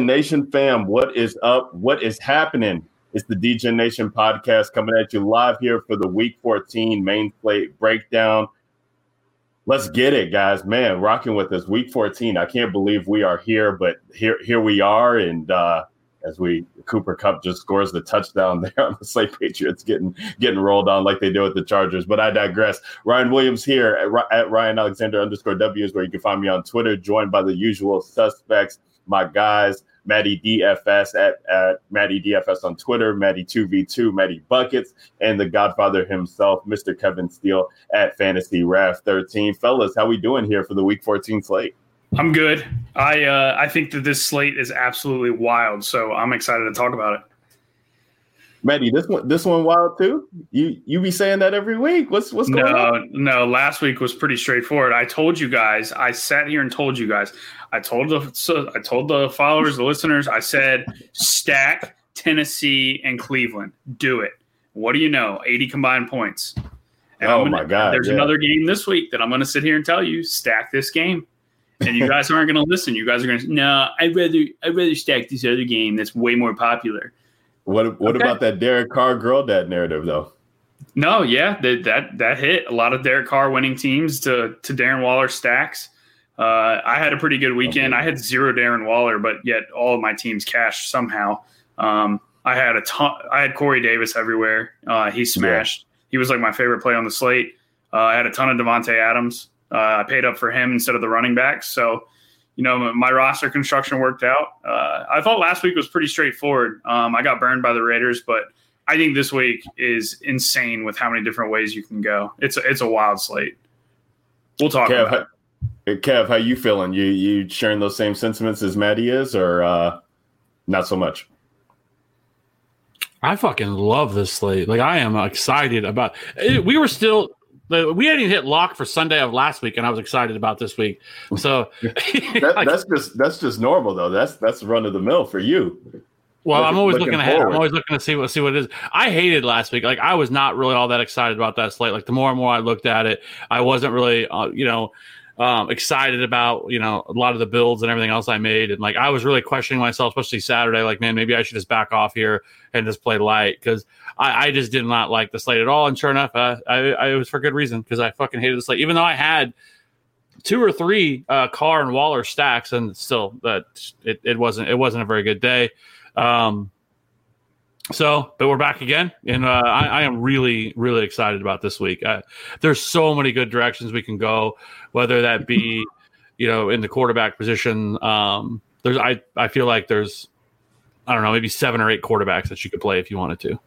Nation fam, what is up? What is happening? It's the DJ Nation podcast coming at you live here for the week 14 main plate breakdown. Let's get it, guys. Man, rocking with us week 14. I can't believe we are here, but here here we are. And uh as we Cooper Kupp just scores the touchdown there on the Slate Patriots getting getting rolled on like they do with the Chargers. But I digress. Ryan Williams here at, at Ryan Alexander underscore W is where you can find me on Twitter, joined by the usual suspects, my guys, Maddie DFS at, at Maddie DFS on Twitter, Maddie 2v2, Maddie Buckets, and the Godfather himself, Mr. Kevin Steele at Fantasy Raf 13. Fellas, how we doing here for the Week 14 slate? I'm good. I uh, I think that this slate is absolutely wild, so I'm excited to talk about it. Maddie, this one this one wild too. You you be saying that every week. What's what's going no, on? no. No. Last week was pretty straightforward. I told you guys. I sat here and told you guys. I told the so I told the followers, the listeners. I said stack Tennessee and Cleveland. Do it. What do you know? 80 combined points. And Oh I'm my God, There's yeah. another game this week that I'm going to sit here and tell you stack this game. And you guys aren't going to listen. You guys are going to no. I'd rather I'd rather stack this other game that's way more popular. What what Okay. about that Derek Carr girl dad narrative though? No, yeah, that that that hit a lot of Derek Carr winning teams to to Darren Waller stacks. Uh, I had a pretty good weekend. I had zero Darren Waller, but yet all of my teams cashed somehow. Um, I had a ton. I had Corey Davis everywhere. Uh, he smashed. He was like my favorite play on the slate. Uh, I had a ton of Davante Adams. Uh, I paid up for him instead of the running backs. So, you know, my roster construction worked out. Uh, I thought last week was pretty straightforward. Um, I got burned by the Raiders, but I think this week is insane with how many different ways you can go. It's a, it's a wild slate. We'll talk Kev, about it. how, Kev, how you feeling? You you sharing those same sentiments as Maddie is, or uh, not so much? I fucking love this slate. Like I am excited about. It, we were still. We hadn't even hit lock for Sunday of last week, and I was excited about this week. So, That, like, that's just that's just normal though. That's that's run of the mill for you. well, I'm always looking looking ahead. forward. I'm always looking to see what see what it is. I hated last week. Like I was not really all that excited about that slate. Like the more and more I looked at it, I wasn't really, uh, you know, um, excited about you know a lot of the builds and everything else I made. And like I was really questioning myself, especially Saturday. Like, man, maybe I should just back off here and just play light because I, I just did not like the slate at all. And sure enough, uh, I, I it was for good reason because I fucking hated the slate, even though I had two or three uh, Carr and Waller stacks, and still that it, it wasn't it wasn't a very good day. Um, so, but we're back again, and uh, I, I am really, really excited about this week. Uh, there's so many good directions we can go, whether that be, you know, in the quarterback position. Um, there's, I, I feel like there's, I don't know, maybe seven or eight quarterbacks that you could play if you wanted to.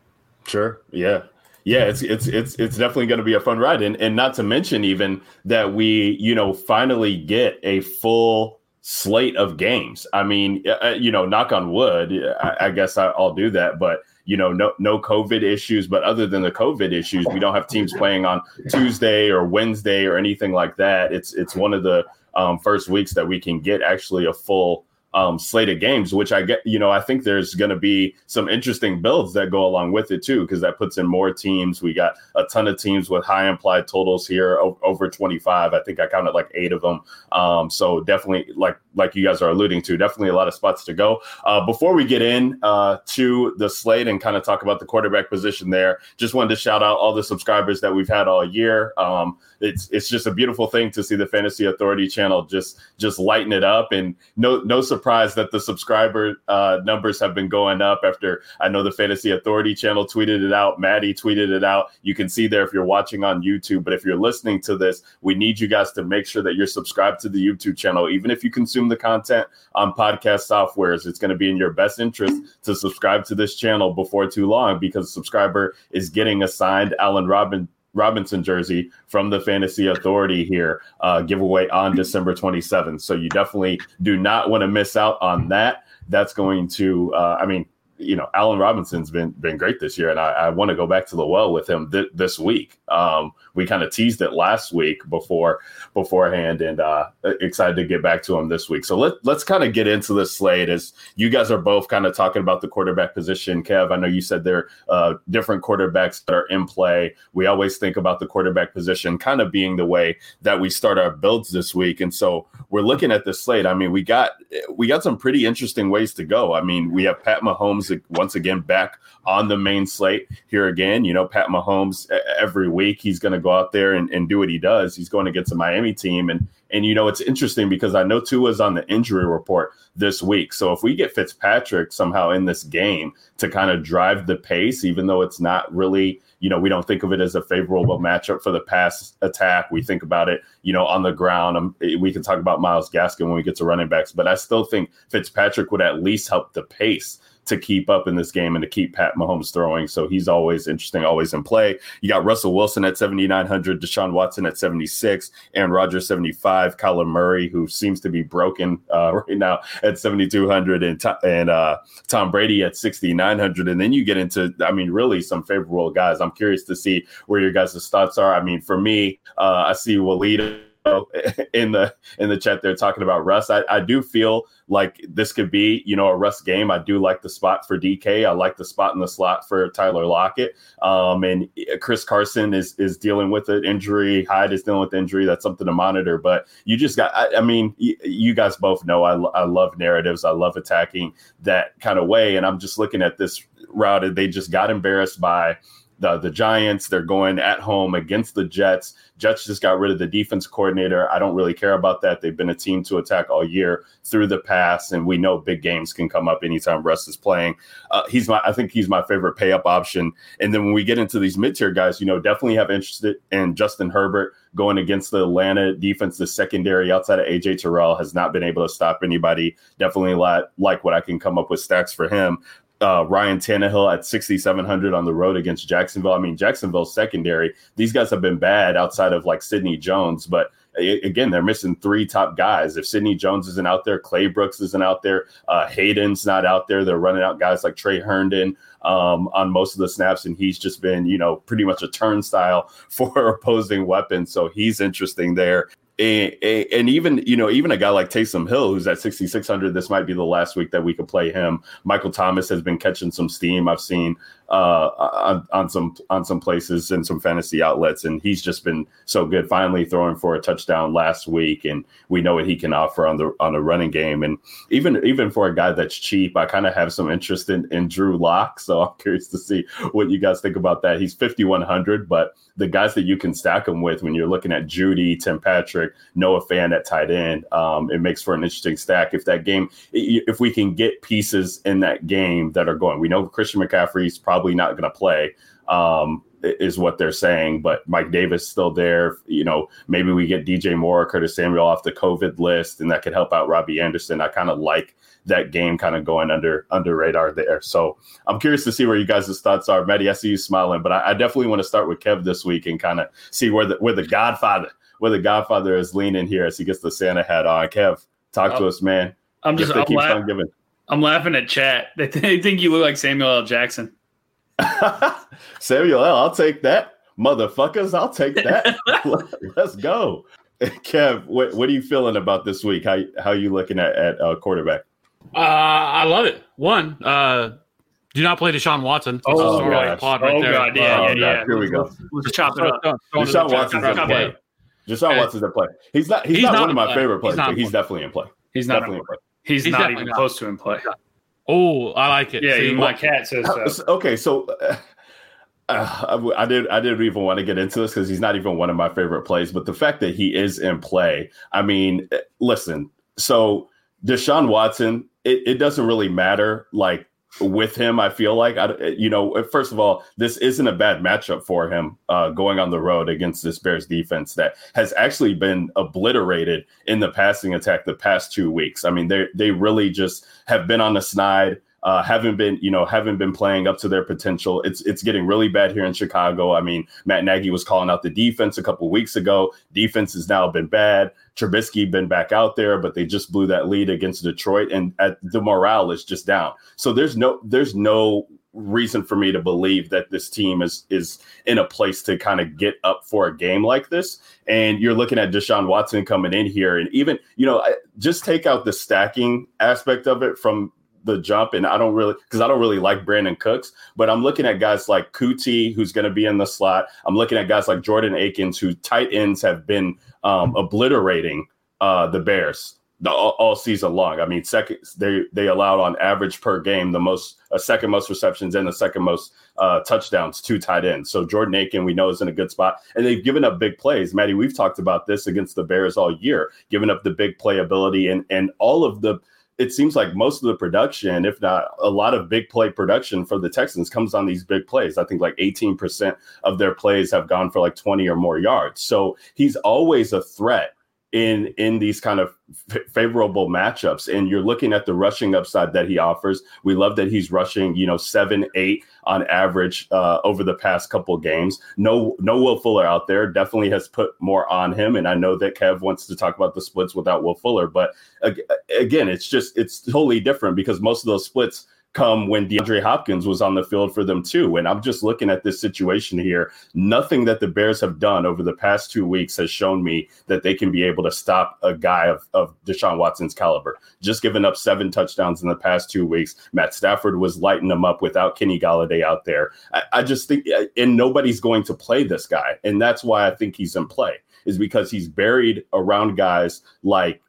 Sure. Yeah. Yeah, it's it's it's it's definitely going to be a fun ride, and and not to mention even that we you know finally get a full slate of games. I mean, uh, uh you know, knock on wood. I, guess I, will do that, but you know, no no COVID issues. But other than the COVID issues, we don't have teams playing on Tuesday or Wednesday or anything like that. It's it's one of the um, first weeks that we can get actually a full um, slate of games, which I get, you know, I think there's going to be some interesting builds that go along with it too, because that puts in more teams. We got a ton of teams with high implied totals here over 25. I think I counted like eight of them. Um, so definitely, like like you guys are alluding to, definitely a lot of spots to go. Uh, before we get in uh, to the slate and kind of talk about the quarterback position there, just wanted to shout out all the subscribers that we've had all year. Um, it's it's just a beautiful thing to see the Fantasy Authority channel just just lighten it up, and no no surprise that the subscriber uh, numbers have been going up. After I know the Fantasy Authority channel tweeted it out, Maddie tweeted it out. You can see there if you're watching on YouTube, but if you're listening to this, we need you guys to make sure that you're subscribed to the YouTube channel, even if you consume the content on podcast softwares, it's going to be in your best interest to subscribe to this channel before too long because subscriber is getting assigned Allen Robin Robinson jersey from the Fantasy Authority here, uh, giveaway on December 27th. So you definitely do not want to miss out on that. That's going to, uh, I mean, you know, Allen Robinson's been been great this year, and I, I want to go back to the well with him th- this week. Um, we kind of teased it last week before beforehand, and uh, excited to get back to him this week. So let let's kind of get into the slate as you guys are both kind of talking about the quarterback position. Kev, I know you said there are uh, different quarterbacks that are in play. We always think about the quarterback position kind of being the way that we start our builds this week, and so we're looking at the slate. I mean, we got we got some pretty interesting ways to go. I mean, we have Pat Mahomes once again back on the main slate here again. You know, Pat Mahomes every week he's going to go out there and, and do what he does. He's going to get a Miami team, and and you know it's interesting because I know Tua's on the injury report this week. So if we get Fitzpatrick somehow in this game to kind of drive the pace, even though it's not really you know, we don't think of it as a favorable matchup for the pass attack. We think about it, you know, on the ground. Um, we can talk about Myles Gaskin when we get to running backs, but I still think Fitzpatrick would at least help the pace to keep up in this game and to keep Pat Mahomes throwing. So he's always interesting, always in play. You got Russell Wilson at 7,900, Deshaun Watson at 76, Aaron Rodgers 75, Kyler Murray, who seems to be broken uh, right now at 7,200, and, and uh, Tom Brady at 6,900. And then you get into, I mean, really some favorable guys. I'm curious to see where your guys' thoughts are. I mean, for me, uh, I see Walid in the in the chat they're talking about Russ. I, I do feel like this could be, you know, a Russ game. I do like the spot for DK. I like the spot in the slot for Tyler Lockett. Um, and Chris Carson is is dealing with an injury. Hyde is dealing with injury. That's something to monitor. But you just got, I, I mean, y- you guys both know I, I love narratives. I love attacking that kind of way. And I'm just looking at this route. They just got embarrassed by the the Giants. They're going at home against the Jets. Jets just got rid of the defense coordinator. I don't really care about that. They've been a team to attack all year through the pass, and we know big games can come up anytime Russ is playing. Uh, he's my, I think he's my favorite pay up option. And then when we get into these mid tier guys, you know, definitely have interest in Justin Herbert going against the Atlanta defense. The secondary outside of AJ Terrell has not been able to stop anybody. Definitely like like what I can come up with stacks for him uh, Ryan Tannehill at 6,700 on the road against Jacksonville. I mean, Jacksonville's secondary, these guys have been bad outside of like Sidney Jones, but again, they're missing three top guys. If Sidney Jones isn't out there, Claybrooks isn't out there, uh, Hayden's not out there. They're running out guys like Tre Herndon um, on most of the snaps, and he's just been, you know, pretty much a turnstile for opposing weapons. So he's interesting there and, and, even you know even a guy like Taysom Hill who's at 6600 this might be the last week that we could play him. Michael Thomas has been catching some steam I've seen uh, on, on some on some places and some fantasy outlets. And he's just been so good finally throwing for a touchdown last week. And we know what he can offer on the on the running game. And even even for a guy that's cheap I kind of have some interest in, in Drew Lock. So I'm curious to see what you guys think about that. He's 5100 but the guys that you can stack him with when you're looking at Jeudy, Tim Patrick, Noah Fant at tight end, um, it makes for an interesting stack. If that game, if we can get pieces in that game that are going, we know Christian McCaffrey's probably not going to play. Um, is what they're saying. But Mike Davis still there. You know, maybe we get DJ Moore, Curtis Samuel off the COVID list, and that could help out Robbie Anderson. I kind of like that game kind of going under under radar there. So I'm curious to see where you guys' thoughts are. Maddie, I see you smiling, but I, I definitely want to start with Kev this week and kind of see where the where the Godfather where the Godfather is leaning here as he gets the Santa hat on. Kev, talk Oh, to us, man. I'm just I'm, keep laugh- on giving. I'm laughing at chat. They, they think you look like Samuel L. Jackson. Samuel L., I'll take that. Motherfuckers, I'll take that. Let's go. Kev, what, what are you feeling about this week? How how you looking at, at uh, quarterback? Uh, I love it. One, uh, do not play Deshaun Watson. This Oh, is sort gosh. pod right oh there. god, yeah, Oh, yeah, God, yeah. here we go. Let's chop it Throw- up. throw- throw it in Deshaun Watson's in play. Deshaun Okay. Watson's in play. He's not. He's, He's not, not one of my play. favorite players, not but he's definitely in play. He's not. Definitely In, in play. he's, He's not even not. close to in play. Oh, I like it. Yeah, See, even my cat says so. Okay, so uh, uh, I did. I didn't even want to get into this because he's not even one of my favorite plays. But the fact that he is in play, I mean, uh, listen. So Deshaun Watson, it, it doesn't really matter. Like with him, I feel like I, you know, first of all, this isn't a bad matchup for him uh, going on the road against this Bears defense that has actually been obliterated in the passing attack the past two weeks. I mean, they they really just have been on the snide. Uh, haven't been, you know, haven't been playing up to their potential. It's it's getting really bad here in Chicago. I mean, Matt Nagy was calling out the defense a couple weeks ago. Defense has now been bad. Trubisky been back out there, but they just blew that lead against Detroit, and at, the morale is just down. So there's no there's no reason for me to believe that this team is is in a place to kind of get up for a game like this. And you're looking at Deshaun Watson coming in here, and even you know, just take out the stacking aspect of it from the jump. And I don't really because I don't really like Brandin Cooks, but I'm looking at guys like Coutee, who's going to be in the slot. I'm looking at guys like Jordan Akins, who tight ends have been um, obliterating uh, the Bears the, all, all season long. I mean, second they they allowed on average per game the most uh, second most receptions and the second most uh, touchdowns to tight ends. So Jordan Akins we know is in a good spot, and they've given up big plays. Maddie, we've talked about this against the Bears all year, giving up the big playability and and all of the. It seems like most of the production, if not a lot of big play production for the Texans, comes on these big plays. I think like 18% of their plays have gone for like 20 or more yards. So he's always a threat in in these kind of f- favorable matchups and you're looking at the rushing upside that he offers. We love that he's rushing you know seven eight on average uh, over the past couple games. No no will fuller out there definitely has put more on him and i know that kev wants to talk about the splits without will fuller but ag- again it's just it's totally different because most of those splits come when DeAndre Hopkins was on the field for them too. And I'm just looking at this situation here. Nothing that the Bears have done over the past two weeks has shown me that they can be able to stop a guy of, of Deshaun Watson's caliber. Just giving up seven touchdowns in the past two weeks. Matt Stafford was lighting them up without Kenny Golladay out there. I, I just think, and nobody's going to play this guy. And that's why I think he's in play, is because he's buried around guys like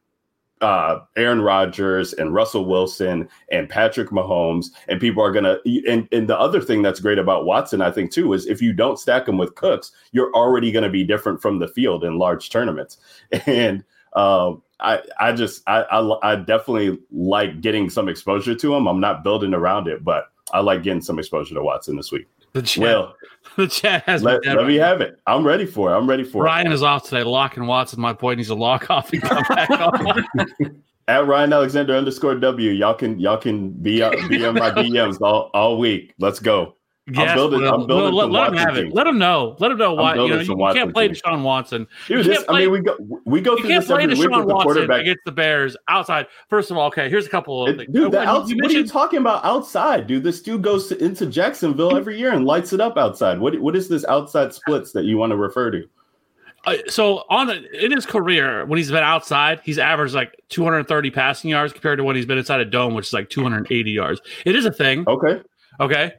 uh, Aaron Rodgers and Russell Wilson and Patrick Mahomes, and people are gonna. And and the other thing that's great about Watson, I think too, is if you don't stack him with Cooks, you're already to be different from the field in large tournaments. And um, I I just I, I I definitely like getting some exposure to him. I'm not building around it, but I like getting some exposure to Watson this week. The chat, Well, the chat has let, let me have it. I'm ready for it. I'm ready for it. Ryan is off today. Lock and Watson. My point needs to lock off and come back on. at Ryan Alexander underscore W. Y'all can y'all can be be on my DMs all, all week. Let's go. Yes, building- Will. I'm building let, let him have it. Let him know. Let him know why. You building know, you, you can't play. Deshaun Watson. Dude, this, can't I mean, we go we go through this play every week with the quarterback. against the Bears outside. First of all, okay, here's a couple of It- things. dude, the outs- what are you talking about outside, dude? This dude goes to, into Jacksonville every year and lights it up outside. What what is this outside splits that you want to refer to? Uh, so on in his career when he's been outside he's averaged like 230 passing yards compared to when he's been inside a dome which is like 280 yards it is a thing Okay, okay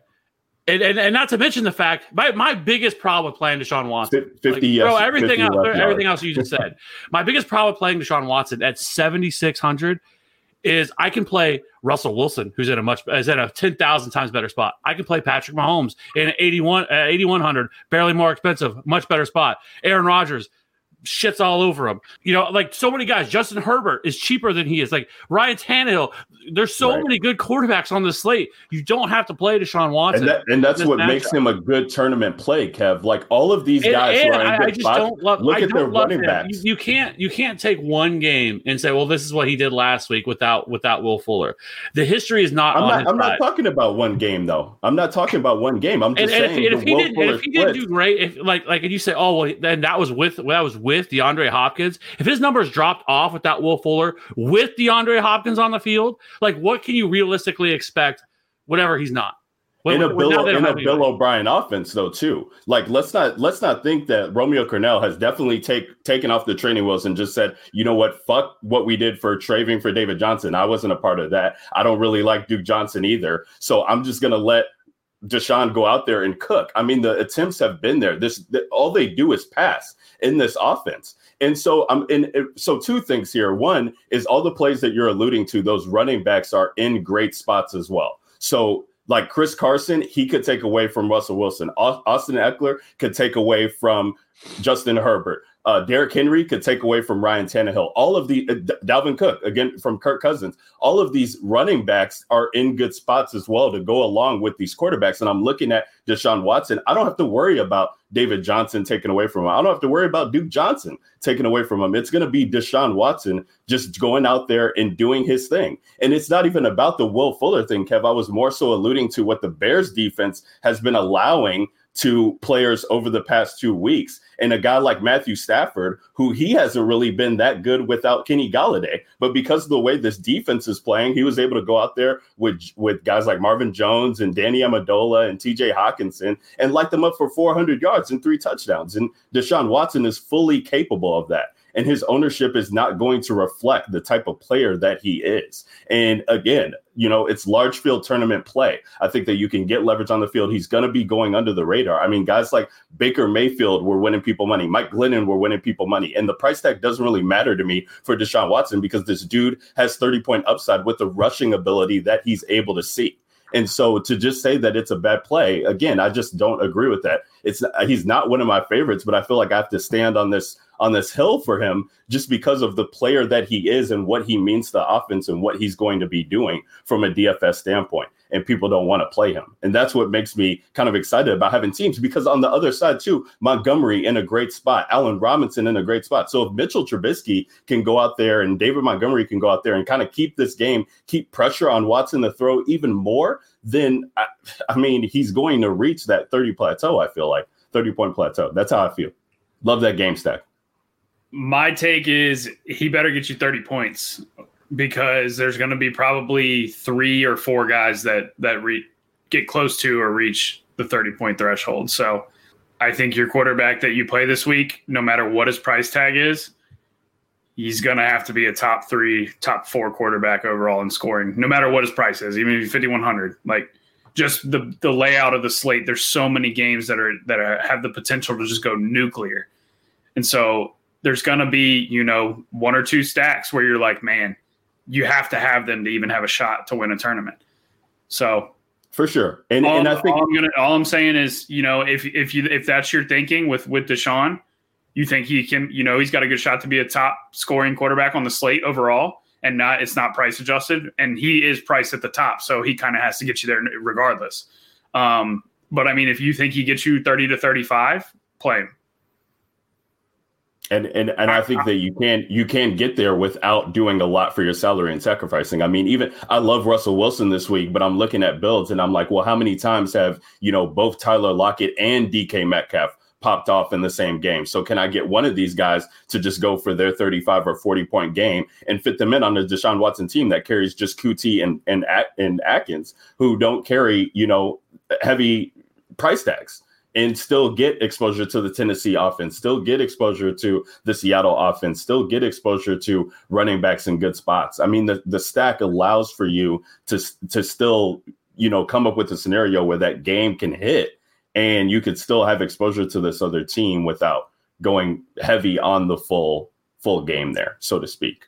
and, and, and not to mention the fact my, my biggest problem with playing Deshaun Watson fifty like, yes, bro, everything 50 else, everything else you just said. My biggest problem with playing Deshaun Watson at 7600 is I can play Russell Wilson, who's in a much is at a 10,000 times better spot. I can play Patrick Mahomes in an 81 uh, 8100, barely more expensive, much better spot. Aaron Rodgers shits all over him. You know, like so many guys. Justin Herbert is cheaper than he is. Like Ryan Tannehill. There's so Right. many good quarterbacks on the slate. You don't have to play Deshaun Watson. And, that, and that's what matchup. makes him a good tournament play, Kev. Like all of these And- guys and I, I just spots, don't love. look I at their running him. backs. You, you can't. You can't take one game and say, "Well, this is what he did last week without without Will Fuller." The history is not I'm not. I'm not talking about one game though. I'm not talking about one game. I'm just and if, saying if the he and if he didn't do great, if like like and you say, oh well, then that was with that was with DeAndre Hopkins. If his numbers dropped off without Will Fuller, with DeAndre Hopkins on the field, like what can you realistically expect? Whatever he's not. When- in a Bill now they don't in a Bill. O'Brien offense though too. Like let's not let's not think that Romeo Crennel has definitely take taken off the training wheels and just said, you know what, fuck what we did for Traving for David Johnson. I wasn't a part of that. I don't really like Duke Johnson either. So I'm just gonna let Deshaun go out there and cook. I mean, the attempts have been there. This the, all they do is pass in this offense. And so um, I'm in uh, so two things here. One is all the plays that you're alluding to, those running backs are in great spots as well. So like Chris Carson, he could take away from Russell Wilson. Austin Ekeler could take away from Justin Herbert. Uh, Derrick Henry could take away from Ryan Tannehill. All of the uh, Dalvin Cook again from Kirk Cousins. All of these running backs are in good spots as well to go along with these quarterbacks. And I'm looking at Deshaun Watson. I don't have to worry about David Johnson taken away from him. I don't have to worry about Duke Johnson taken away from him. It's going to be Deshaun Watson just going out there and doing his thing. And it's not even about the Will Fuller thing, Kev. I was more so alluding to what the Bears defense has been allowing to players over the past two weeks. And a guy like Matthew Stafford, who he hasn't really been that good without Kenny Golladay. But because of the way this defense is playing, he was able to go out there with, with guys like Marvin Jones and Danny Amendola and TJ Hockenson and light them up for 400 yards and three touchdowns. And Deshaun Watson is fully capable of that. And his ownership is not going to reflect the type of player that he is. And again, you know, it's large field tournament play. I think that you can get leverage on the field. He's going to be going under the radar. I mean, guys like Baker Mayfield were winning people money. Mike Glennon were winning people money. And the price tag doesn't really matter to me for Deshaun Watson because this dude has 30 point upside with the rushing ability that he's able to see. And so to just say that it's a bad play, again, I just don't agree with that. It's he's not one of my favorites, but I feel like I have to stand on this on this hill for him just because of the player that he is and what he means to offense and what he's going to be doing from a DFS standpoint. And people don't want to play him. And that's what makes me kind of excited about having teams because on the other side, too, Montgomery in a great spot, Allen Robinson in a great spot. So if Mitchell Trubisky can go out there and David Montgomery can go out there and kind of keep this game, keep pressure on Watson to throw even more, then I, I mean, he's going to reach that 30 plateau, I feel like 30 point plateau. That's how I feel. Love that game stack. My take is he better get you 30 points because there's going to be probably three or four guys that that re- get close to or reach the 30 point threshold. So I think your quarterback that you play this week, no matter what his price tag is, he's going to have to be a top three, top four quarterback overall in scoring, no matter what his price is, even if he's 5100. Like just the the layout of the slate, there's so many games that are that are, have the potential to just go nuclear, and so there's going to be you know one or two stacks where you're like, man, you have to have them to even have a shot to win a tournament. So For sure. And, all, and I think all I'm gonna all I'm saying is, you know, if if you if that's your thinking with with Deshaun, you think he can, you know, he's got a good shot to be a top scoring quarterback on the slate overall, and not it's not price adjusted, and he is priced at the top, so he kind of has to get you there regardless. Um, but I mean, if you think he gets you 30 to 35, play him. And and and I think uh, uh, that you can you can get there without doing a lot for your salary and sacrificing. I mean, even I love Russell Wilson this week, but I'm looking at builds and I'm like, well, how many times have you know both Tyler Lockett and DK Metcalf popped off in the same game? So can I get one of these guys to just go for their 35 or 40 point game and fit them in on the Deshaun Watson team that carries just QT and and and Akins, who don't carry you know heavy price tags? And still get exposure to the Tennessee offense, still get exposure to the Seattle offense, still get exposure to running backs in good spots. I mean, the, the stack allows for you to to still, you know, come up with a scenario where that game can hit and you could still have exposure to this other team without going heavy on the full full game there, so to speak.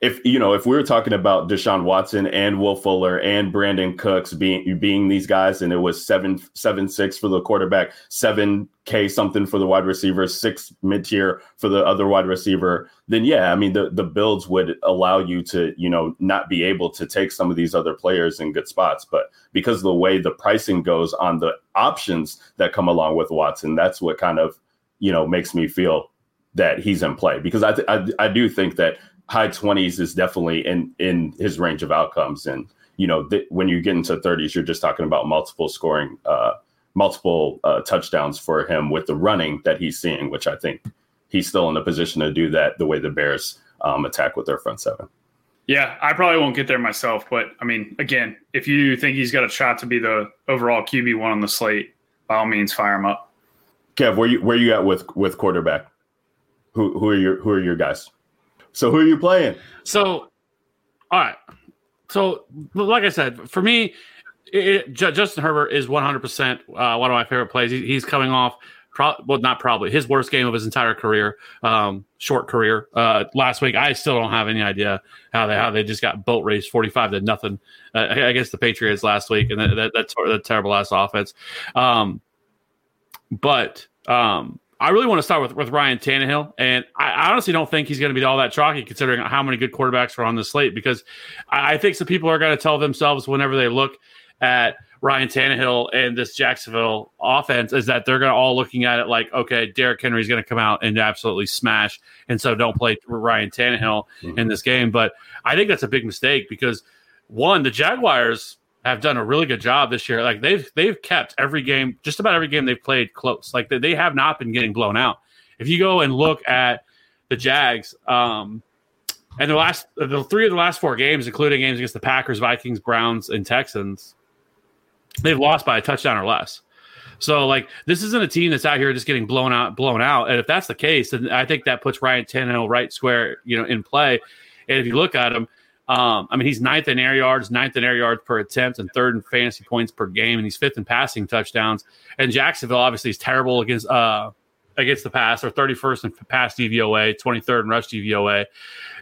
If you know if we were talking about Deshaun Watson and Will Fuller and Brandin Cooks being being these guys, and it was seven seven six for the quarterback, seven k something for the wide receiver, six mid tier for the other wide receiver, then yeah, I mean the the builds would allow you to you know not be able to take some of these other players in good spots, but because of the way the pricing goes on the options that come along with Watson, that's what kind of you know makes me feel that he's in play. Because I, th- I I do think that high 20s is definitely in in his range of outcomes. And you know th- when you get into 30s you're just talking about multiple scoring uh multiple uh, touchdowns for him with the running that he's seeing which i think he's still in a position to do that the way the bears um, attack with their front seven. Yeah, I probably won't get there myself, but I mean, again, if you think he's got a shot to be the overall QB one on the slate, by all means, fire him up. kev where you where you at with with quarterback? Who who are your who are your guys so who are you playing So, all right. So, like I said, for me, it, Justin Herbert is 100% uh, one of my favorite plays. He, he's coming off, pro- well, not probably, his worst game of his entire career, um, short career. Uh, last week, I still don't have any idea how they how they just got boat raced 45 to nothing uh, against the Patriots last week, and that, that, that's that terrible ass offense. Um, but um, I really want to start with, with Ryan Tannehill, and I, honestly don't think he's going to be all that chalky considering how many good quarterbacks are on the slate. Because I, I think some people are going to tell themselves whenever they look at Ryan Tannehill and this Jacksonville offense is that they're going to all looking at it like, okay, Derrick Henry's going to come out and absolutely smash, and so don't play Ryan Tannehill in mm-hmm. this game. But I think that's a big mistake because one, the Jaguars have done a really good job this year. Like they've they've kept every game, just about every game they've played close. Like they, they have not been getting blown out. If you go and look at the Jags, um, and the last the three of the last four games, including games against the Packers, Vikings, Browns, and Texans, they've lost by a touchdown or less. So like this isn't a team that's out here just getting blown out, blown out. And if that's the case, then I think that puts Ryan Tannehill right square, you know, in play. And if you look at him, um, I mean, he's ninth in air yards, ninth in air yards per attempt, and third in fantasy points per game, and he's fifth in passing touchdowns. And Jacksonville obviously is terrible against uh, against the pass. They're 31st in pass DVOA, 23rd in rush DVOA,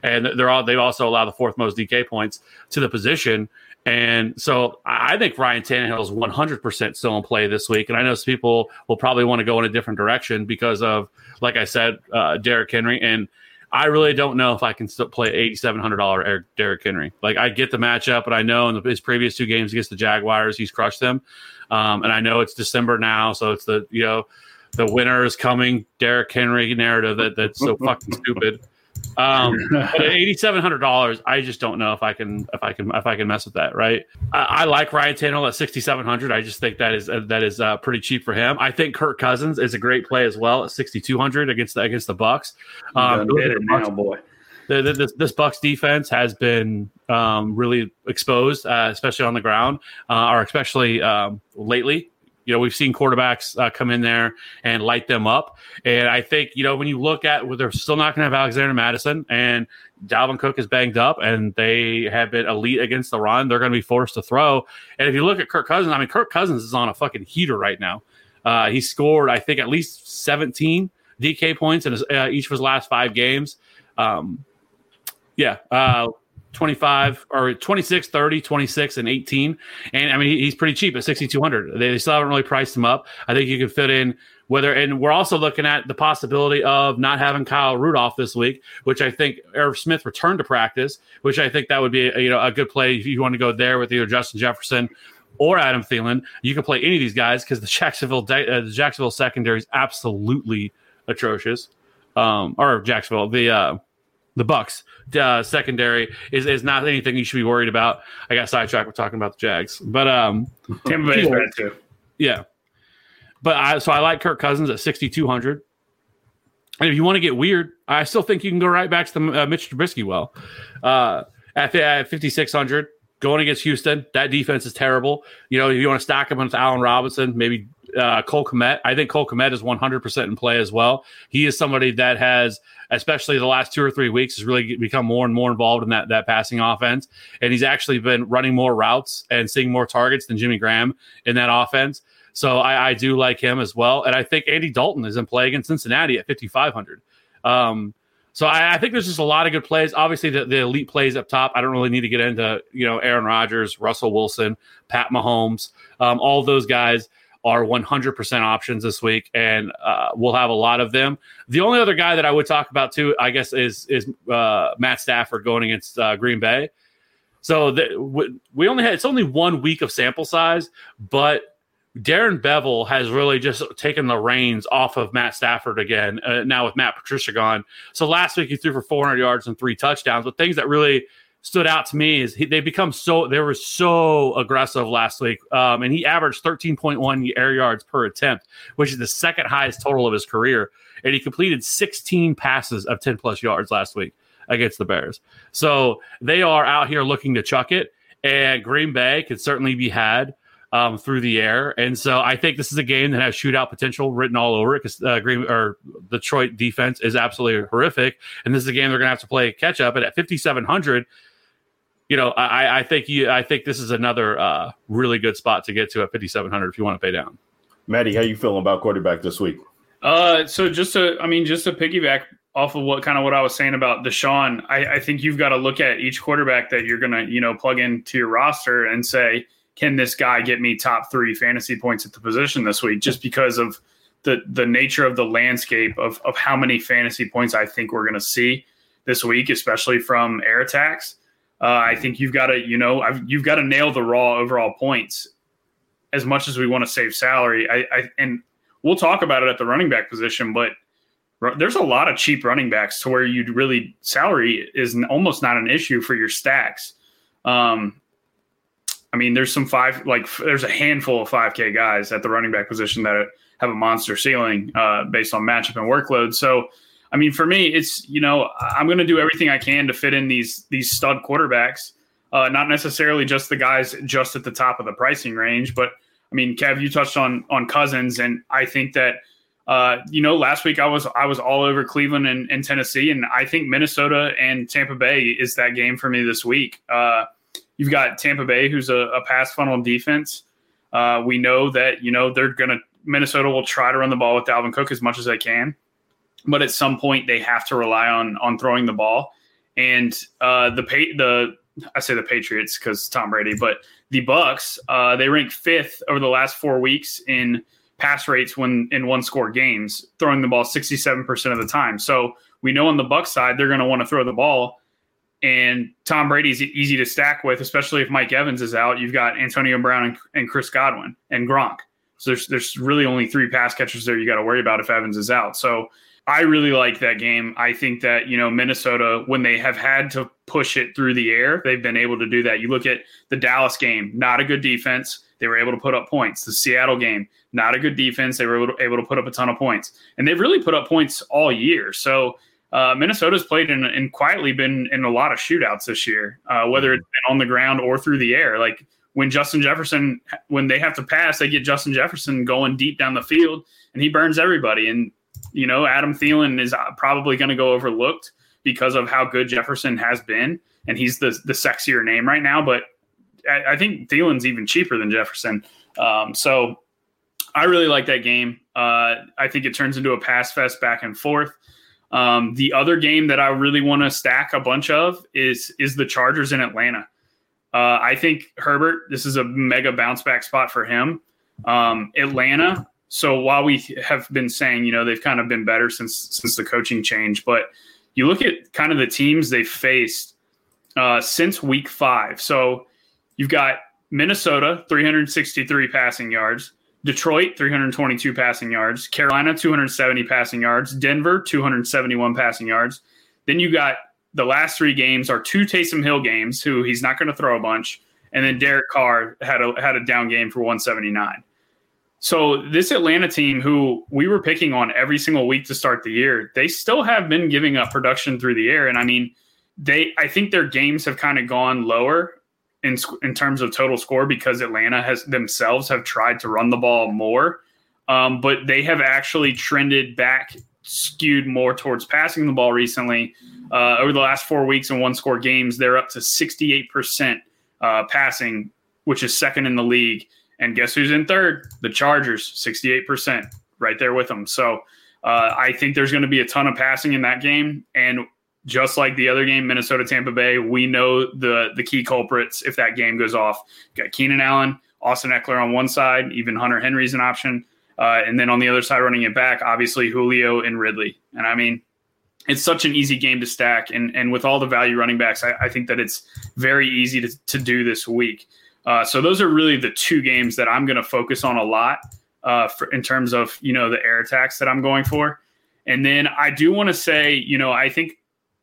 and they're all they also allow the fourth most DK points to the position. And so I think Ryan Tannehill is 100% still in play this week. And I know some people will probably want to go in a different direction because of, like I said, uh, Derrick Henry. And I really don't know if I can still play $8,700 Derrick Henry. Like I get the matchup, but I know in his previous two games against the Jaguars, he's crushed them. Um, and I know it's December now, so it's the you know the winter is coming, Derrick Henry narrative that that's so fucking stupid. Um, but at eighty seven hundred dollars, I just don't know if I can if I can if I can mess with that. Right? I, I like Ryan Tannehill at sixty seven hundred. I just think that is uh, that is uh, pretty cheap for him. I think Kirk Cousins is a great play as well at sixty two hundred against the, against the Bucks. Um, Done did it now, boy. the, the, this, this Bucks defense has been um, really exposed, uh, especially on the ground, uh, or especially um, lately. You know, we've seen quarterbacks uh, come in there and light them up, and I think you know when you look at, well, they're still not going to have Alexander Mattison, and Dalvin Cook is banged up, and they have been elite against the run. They're going to be forced to throw, and if you look at Kirk Cousins, I mean, Kirk Cousins is on a fucking heater right now. Uh, he scored, I think, at least seventeen DK points in his, uh, each of his last five games. Um, yeah, uh, 25 or 26, 30, 26, and 18. And I mean, he's pretty cheap at 6,200. They, still haven't really priced him up. I think you can fit in whether, and we're also looking at the possibility of not having Kyle Rudolph this week, which I think Irv Smith returned to practice, which I think that would be, a, you know, a good play if you want to go there with either Justin Jefferson or Adam Thielen. You can play any of these guys because the Jacksonville, uh, the Jacksonville secondary is absolutely atrocious. Um, or Jacksonville, the, uh, the Bucks uh, secondary is, is not anything you should be worried about. I got sidetracked with talking about the Jags, but um, Tampa Bay's bad too. yeah. But I so I like Kirk Cousins at sixty two hundred. And if you want to get weird, I still think you can go right back to the uh, Mitch Trubisky well uh, at, at fifty six hundred. Going against Houston, that defense is terrible. You know, if you want to stack him with Allen Robinson, maybe uh, Cole Kmet. I think Cole Kmet is 100% in play as well. He is somebody that has, especially the last two or three weeks, has really become more and more involved in that, that passing offense. And he's actually been running more routes and seeing more targets than Jimmy Graham in that offense. So I, I do like him as well. And I think Andy Dalton is in play against Cincinnati at 5,500. Um, So I, I, think there's just a lot of good plays. Obviously, the, the elite plays up top. I don't really need to get into you know Aaron Rodgers, Russell Wilson, Pat Mahomes, um, all those guys are 100% options this week, and uh, we'll have a lot of them. The only other guy that I would talk about too, I guess, is is uh, Matt Stafford going against uh, Green Bay. So the, we only had it's only one week of sample size, but Darrell Bevell has really just taken the reins off of Matt Stafford again. Uh, now with Matt Patricia gone, so last week he threw for 400 yards and three touchdowns. But things that really stood out to me is he, they become so they were so aggressive last week, um, and he averaged 13.1 air yards per attempt, which is the second highest total of his career. And he completed 16 passes of 10 plus yards last week against the Bears. So they are out here looking to chuck it, and Green Bay could certainly be had um, through the air. And so I think this is a game that has shootout potential written all over it because uh, Green or Detroit defense is absolutely horrific. And this is a game they're going to have to play catch up. And at 5,700, you know, I, I think you, I think this is another uh, really good spot to get to at 5,700 if you want to pay down. Maddie, how you feeling about quarterback this week? Uh, so just to, I mean, just to piggyback off of what kind of what I was saying about Deshaun, I, I think you've got to look at each quarterback that you're going to, you know, plug into your roster and say, can this guy get me top three fantasy points at the position this week? Just because of the the nature of the landscape of of how many fantasy points I think we're going to see this week, especially from air attacks. Uh, I think you've got to, you know, I've, you've got to nail the raw overall points. As much as we want to save salary, I, I and we'll talk about it at the running back position, but there's a lot of cheap running backs to where you'd really salary is almost not an issue for your stacks. Um, I mean, there's some five, like there's a handful of 5K guys at the running back position that have a monster ceiling uh, based on matchup and workload. So, I mean, for me, it's you know I'm going to do everything I can to fit in these these stud quarterbacks, uh, not necessarily just the guys just at the top of the pricing range, but I mean, Kev, you touched on on Cousins, and I think that uh, you know last week I was I was all over Cleveland and, and, Tennessee, and I think Minnesota and Tampa Bay is that game for me this week. Uh, You've got Tampa Bay, who's a, a pass funnel defense. Uh, we know that you know they're going to Minnesota will try to run the ball with Dalvin Cook as much as they can, but at some point they have to rely on on throwing the ball. And uh, the the I say the Patriots because Tom Brady, but the Bucks uh, they rank fifth over the last four weeks in pass rates when in one score games, throwing the ball sixty seven percent of the time. So we know on the Bucks side they're going to want to throw the ball and Tom Brady's easy to stack with, especially if Mike Evans is out. You've got Antonio Brown and, and Chris Godwin and Gronk. So there's there's really only three pass catchers there you got to worry about if Evans is out. So I really like that game. I think that you know Minnesota when they have had to push it through the air, they've been able to do that. You look at the Dallas game, not a good defense. They were able to put up points. The Seattle game, not a good defense. They were able to, put up a ton of points, and they've really put up points all year. So uh, Minnesota's played in and quietly been in a lot of shootouts this year, uh, whether it's been on the ground or through the air. Like when Justin Jefferson, when they have to pass, they get Justin Jefferson going deep down the field, and he burns everybody. And you know, Adam Thielen is uh, probably going to go overlooked because of how good Jefferson has been, and he's the the sexier name right now. But I, I think Thielen's even cheaper than Jefferson. Um, so I really like that game. Uh, I think it turns into a pass fest back and forth. Um, the other game that I really want to stack a bunch of is is the Chargers in Atlanta. Uh, I think Herbert, this is a mega bounce back spot for him. Um, Atlanta. So while we have been saying, you know, they've kind of been better since since the coaching change, but you look at kind of the teams they've faced uh, since week five. So you've got Minnesota, 363 passing yards. Detroit, 322 passing yards. Carolina, 270 passing yards. Denver, 271 passing yards. Then you got the last three games are two Taysom Hill games, who he's not going to throw a bunch. And then Derek Carr had a had a down game for 179. So this Atlanta team, who we were picking on every single week to start the year, they still have been giving up production through the air. And I mean, they I think their games have kind of gone lower in in terms of total score because Atlanta has themselves have tried to run the ball more, um, but they have actually trended back, skewed more towards passing the ball recently. Uh, over the last four weeks in one score games, they're up to sixty eight percent uh, passing, which is second in the league. And guess who's in third? The Chargers, sixty eight percent, right there with them. So. Uh, I think there's going to be a ton of passing in that game, and just like the other game, Minnesota Tampa Bay, we know the the key culprits if that game goes off. You got Keenan Allen, Austin Ekeler on one side, even Hunter Henry's an option, uh, and then on the other side, running it back, obviously Julio and Ridley. And I mean, it's such an easy game to stack, and and with all the value running backs, I, I think that it's very easy to to do this week. Uh, so those are really the two games that I'm going to focus on a lot uh, for, in terms of you know the air attacks that I'm going for. And then I do want to say, you know, I think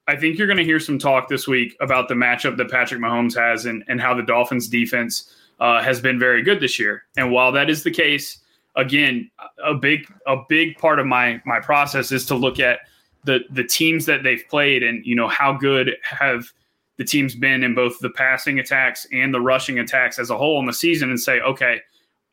I think you're going to hear some talk this week about the matchup that Patrick Mahomes has and, and how the Dolphins defense uh, has been very good this year. And while that is the case, again, a big a big part of my my process is to look at the the teams that they've played and you know how good have the team's been in both the passing attacks and the rushing attacks as a whole in the season and say, okay,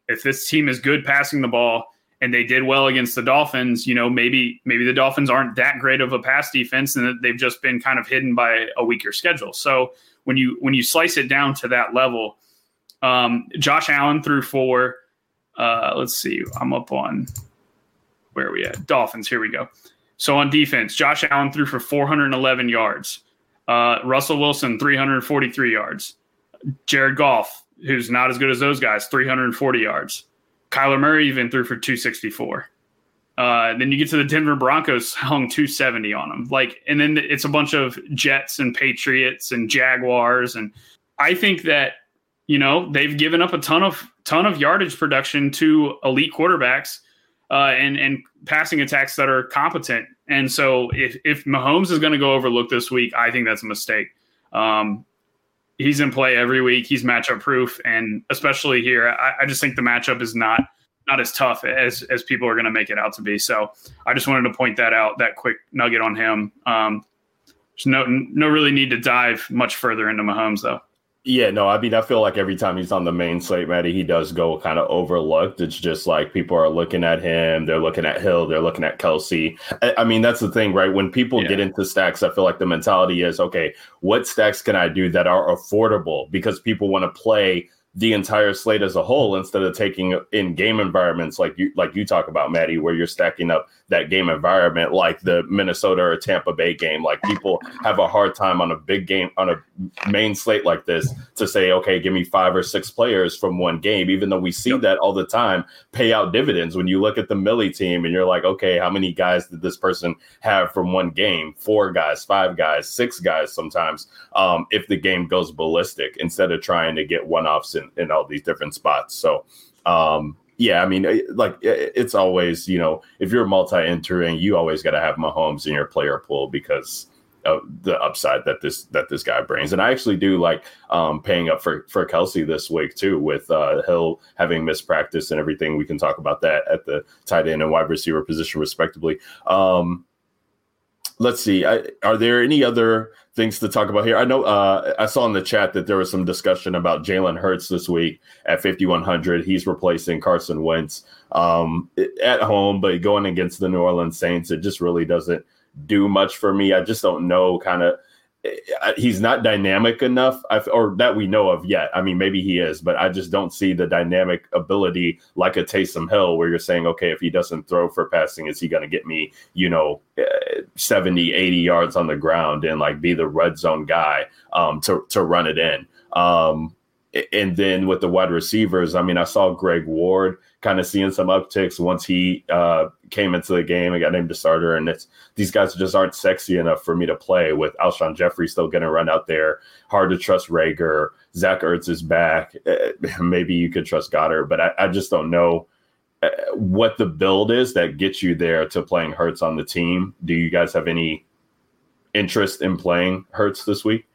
if this team is good passing the ball and they did well against the Dolphins, you know, maybe maybe the Dolphins aren't that great of a pass defense and they've just been kind of hidden by a weaker schedule. So when you when you slice it down to that level, um, Josh Allen threw for uh, let's see, I'm up on where are we at? Dolphins, here we go. So on defense, Josh Allen threw for 411 yards. Uh, Russell Wilson, 343 yards. Jared Goff, who's not as good as those guys, 340 yards. Kyler Murray even threw for 264. Uh, then you get to the Denver Broncos, hung 270 on them. Like, and then it's a bunch of Jets and Patriots and Jaguars, and I think that you know they've given up a ton of ton of yardage production to elite quarterbacks uh, and and passing attacks that are competent. And so if if Mahomes is going to go overlook this week, I think that's a mistake. Um, he's in play every week. He's matchup proof, and especially here, I, I just think the matchup is not not as tough as as people are going to make it out to be. So I just wanted to point that out. That quick nugget on him. Um, there's no no really need to dive much further into Mahomes though. Yeah, no, I mean, I feel like every time he's on the main slate, Maddie, he does go kind of overlooked. It's just like people are looking at him, they're looking at Hill, they're looking at Kelce. I, I mean, that's the thing, right? When people Yeah. get into stacks, I feel like the mentality is okay, what stacks can I do that are affordable? Because people want to play the entire slate as a whole instead of taking in game environments like you like you talk about, Maddie, where you're stacking up that game environment like the Minnesota or Tampa Bay game. Like people have a hard time on a big game on a main slate like this to say, okay, give me five or six players from one game, even though we see Yep. that all the time pay out dividends. When you look at the Millie team and you're like, okay, how many guys did this person have from one game? Four guys, five guys, six guys sometimes, um, if the game goes ballistic instead of trying to get one offs in, in all these different spots. So, um, yeah, I mean, like it's always, you know, if you're multi-entering, you always got to have Mahomes in your player pool because of the upside that this that this guy brings. And I actually do like um, paying up for for Kelce this week too, with uh, Hill having missed practice and everything. We can talk about that at the tight end and wide receiver position, respectively. Um, let's see. I, are there any other things to talk about here? I know uh, I saw in the chat that there was some discussion about Jalen Hurts this week at 5100. He's replacing Carson Wentz um, at home, but going against the New Orleans Saints, it just really doesn't do much for me. I just don't know kind of he's not dynamic enough or that we know of yet. I mean, maybe he is, but I just don't see the dynamic ability like a Taysom Hill where you're saying, okay, if he doesn't throw for passing, is he going to get me, you know, eh, 70, 80 yards on the ground and like be the red zone guy um, to, to run it in. Um, and then with the wide receivers, I mean, I saw Greg Ward kind of seeing some upticks once he uh, came into the game and got named a starter. And it's these guys just aren't sexy enough for me to play with Alshon Jeffery still going to run out there. Hard to trust Reagor. Zach Ertz is back. Eh, Maybe you could trust Goedert, but I, I just don't know uh, what the build is that gets you there to playing Hurts on the team. Do you guys have any interest in playing Hurts this week?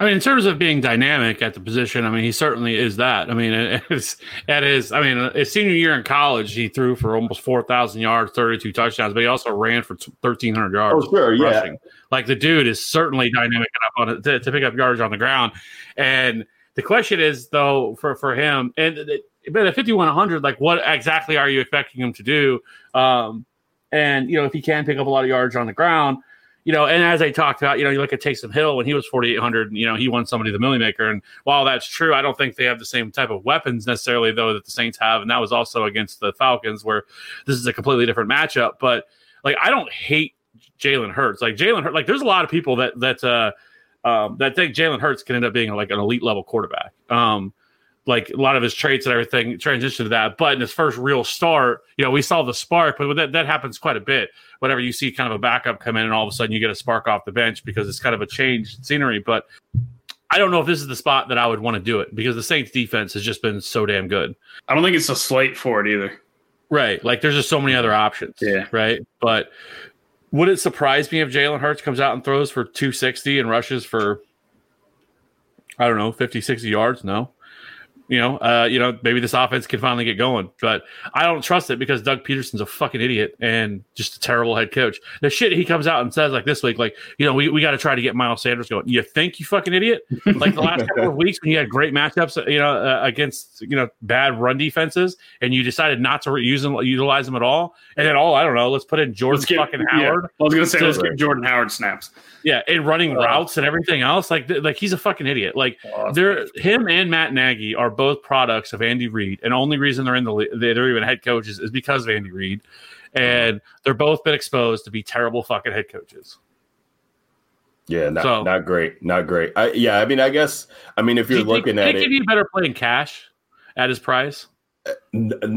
I mean, in terms of being dynamic at the position, I mean, he certainly is that. I mean, it's at his, I mean, his senior year in college, he threw for almost 4,000 yards, 32 touchdowns, but he also ran for 1,300 yards. Oh, sure, yeah. rushing. Like the dude is certainly dynamic enough on it to, to pick up yards on the ground. And the question is, though, for, for him, and the- but at 5,100, like what exactly are you expecting him to do? Um, and, you know, if he can pick up a lot of yards on the ground, you know, and as I talked about, you know, you look at Taysom Hill when he was 4,800, you know, he won somebody the Milly Maker. And while that's true, I don't think they have the same type of weapons necessarily, though, that the Saints have. And that was also against the Falcons, where this is a completely different matchup. But like I don't hate Jalen Hurts. Like Jalen Hurts, like there's a lot of people that that uh um that think Jalen Hurts can end up being like an elite level quarterback. Um like a lot of his traits and everything transition to that. But in his first real start, you know, we saw the spark, but that, that happens quite a bit. Whenever you see kind of a backup come in and all of a sudden you get a spark off the bench because it's kind of a change scenery. But I don't know if this is the spot that I would want to do it because the Saints defense has just been so damn good. I don't think it's a slate for it either. Right. Like there's just so many other options. Yeah. Right. But would it surprise me if Jalen Hurts comes out and throws for 260 and rushes for, I don't know, 50, 60 yards? No you know, uh, you know, maybe this offense can finally get going. But I don't trust it because Doug Pederson's a fucking idiot and just a terrible head coach. The shit he comes out and says like this week, like, you know, we, we got to try to get Miles Sanders going. You think you fucking idiot? Like the last couple of weeks when you had great matchups, you know, uh, against you know bad run defenses, and you decided not to use them, utilize them at all, and then all I don't know, let's put in Jordan Get, fucking yeah. Howard. I was gonna say So- let's give Jordan Howard snaps. Yeah, and running Uh, routes and everything else. Like, th- like he's a fucking idiot. Like, they're him and Matt Nagy are both products of Andy Reid, and only reason they're in the they're even head coaches is because of Andy Reid, and they're both been exposed to be terrible fucking head coaches. Yeah, not, So- not great, not great. I, yeah, I mean, I guess, I mean, if you're think- looking at you it, be better playing cash at his price.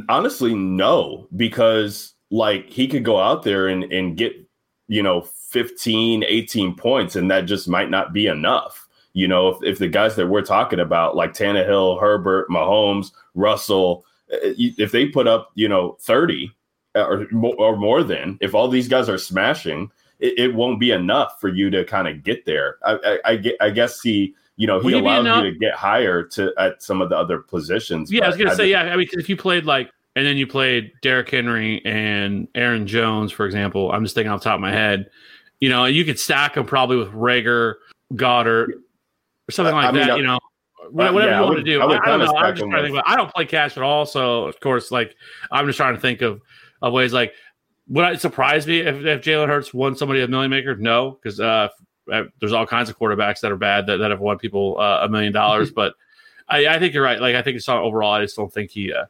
Honestly no because like he could go out there and, and get you know 15 18 points and that just might not be enough you know if, if the guys that we're talking about like Tannehill, Herbert, Mahomes, Russell uh, if they put up you know 30 or, or more than if all these guys are smashing it, it won't be enough for you to kind of get there I, I, I, get, I guess he you know he Will you be allows enough- you to get higher to at some of the other positions Yeah, I was gonna say just- yeah. I mean, if you played like, and then you played Derrick Henry and Aaron Jones, for example. I'm just thinking off the top of my head. You know, you could stack them probably with Reagor, Goedert, or something like I mean, that. I- you know, Uh, whatever yeah, you want would- to do. I, I don't know. I'm just trying to think. About, I don't play cash at all, so of course, like I'm just trying to think of of ways like. Would it surprise me if, if Jalen Hurts won somebody a million maker? No, because uh, uh, there's all kinds of quarterbacks that are bad that, that have won people uh, a million dollars. But I, I think you're right. Like I think it's not overall. I just don't think he. Uh,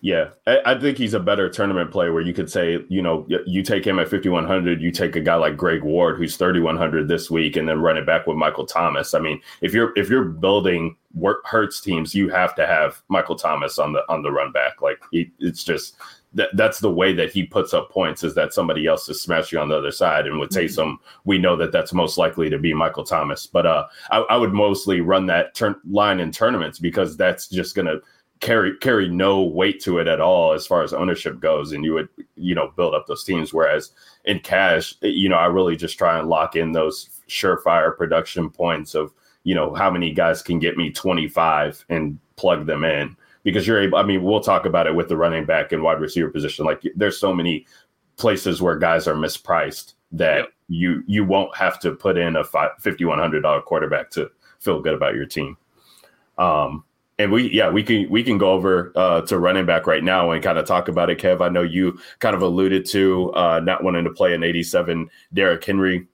Yeah, I, I think he's a better tournament player where you could say, you know, you take him at 5,100, you take a guy like Greg Ward, who's 3,100 this week, and then run it back with Michael Thomas. I mean, if you're if you're building work Hurts teams, you have to have Michael Thomas on the on the run back. Like he, it's just that that's the way that he puts up points is that somebody else is smashing on the other side. And with Taysom, we know that that's most likely to be Michael Thomas. But uh, I, I would mostly run that turn line in tournaments because that's just gonna carry carry no weight to it at all as far as ownership goes. And you would you know build up those teams. Whereas in cash you know i really just try and lock in those surefire production points of you know how many guys can get me 25 and plug them in. Because you're able i mean we'll talk about it with the running back and wide receiver position. Like there's so many places where guys are mispriced that Yep. you you won't have to put in a fi- $5100 quarterback to feel good about your team. Um and we, yeah, we can we can go over uh, to running back right now and kind of talk about it, Kev. I know you kind of alluded to uh, not wanting to play an 87 Derrick Henry,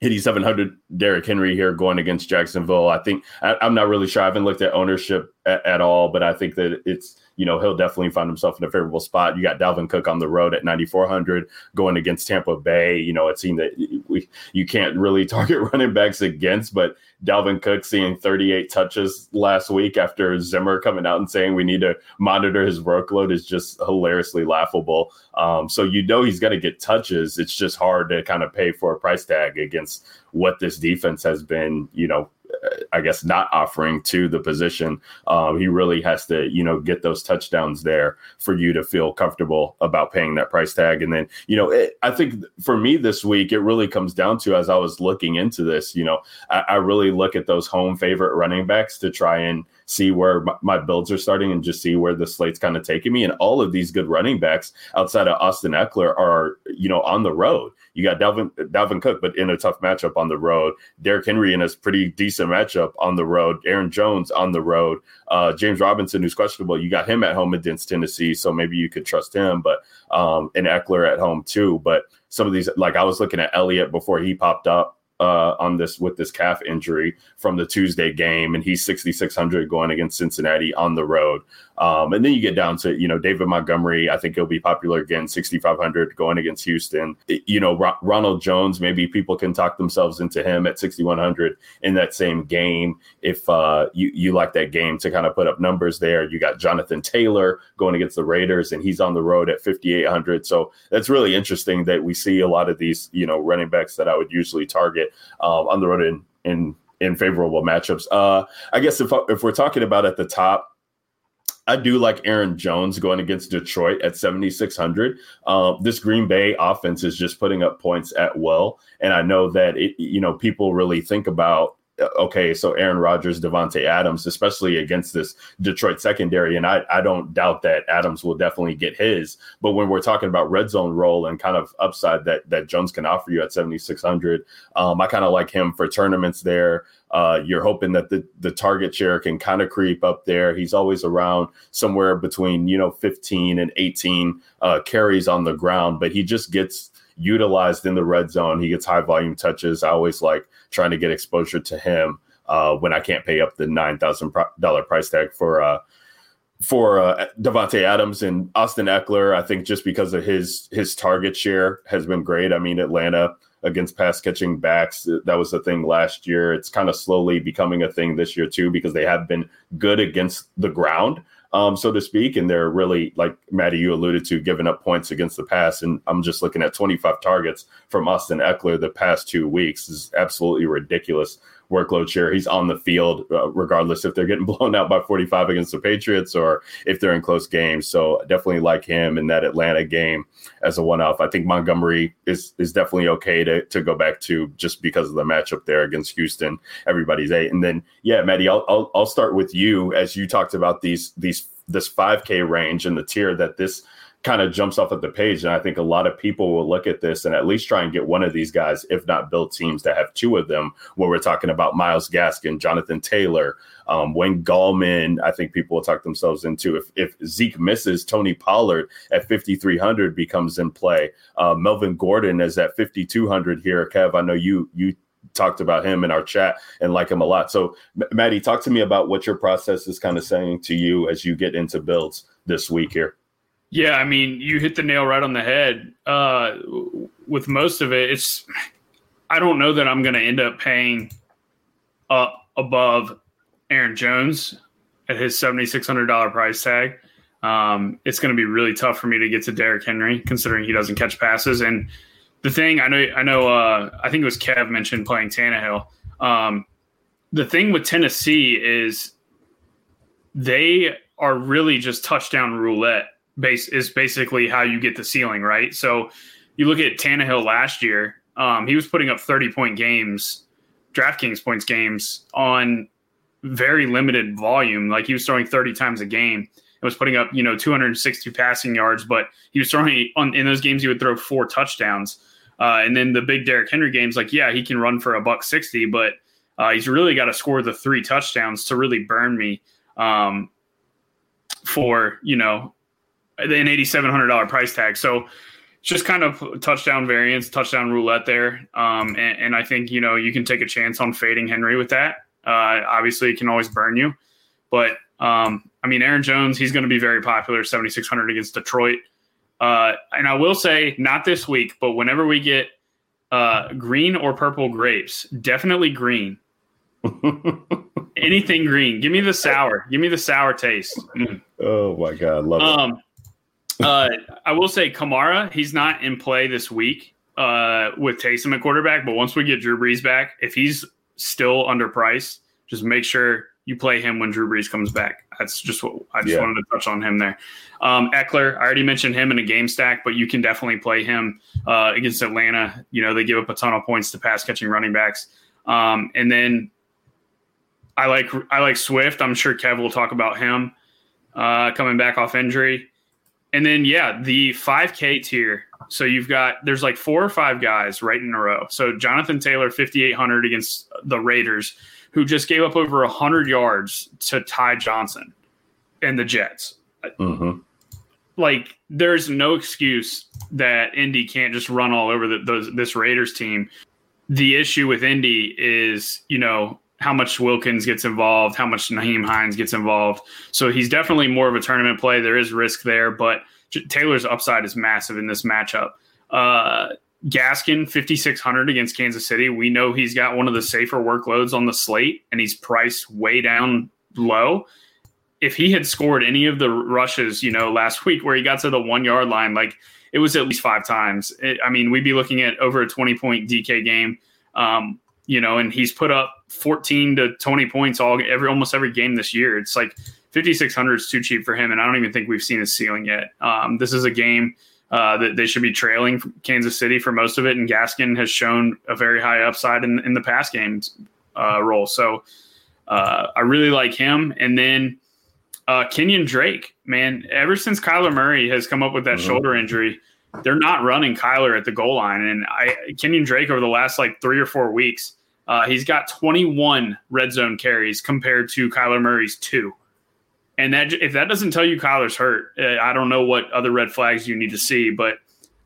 8700 Derrick Henry here going against Jacksonville. I think I, I'm not really sure. I haven't looked at ownership at, at all, but I think that it's you know he'll definitely find himself in a favorable spot. You got Dalvin Cook on the road at 9400 going against Tampa Bay. You know, it seemed that we you can't really target running backs against, but Dalvin Cook seeing 38 touches last week after Zimmer coming out and saying we need to monitor his workload is just hilariously laughable. Um, so you know he's going to get touches. It's just hard to kind of pay for a price tag against what this defense has been, you know, I guess not offering to the position. Um, he really has to, you know, get those touchdowns there for you to feel comfortable about paying that price tag. And then, you know, it, I think for me this week, it really comes down to as I was looking into this, you know, I, I really look at those home favorite running backs to try and see where my, builds are starting and just see where the slate's kind of taking me. And all of these good running backs outside of Austin Ekeler are, you know, on the road. You got Dalvin Dalvin Cook, but in a tough matchup on the road. Derrick Henry in a pretty decent matchup on the road. Aaron Jones on the road. Uh, James Robinson, who's questionable, you got him at home against Tennessee, so maybe you could trust him. But um, and Ekeler at home too. But some of these, like I was looking at Elliott before he popped up uh, on this with this calf injury from the Tuesday game, and he's 6,600 going against Cincinnati on the road. Um, and then you get down to, you know, David Montgomery. I think he'll be popular again, 6,500 going against Houston. You know, Ro- Ronald Jones, maybe people can talk themselves into him at 6,100 in that same game. If uh, you, you like that game to kind of put up numbers there, you got Jonathan Taylor going against the Raiders, and he's on the road at 5,800. So that's really interesting that we see a lot of these, you know, running backs that I would usually target um, on the road in, in, in favorable matchups. Uh, I guess if, if we're talking about at the top, I do like Aaron Jones going against Detroit at 7,600. Uh, this Green Bay offense is just putting up points at will. And I know that, it, you know, people really think about, okay, so Aaron Rodgers, Davante Adams, especially against this Detroit secondary. And I, I don't doubt that Adams will definitely get his. But when we're talking about red zone role and kind of upside that, that Jones can offer you at 7,600, um, I kind of like him for tournaments there. Uh, you're hoping that the, the target share can kind of creep up there. He's always around somewhere between, you know, 15 and 18 uh, carries on the ground, but he just gets utilized in the red zone. He gets high volume touches. I always like trying to get exposure to him uh, when I can't pay up the $9,000 price tag for uh, for uh, Davante Adams and Austin Ekeler. I think just because of his his target share has been great. I mean, Atlanta against pass catching backs. That was a thing last year. It's kind of slowly becoming a thing this year too because they have been good against the ground, um, so to speak, and they're really like Maddie you alluded to, giving up points against the pass. And I'm just looking at 25 targets from Austin Ekeler the past two weeks is absolutely ridiculous workload share. He's on the field uh, regardless if they're getting blown out by 45 against the Patriots or if they're in close games. So definitely like him in that Atlanta game as a one-off. I think Montgomery is is definitely okay to to go back to just because of the matchup there against Houston. Everybody's eight, and then yeah, Maddie, I'll I'll, I'll start with you as you talked about these these this 5K range and the tier that this kind of jumps off at the page. And I think a lot of people will look at this and at least try and get one of these guys, if not build teams that have two of them, where we're talking about Myles Gaskin, Jonathan Taylor, um, Wayne Gallman. I think people will talk themselves into if, if Zeke misses, Tony Pollard at 5,300 becomes in play. Uh, Melvin Gordon is at 5,200 here. Kev, I know you, you, talked about him in our chat and like him a lot. So, Maddie, talk to me about what your process is kind of saying to you as you get into builds this week here. Yeah, I mean, you hit the nail right on the head. Uh, with most of it, it's I don't know that I'm going to end up paying up above Aaron Jones at his seventy six hundred dollar price tag. Um, it's going to be really tough for me to get to Derrick Henry, considering he doesn't catch passes. And the thing I know, I know, uh, I think it was Kev mentioned playing Tannehill. Um, the thing with Tennessee is they are really just touchdown roulette base is basically how you get the ceiling, right? So you look at Tannehill last year, um, he was putting up 30 point games, DraftKings points games on very limited volume. Like he was throwing 30 times a game. It was putting up, you know, 260 passing yards, but he was throwing on in those games, he would throw four touchdowns. Uh, and then the big Derrick Henry games, like, yeah, he can run for a buck 60, but uh, he's really got to score the three touchdowns to really burn me um, for, you know, an $8,700 price tag. So it's just kind of touchdown variance, touchdown roulette there. Um, and, and, I think, you know, you can take a chance on fading Henry with that. Uh, obviously, it can always burn you. But, um, I mean, Aaron Jones, he's going to be very popular, 7,600 against Detroit. Uh, and I will say, not this week, but whenever we get uh, green or purple grapes, definitely green. Anything green. Give me the sour. Give me the sour taste. Mm. Oh my god, love um, it uh, I will say Kamara, he's not in play this week uh, with Taysom at quarterback. But once we get Drew Brees back, if he's still underpriced, just make sure you play him when Drew Brees comes back. That's just what I just yeah. wanted to touch on him there. Um, Ekeler, I already mentioned him in a game stack, but you can definitely play him uh, against Atlanta. You know, they give up a ton of points to pass catching running backs. Um, and then I like I like Swift. I'm sure Kev will talk about him uh, coming back off injury. And then yeah, the 5K tier. So you've got there's like four or five guys right in a row. So Jonathan Taylor 5800 against the Raiders who just gave up over 100 yards to Ty Johnson and the Jets. Mm-hmm. Like there's no excuse that Indy can't just run all over the, those this Raiders team. the issue with Indy is, you know, how much Wilkins gets involved, how much Nyheim Hines gets involved. So he's definitely more of a tournament play. There is risk there, but Taylor's upside is massive in this matchup. Uh, Gaskin 5600 against Kansas City. We know he's got one of the safer workloads on the slate and he's priced way down low. If he had scored any of the rushes, you know, last week where he got to the 1 yard line, like it was at least 5 times. It, I mean, we'd be looking at over a 20 point DK game. Um, you know, and he's put up 14 to 20 points all every almost every game this year. It's like 5600 is too cheap for him, and I don't even think we've seen his ceiling yet. Um, this is a game uh, that they should be trailing Kansas City for most of it, and Gaskin has shown a very high upside in, in the pass games uh, role. So uh, I really like him, and then. Uh, Kenyon Drake, man, ever since Kyler Murray has come up with that mm-hmm. shoulder injury, they're not running Kyler at the goal line. And I Kenyon Drake over the last like three or four weeks, uh, he's got 21 red zone carries compared to Kyler Murray's two. And that if that doesn't tell you Kyler's hurt, uh, I don't know what other red flags you need to see. But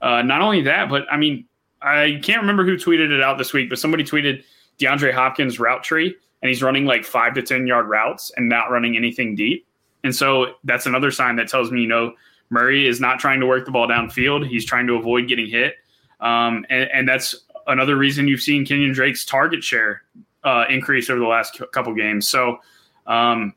uh, not only that, but I mean, I can't remember who tweeted it out this week, but somebody tweeted DeAndre Hopkins route tree, and he's running like five to ten yard routes and not running anything deep. And so that's another sign that tells me, you know, Murray is not trying to work the ball downfield. He's trying to avoid getting hit. Um, and, and, that's another reason you've seen Kenyon Drake's target share uh, increase over the last couple games. So um,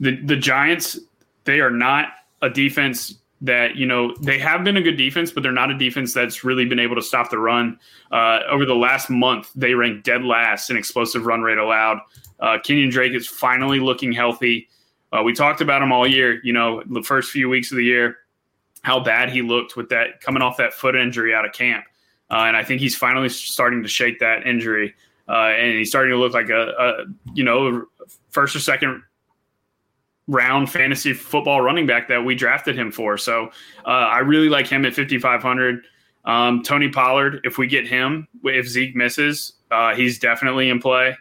the the Giants, they are not a defense that you know they have been a good defense, but they're not a defense that's really been able to stop the run. Uh, over the last month, they ranked dead last in explosive run rate allowed. Uh, Kenyon Drake is finally looking healthy. Uh, we talked about him all year. You know, the first few weeks of the year, how bad he looked with that coming off that foot injury out of camp. Uh, and I think he's finally starting to shake that injury. Uh, and he's starting to look like a, a, you know, first or second round fantasy football running back that we drafted him for. So uh, I really like him at 5,500. Um, Tony Pollard, if we get him, if Zeke misses, uh, he's definitely in play.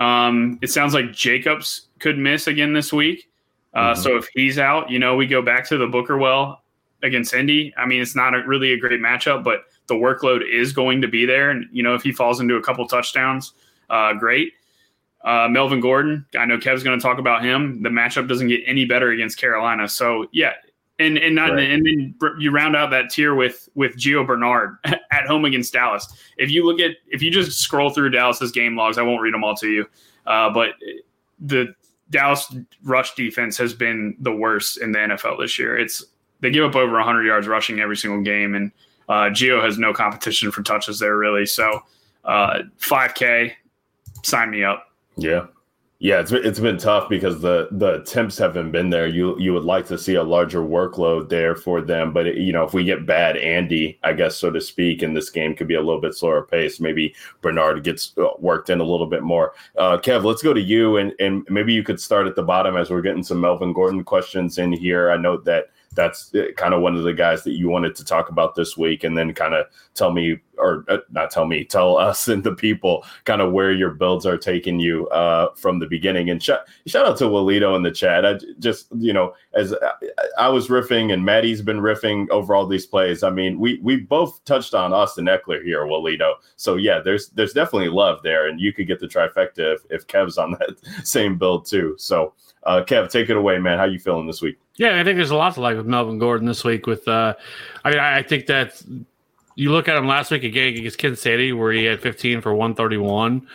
Um, it sounds like Jacobs could miss again this week. Uh, mm-hmm. So if he's out, you know, we go back to the Booker well against Indy. I mean, it's not a, really a great matchup, but the workload is going to be there. And, you know, if he falls into a couple touchdowns, uh, great. Uh, Melvin Gordon, I know Kev's going to talk about him. The matchup doesn't get any better against Carolina. So, yeah. And and not, right. and then you round out that tier with with Gio Bernard at home against Dallas. If you look at if you just scroll through Dallas's game logs, I won't read them all to you, uh, but the Dallas rush defense has been the worst in the NFL this year. It's they give up over 100 yards rushing every single game, and uh, Gio has no competition for touches there really. So uh, 5K, sign me up. Yeah. Yeah, it's it's been tough because the the attempts haven't been there. You you would like to see a larger workload there for them, but it, you know if we get bad Andy, I guess so to speak, and this game could be a little bit slower pace. Maybe Bernard gets uh, worked in a little bit more. Uh, Kev, let's go to you, and and maybe you could start at the bottom as we're getting some Melvin Gordon questions in here. I know that that's uh, kind of one of the guys that you wanted to talk about this week and then kind of tell me or uh, not tell me tell us and the people kind of where your builds are taking you uh, from the beginning. And sh- shout out to Walito in the chat. I just you know as I, I was riffing and Maddie's been riffing over all these plays. I mean we we both touched on Austin Ekeler here Walito so yeah there's there's definitely love there and you could get the trifecta if, if Kev's on that same build too. So uh, Kev take it away man. How you feeling this week yeah, I think there's a lot to like with Melvin Gordon this week. With, uh, I mean, I think that you look at him last week again against Kansas City, where he had 15 for 131,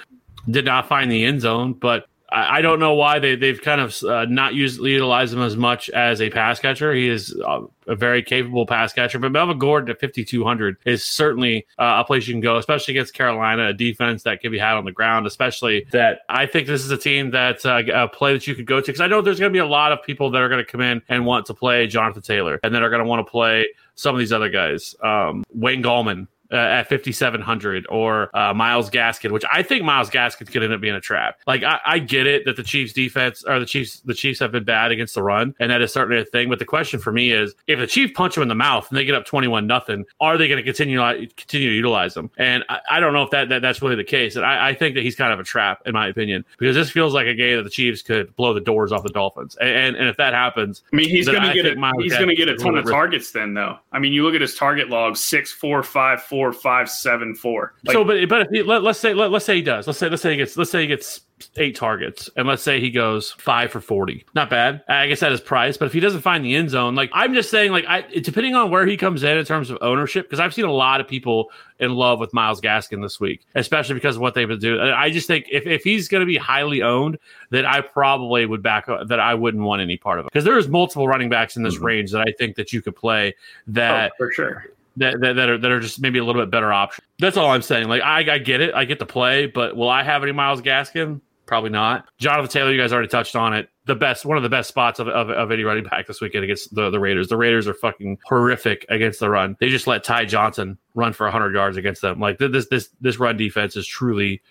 did not find the end zone, but I, don't know why they they've kind of uh, not used utilized him as much as a pass catcher. He is uh, a very capable pass catcher, but Melvin Gordon at 5200 is certainly uh, a place you can go, especially against Carolina, a defense that can be had on the ground. Especially that I think this is a team that uh, a play that you could go to because I know there's going to be a lot of people that are going to come in and want to play Jonathan Taylor, and then are going to want to play some of these other guys. Um, Wayne Gallman uh, at 5700 or uh, Myles Gaskin, which I think Myles Gaskin could end up being a trap. Like I, I, get it that the Chiefs defense or the Chiefs the Chiefs have been bad against the run, and that is certainly a thing. But the question for me is, if the Chiefs punch them in the mouth and they get up 21 nothing, are they going to continue continue to utilize them? And I, I, don't know if that, that that's really the case. And I, I, think that he's kind of a trap in my opinion because this feels like a game that the Chiefs could blow the doors off the Dolphins. And and, and if that happens, I mean he's going to get a, he's going to get a ton of targets then though. I mean you look at his target log six four five four four five seven four. Like, so, but but if he, let, us say let, us say he does. Let's say let's say he gets let's say he gets eight targets, and let's say he goes five for forty. Not bad. I guess at his price. But if he doesn't find the end zone, like I'm just saying, like I depending on where he comes in in terms of ownership, because I've seen a lot of people in love with Myles Gaskin this week, especially because of what they've been doing. I just think if, if he's going to be highly owned, then I probably would back that I wouldn't want any part of it because there is multiple running backs in this mm-hmm. range that I think that you could play that oh, for sure that, that, that, are that are just maybe a little bit better option. That's all I'm saying. Like I, I get it, I get the play, but will I have any Myles Gaskin? Probably not. Jonathan Taylor, you guys already touched on it. The best, one of the best spots of, of, of any running back this weekend against the, the Raiders. The Raiders are fucking horrific against the run. They just let Ty Johnson run for 100 yards against them. Like this, this, this run defense is truly,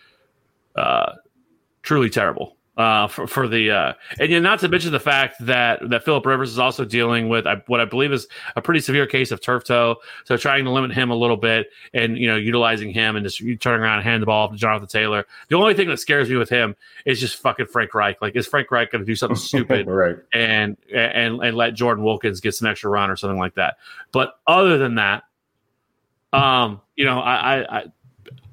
uh, truly terrible uh, for, for the uh, and you know, not to mention the fact that that Philip Rivers is also dealing with what I believe is a pretty severe case of turf toe. So trying to limit him a little bit and you know utilizing him and just turning around and hand the ball off to Jonathan Taylor. The only thing that scares me with him is just fucking Frank Reich. Like is Frank Reich going to do something stupid right. and and and let Jordan Wilkins get some extra run or something like that? But other than that, um, you know, I I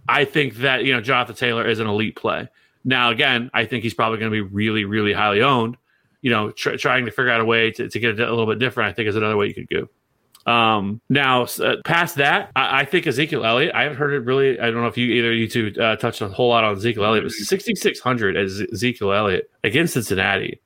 I think that you know Jonathan Taylor is an elite play. Now, again, I think he's probably going to be really, really highly owned. You know, tr- trying to figure out a way to, to get it a little bit different, I think, is another way you could go. Um, now, uh, past that, I, I, think Ezekiel Elliott. I haven't heard it really. I don't know if you either you two uh, touched a whole lot on Ezekiel Elliott, but sixty six hundred as Ezekiel Elliott against Cincinnati.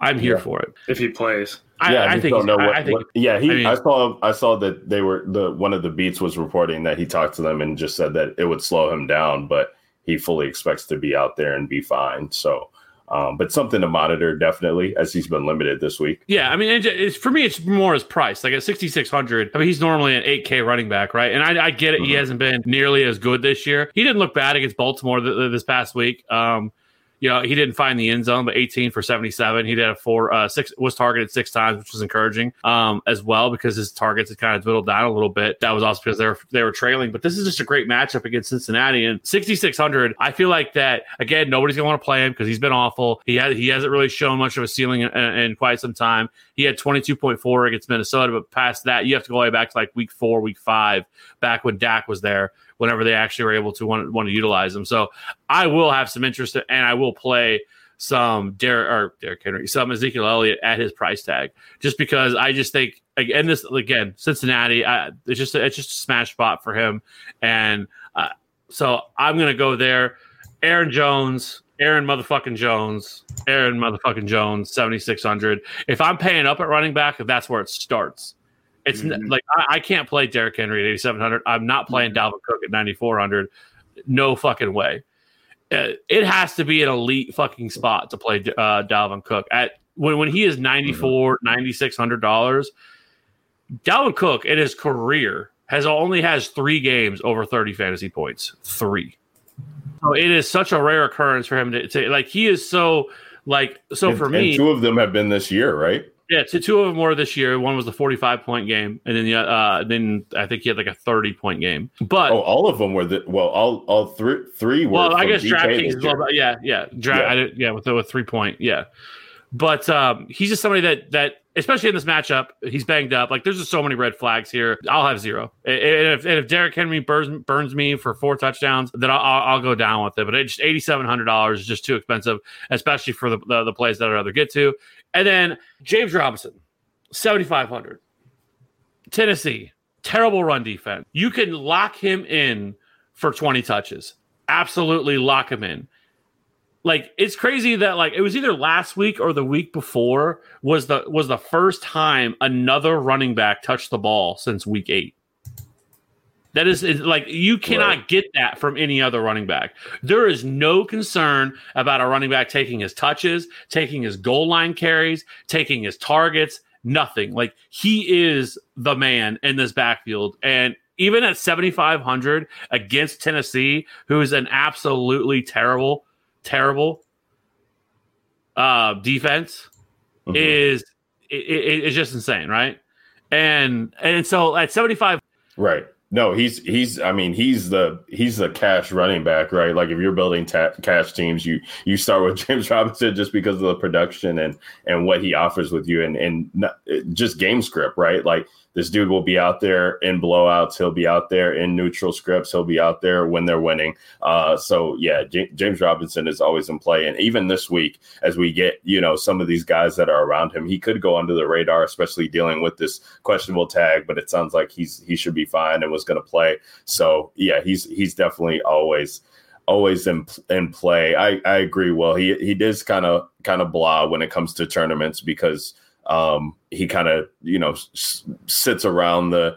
I'm here yeah. for it if he plays. I, yeah, I, I think. Don't know what, I think. What, yeah, he. I, mean, I, saw. I saw that they were the one of the beats was reporting that he talked to them and just said that it would slow him down, but he fully expects to be out there and be fine. So, um, but something to monitor definitely as he's been limited this week. Yeah, I mean, it's, for me, it's more his price. Like at sixty six hundred, I mean, he's normally an eight K running back, right? And I, I get it; mm-hmm. he hasn't been nearly as good this year. He didn't look bad against Baltimore th- th- this past week. Um, you know, he didn't find the end zone, but 18 for 77. He did a four, uh, six, was targeted six times, which was encouraging, um, as well, because his targets had kind of dwindled down a little bit. That was also because they were, they were trailing, but this is just a great matchup against Cincinnati and 6,600. I feel like that, again, nobody's going to want to play him because he's been awful. He has, he hasn't really shown much of a ceiling in, in quite some time. He had 22.4 against Minnesota, but past that, you have to go way back to like week four, week five, back when Dak was there whenever they actually were able to want, want to utilize them. So I will have some interest and I will play some Derrick or Derrick Henry, some Ezekiel Elliott at his price tag, just because I just think again this again Cincinnati, I, it's just it's just a smash spot for him, and uh, so I'm gonna go there. Aaron Jones, Aaron motherfucking Jones, Aaron motherfucking Jones, seventy six hundred. If I'm paying up at running back, if that's where it starts. It's mm-hmm. like I, I, can't play Derrick Henry at 8,700. I'm not playing mm-hmm. Dalvin Cook at 9,400. No fucking way. Uh, it has to be an elite fucking spot to play uh, Dalvin Cook at when when he is 94 mm-hmm. 9600 dollars. Dalvin Cook in his career has only has three games over 30 fantasy points. Three. So it is such a rare occurrence for him to, to like he is so like so and, for me. two of them have been this year, right? Yeah, two, two of them were this year. One was the 45 point game, and then the uh, then I think he had like a 30 point game. But oh, all of them were the well, all all three three were. Well, I guess DraftKings. Well, yeah, yeah, dra- yeah. yeah, with with three point, yeah. But um, he's just somebody that that especially in this matchup, he's banged up. Like there's just so many red flags here. I'll have zero. And if, and if Derrick Henry burns, burns me for four touchdowns, then I'll, I'll go down with it. But it's just eighty seven hundred dollars is just too expensive, especially for the, the the plays that I'd rather get to. And then James Robinson, 7,500. Tennessee, terrible run defense. You can lock him in for 20 touches. Absolutely lock him in. Like it's crazy that like it was either last week or the week before was the was the first time another running back touched the ball since week 8. That is, like you cannot right. get that from any other running back. There is no concern about a running back taking his touches, taking his goal line carries, taking his targets, nothing. Like he is the man in this backfield. And even at 7,500 against Tennessee, who is an absolutely terrible, terrible uh, defense, mm-hmm. is it, it, it's just insane, right? And and so at 75, right no, he's he's. I mean, he's the he's the cash running back, right? Like if you're building ta- cash teams, you you start with James Robinson just because of the production and and what he offers with you, and and not, just game script, right? Like This dude will be out there in blowouts. He'll be out there in neutral scripts. He'll be out there when they're winning. Uh, so yeah, J- James Robinson is always in play, and even this week, as we get you know some of these guys that are around him, he could go under the radar, especially dealing with this questionable tag. But it sounds like he's he should be fine and was going to play. So yeah, he's he's definitely always always in in play. I I agree. Well, he he does kind of kind of blah when it comes to tournaments because um, he kind of you know s- sits around the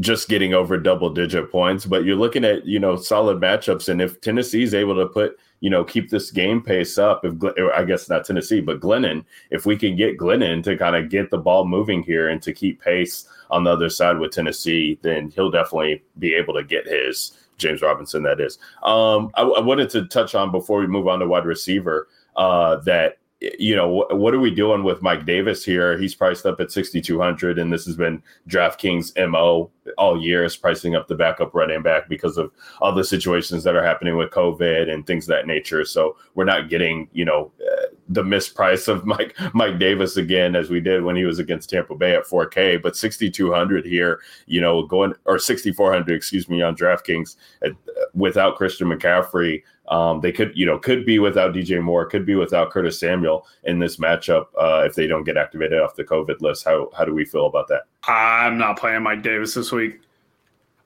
just getting over double digit points. But you're looking at you know solid matchups, and if Tennessee is able to put you know keep this game pace up, if I guess not Tennessee, but Glennon, if we can get Glennon to kind of get the ball moving here and to keep pace on the other side with Tennessee, then he'll definitely be able to get his. James Robinson, that is. Um, I, I, wanted to touch on before we move on to wide receiver uh, that you know what, are we doing with Mike Davis here? He's priced up at 6200, and this has been DraftKings mo all year is pricing up the backup running back because of all the situations that are happening with COVID and things of that nature. So we're not getting you know uh, the misprice of Mike Mike Davis again as we did when he was against Tampa Bay at 4K, but 6200 here, you know, going or 6400, excuse me, on DraftKings at, without Christian McCaffrey. Um, they could, you know, could be without DJ Moore, could be without Curtis Samuel in this matchup uh, if they don't get activated off the COVID list. How how do we feel about that? I'm not playing Mike Davis this week.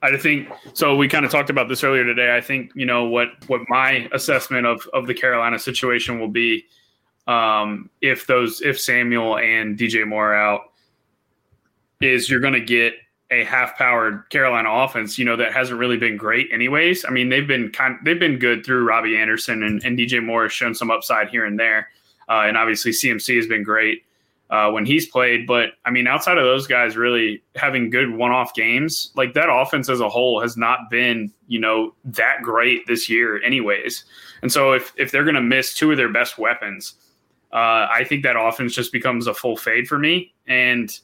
I think so. We kind of talked about this earlier today. I think you know what what my assessment of of the Carolina situation will be um, if those if Samuel and DJ Moore are out is you're going to get a half-powered Carolina offense, you know, that hasn't really been great anyways. I mean, they've been kind they've been good through Robbie Anderson and, and DJ Moore has shown some upside here and there. Uh, and obviously CMC has been great uh, when he's played. But I mean, outside of those guys really having good one-off games, like that offense as a whole has not been, you know, that great this year anyways. And so if if they're gonna miss two of their best weapons, uh, I think that offense just becomes a full fade for me. And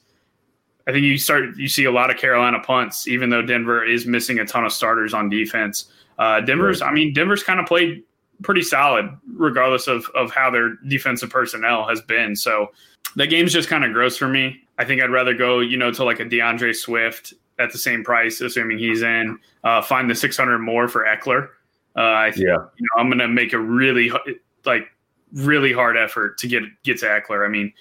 I think you start you see a lot of Carolina punts, even though Denver is missing a ton of starters on defense. Uh, Denver's, I mean, Denver's kind of played pretty solid, regardless of of how their defensive personnel has been. So that game's just kind of gross for me. I think I'd rather go, you know, to like a DeAndre Swift at the same price, assuming he's in. Uh, find the six hundred more for Ekeler. Uh, I think, Yeah. you know, I'm going to make a really like really hard effort to get get to Ekeler. I mean,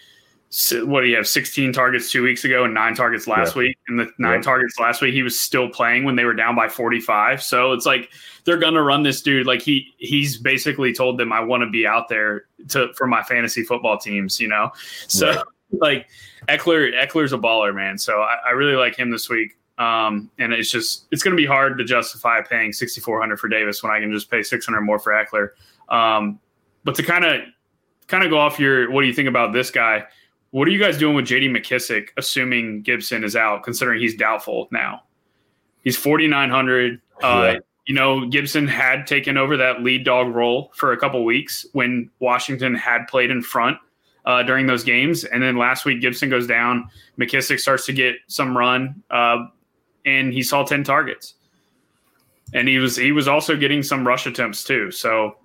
what do you have? 16 targets two weeks ago and nine targets last Yeah. week. And the nine Yeah. targets last week, he was still playing when they were down by 45. So it's like they're gonna run this dude. Like he he's basically told them, I want to be out there to for my fantasy football teams. You know, so Right. like Ekeler Ekeler's a baller, man. So I, I really like him this week. Um, and it's just it's going to be hard to justify paying 6400 for Davis when I can just pay 600 more for Ekeler. Um, but to kind of kind of go off your what do you think about this guy? What are you guys doing with JD McKissic, assuming Gibson is out, considering he's doubtful now? He's 4,900. Uh, You know, Gibson had taken over that lead dog role for a couple weeks when Washington had played in front uh, during those games. And then last week, Gibson goes down. McKissic starts to get some run, uh, and he saw 10 targets. And he was he was also getting some rush attempts too. So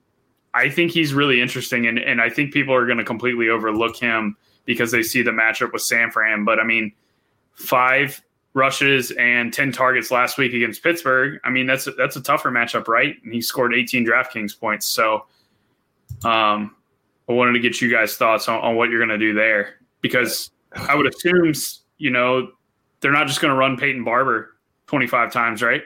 I think he's really interesting, and, and I think people are going to completely overlook him because they see the matchup with San Fran. But I mean, five rushes and ten targets last week against Pittsburgh. I mean, that's a, that's a tougher matchup, right? And he scored 18 DraftKings points. So, um, I wanted to get you guys' thoughts on, on what you're going to do there because I would assume, you know, they're not just going to run Peyton Barber 25 times, right?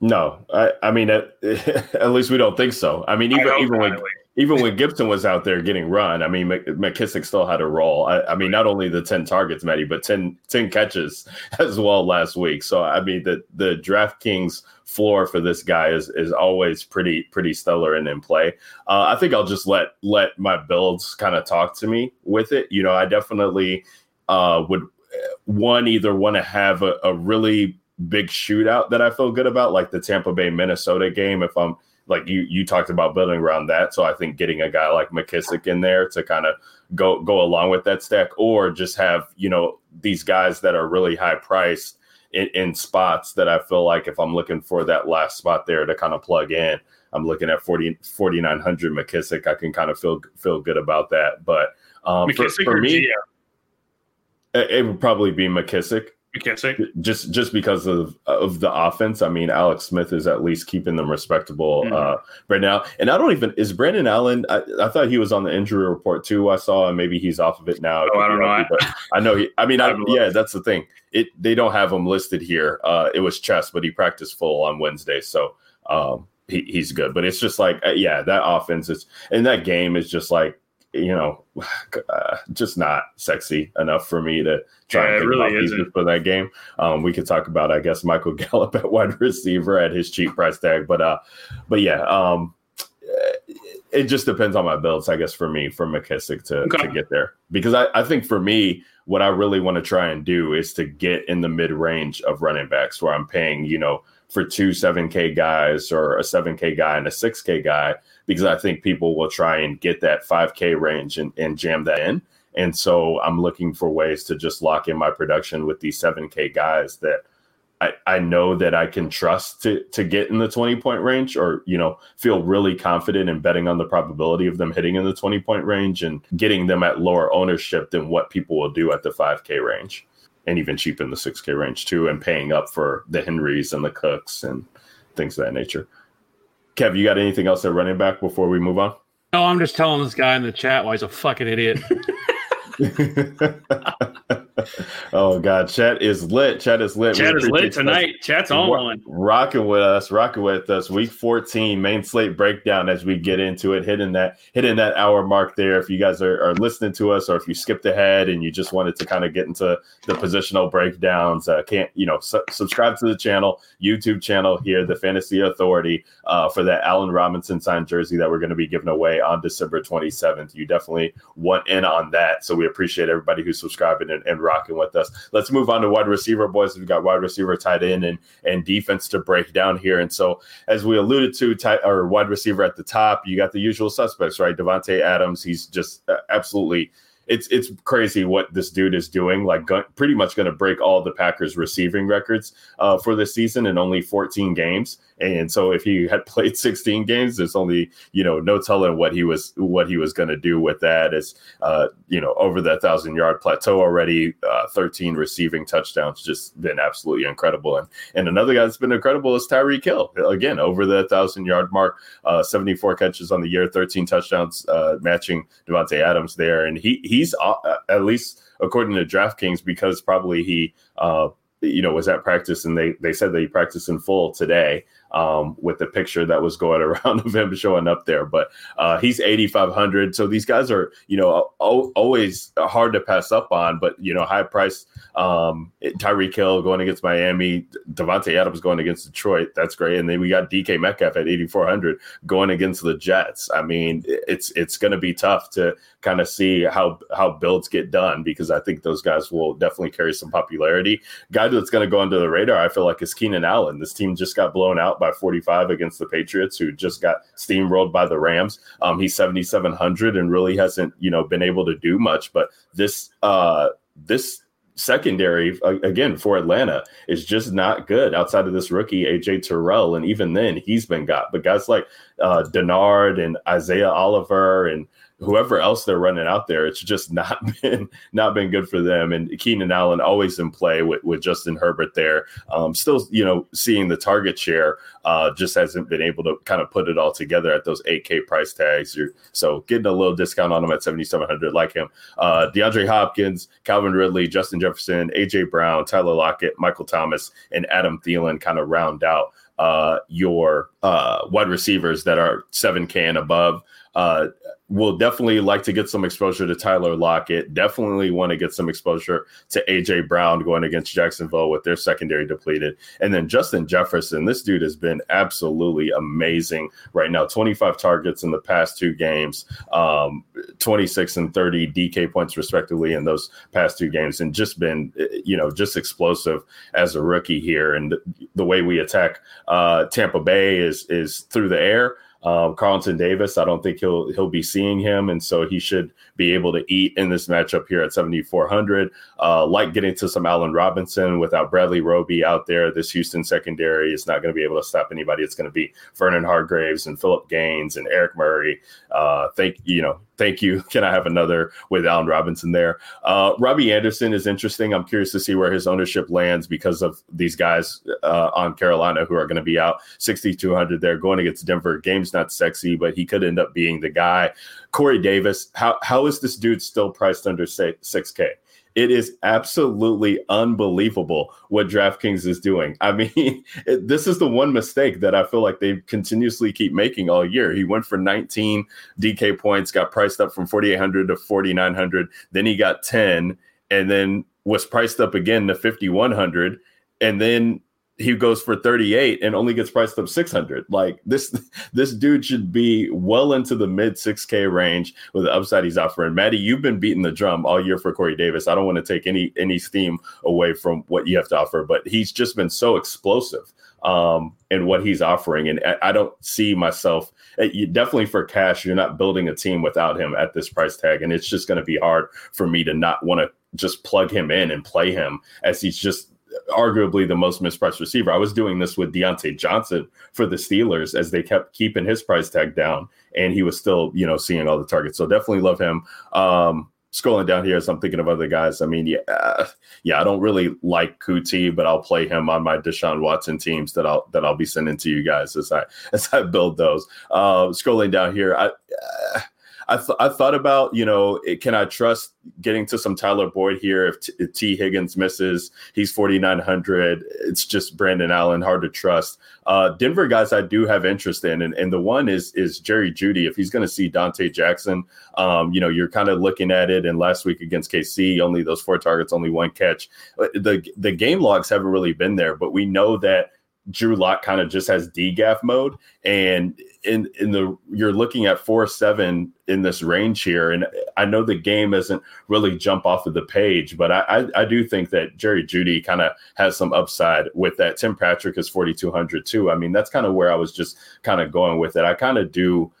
No, I, I mean, at, at least we don't think so. I mean, even even when. Even when Gibson was out there getting run, I mean, McKissic still had a role. I, I mean, not only the ten targets, Matty, but 10, 10 catches as well last week. So, I mean, the the DraftKings floor for this guy is is always pretty pretty stellar and in play. Uh, I think I'll just let let my builds kind of talk to me with it. You know, I definitely uh, would uh, one either want to have a, a really big shootout that I feel good about, like the Tampa Bay Minnesota game. If I'm like you, you talked about building around that, so I think getting a guy like McKissic in there to kind of go go along with that stack, or just have you know these guys that are really high priced in, in spots that I feel like if I'm looking for that last spot there to kind of plug in, I'm looking at 40 4900 McKissic. I can kind of feel feel good about that, but um, for, McKissic for or me, it would probably be McKissic. McKissic. just just because of of the offense. I mean, Alex Smith is at least keeping them respectable Mhm. uh, right now. And I don't even is Brandon Allen. I, I thought he was on the injury report too. I saw, and maybe he's off of it now. Oh, I don't know. but I know he. I mean, I, I yeah, that's the thing. It they don't have him listed here. Uh, it was chest, but he practiced full on Wednesday, so um, he, he's good. But it's just like, uh, yeah, that offense is, and that game is just like. You know, uh, just not sexy enough for me to try Yeah, and think really about isn't. for that game. Um, we could talk about, I guess, Michael Gallup at wide receiver at his cheap price tag, but uh, but yeah, um, it just depends on my builds, I guess, for me, for McKissic to, Okay. to get there. Because I, I think for me, what I really want to try and do is to get in the mid range of running backs where I'm paying, you know, for two 7K guys or a 7K guy and a 6K guy, because I think people will try and get that 5K range and, and jam that in. And so I'm looking for ways to just lock in my production with these 7K guys that I, I know that I can trust to to get in the 20 point range or, you know, feel really confident in betting on the probability of them hitting in the 20 point range and getting them at lower ownership than what people will do at the 5K range and even cheap in the 6K range too, and paying up for the Henrys and the Cooks and things of that nature. Kev, you got anything else at running back before we move on? No, I'm just telling this guy in the chat why he's a fucking idiot. oh god, chat is lit. Chat is lit. We Chat is lit tonight. Chat's on one. Rocking with us, rocking with us. Week 14 main slate breakdown as we get into it, hitting that hitting that hour mark there. If you guys are, are listening to us, or if you skipped ahead and you just wanted to kind of get into the positional breakdowns, uh, can't you know su- subscribe to the channel, YouTube channel here, the Fantasy Authority, uh, for that Allen Robinson signed jersey that we're going to be giving away on December 27th. You definitely want in on that, so we appreciate everybody who's subscribing and, and rocking with us. Let's move on to wide receiver, boys. We've got wide receiver, tight end, and and defense to break down here. And so, as we alluded to, tight or wide receiver at the top, you got the usual suspects, right? Davante Adams. He's just uh, absolutely. It's it's crazy what this dude is doing. Like, pretty much going to break all the Packers receiving records uh, for this season in only 14 games. And so, if he had played 16 games, there's only you know no telling what he was what he was going to do with that. Uh, you know, over that thousand yard plateau already, uh, 13 receiving touchdowns, just been absolutely incredible. And and another guy that's been incredible is Tyreek Hill. Again, over the thousand yard mark, uh, 74 catches on the year, 13 touchdowns, uh, matching Davante Adams there. And he he's uh, at least according to DraftKings because probably he. Uh, you know, was at practice, and they they said that he practiced in full today um, with the picture that was going around of him showing up there. But uh, he's 8,500. So these guys are, you know, al- always hard to pass up on, but, you know, high price. Um, Tyreek Hill going against Miami, Davante Adams going against Detroit. That's great. And then we got DK Metcalf at 8,400 going against the Jets. I mean, it's it's going to be tough to kind of see how how builds get done because I think those guys will definitely carry some popularity. Guy that's going to go under the radar, I feel like, is Keenan Allen. This team just got blown out by 45 against the Patriots, who just got steamrolled by the Rams. Um, he's 7,700 and really hasn't, you know, been able to do much. But this, uh, this secondary again for Atlanta is just not good outside of this rookie AJ Terrell, and even then he's been got. But guys like uh, Dennard and Isaiah Oliver and whoever else they're running out there, it's just not been not been good for them. And Keenan Allen always in play with, with Justin Herbert there. Um, still, you know, seeing the target share, uh, just hasn't been able to kind of put it all together at those 8K price tags. You're, so getting a little discount on him at 7,700, like him. Uh, DeAndre Hopkins, Calvin Ridley, Justin Jefferson, AJ Brown, Tyler Lockett, Michael Thomas, and Adam Thielen kind of round out uh, your uh, wide receivers that are 7K and above. Uh, will definitely like to get some exposure to Tyler Lockett. Definitely want to get some exposure to AJ Brown going against Jacksonville with their secondary depleted. And then Justin Jefferson, this dude has been absolutely amazing right now. 25 targets in the past two games, um, 26 and 30 DK points respectively in those past two games, and just been, you know, just explosive as a rookie here. And the, way we attack uh, Tampa Bay is is through the air. Um, Carlton Davis, I don't think he'll he'll be seeing him, and so he should be able to eat in this matchup here at 7,400. Uh, like getting to some Allen Robinson without Bradley Roby out there. This Houston secondary is not going to be able to stop anybody. It's going to be Vernon Hargreaves and Philip Gaines and Eric Murray. Uh, think you know thank you. Can I have another with Allen Robinson there? Uh, Robbie Anderson is interesting. I'm curious to see where his ownership lands because of these guys uh, on Carolina who are going to be out 6,200 there going against Denver. Game's not sexy, but he could end up being the guy. Corey Davis, how, how is this dude still priced under 6K? It is absolutely unbelievable what DraftKings is doing. I mean, it, this is the one mistake that I feel like they continuously keep making all year. He went for 19 DK points, got priced up from 4,800 to 4,900. Then he got 10 and then was priced up again to 5,100. And then he goes for 38 and only gets priced up 600 like this this dude should be well into the mid 6k range with the upside he's offering. Maddie you've been beating the drum all year for corey davis. I don't want to take any any steam away from what you have to offer but he's just been so explosive um in what he's offering. And i, don't see myself eh, definitely for cash you're not building a team without him at this price tag. And it's just going to be hard for me to not want to just plug him in and play him as he's just arguably the most mispriced receiver. I was doing this with Diontae Johnson for the Steelers as they kept keeping his price tag down, and he was still, you know, seeing all the targets. So definitely love him. Um, scrolling down here as I'm thinking of other guys. I mean, yeah, yeah, I don't really like Coutee, but I'll play him on my Deshaun Watson teams that I'll that I'll be sending to you guys as I as I build those. Uh, scrolling down here, I. Uh, I, th- I thought about, you know, it, can I trust getting to some Tyler Boyd here if T, if T. Higgins misses? He's 4,900. It's just Brandon Allen, hard to trust. Uh, Denver guys I do have interest in, and, and the one is is Jerry Jeudy. If he's going to see Donte Jackson, um, you know, you're kind of looking at it. And last week against KC, only those four targets, only one catch. Uh, the the game logs haven't really been there, but we know that Drew Lock kind of just has DGAF mode, and in in the you're looking at four seven in this range here, and I know the game isn't really jump off of the page, but I I, I do think that Jerry Jeudy kind of has some upside with that. Tim Patrick is forty two hundred too. I mean, that's kind of where I was just kind of going with it. I kind of do.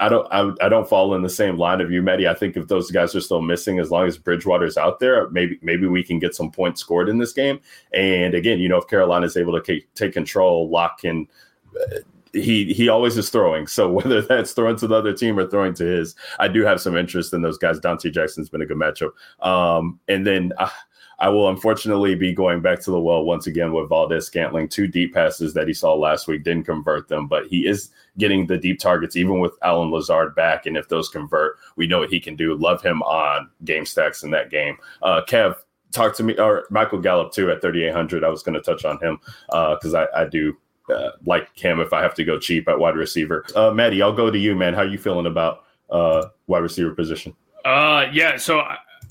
I, don't I, I, don't fall in the same line of you, Medi. I think if those guys are still missing, as long as Bridgewater's out there, maybe maybe we can get some points scored in this game. And again, you know, if Carolina is able to take control, lock in. Uh, he he always is throwing. So whether that's throwing to the other team or throwing to his, I do have some interest in those guys. Donte Jackson's been a good matchup. Um, and then uh, I will unfortunately be going back to the well once again with Valdes-Scantling. Two deep passes that he saw last week didn't convert them, but he is getting the deep targets even with Allen Lazard back. And if those convert, we know what he can do. Love him on game stacks in that game. Uh, Kev, talk to me, or Michael Gallup too at 3,800. I was going to touch on him because uh, I, I do uh, like him if I have to go cheap at wide receiver. Uh, Maddie, I'll go to you, man. How are you feeling about uh, wide receiver position? Uh, yeah. So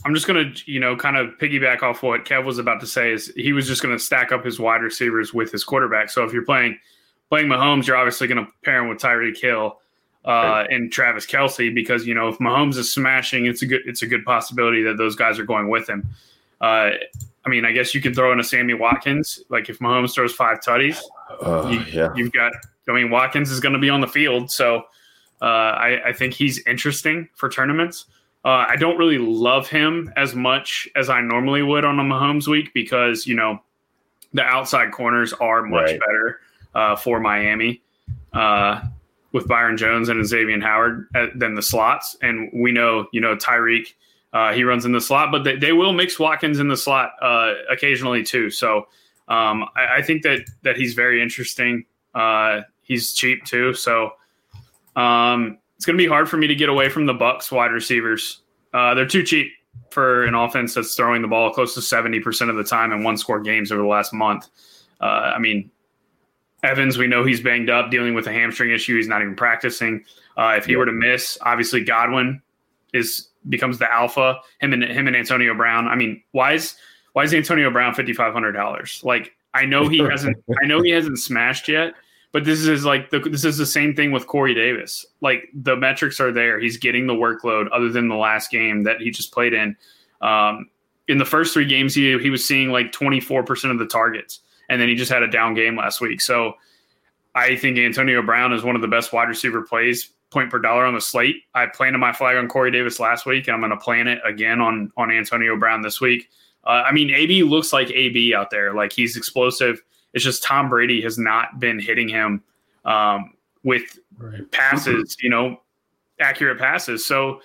I'm just going to, you know, kind of piggyback off what Kev was about to say is he was just going to stack up his wide receivers with his quarterback. So if you're playing playing Mahomes, you're obviously going to pair him with Tyreek Hill uh, and Travis Kelce because you know if Mahomes is smashing, it's a good it's a good possibility that those guys are going with him. Uh, I mean, I guess you can throw in a Sammy Watkins. Like if Mahomes throws five tutties, uh, you, yeah. you've got. I mean, Watkins is going to be on the field, so uh, I, I, think he's interesting for tournaments. Uh, I don't really love him as much as I normally would on a Mahomes week because you know the outside corners are much right. better uh, for Miami uh, with Byron Jones and Xavier Howard uh, than the slots, and we know you know Tyreek uh, he runs in the slot, but they, they will mix Watkins in the slot uh, occasionally too. So um, I, I, think that that he's very interesting. Uh, he's cheap too, so um, it's going to be hard for me to get away from the Bucks wide receivers. Uh, they're too cheap for an offense that's throwing the ball close to seventy percent of the time in one score games over the last month. Uh, I mean, Evans, we know he's banged up, dealing with a hamstring issue. He's not even practicing. Uh, if he were to miss, obviously Godwin is becomes the alpha. Him and him and Antonio Brown. I mean, why is why is Antonio Brown fifty five hundred dollars? Like I know he hasn't I know he hasn't smashed yet, but this is like the, this is the same thing with Corey Davis. Like the metrics are there. He's getting the workload other than the last game that he just played in. Um, in the first three games, he he was seeing like twenty four percent of the targets, and then he just had a down game last week. So I think Antonio Brown is one of the best wide receiver plays point per dollar on the slate. I planted my flag on Corey Davis last week, and I'm going to plant it again on on Antonio Brown this week. Uh, I mean, AB looks like AB out there. Like he's explosive. It's just Tom Brady has not been hitting him um, with right. passes, you know, accurate passes. So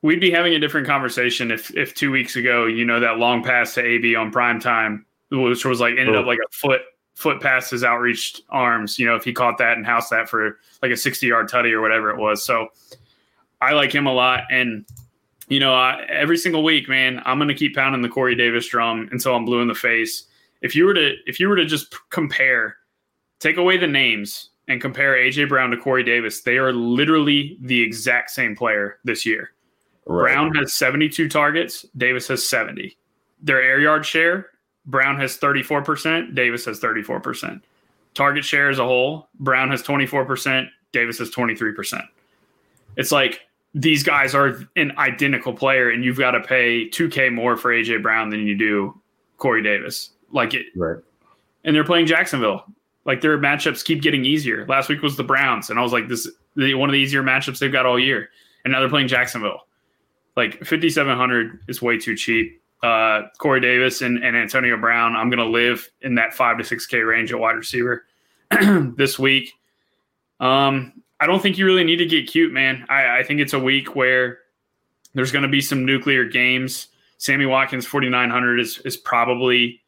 we'd be having a different conversation if if two weeks ago, you know, that long pass to AB on prime time, which was like ended up like a foot foot past his outreached arms. You know, if he caught that and housed that for like a sixty yard tutty or whatever it was. So I like him a lot, and you know, I, every single week, man, I'm going to keep pounding the Corey Davis drum until I'm blue in the face. If you were to if you were to just compare, take away the names and compare AJ Brown to Corey Davis, they are literally the exact same player this year. Right. Brown has 72 targets, Davis has 70. Their air yard share, Brown has 34%, Davis has 34%. Target share as a whole, Brown has 24%, Davis has 23%. It's like these guys are an identical player, and you've got to pay 2K more for AJ Brown than you do Corey Davis. Like it, Right. and they're playing Jacksonville. Like their matchups keep getting easier. Last week was the Browns, and I was like, this one of the easier matchups they've got all year. And now they're playing Jacksonville. Like 5,700 is way too cheap. Uh, Corey Davis and, and Antonio Brown, I'm to live in that five to 6K range at wide receiver this week. Um, I don't think you really need to get cute, man. I, I think it's a week where there's going to be some nuclear games. Sammy Watkins 4,900 is, is probably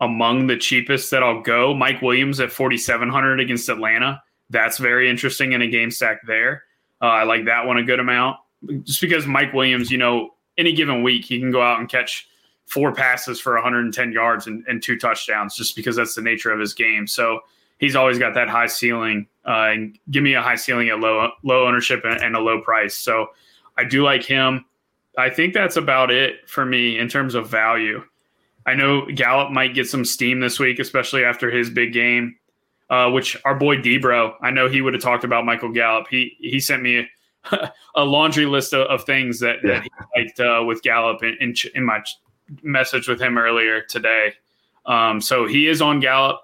among the cheapest that I'll go. Mike Williams at 4,700 against Atlanta. That's very interesting in a game stack there. Uh, I like that one a good amount just because Mike Williams, you know, any given week, he can go out and catch four passes for 110 yards and, and two touchdowns just because that's the nature of his game. So he's always got that high ceiling uh, and give me a high ceiling at low, low ownership and, and a low price. So I do like him. I think that's about it for me in terms of value. I know Gallup might get some steam this week, especially after his big game. Uh, which our boy Debro, I know he would have talked about Michael Gallup. He he sent me a, a laundry list of, of things that, Yeah. that he liked uh, with Gallup in, in, in my message with him earlier today. Um, so he is on Gallup.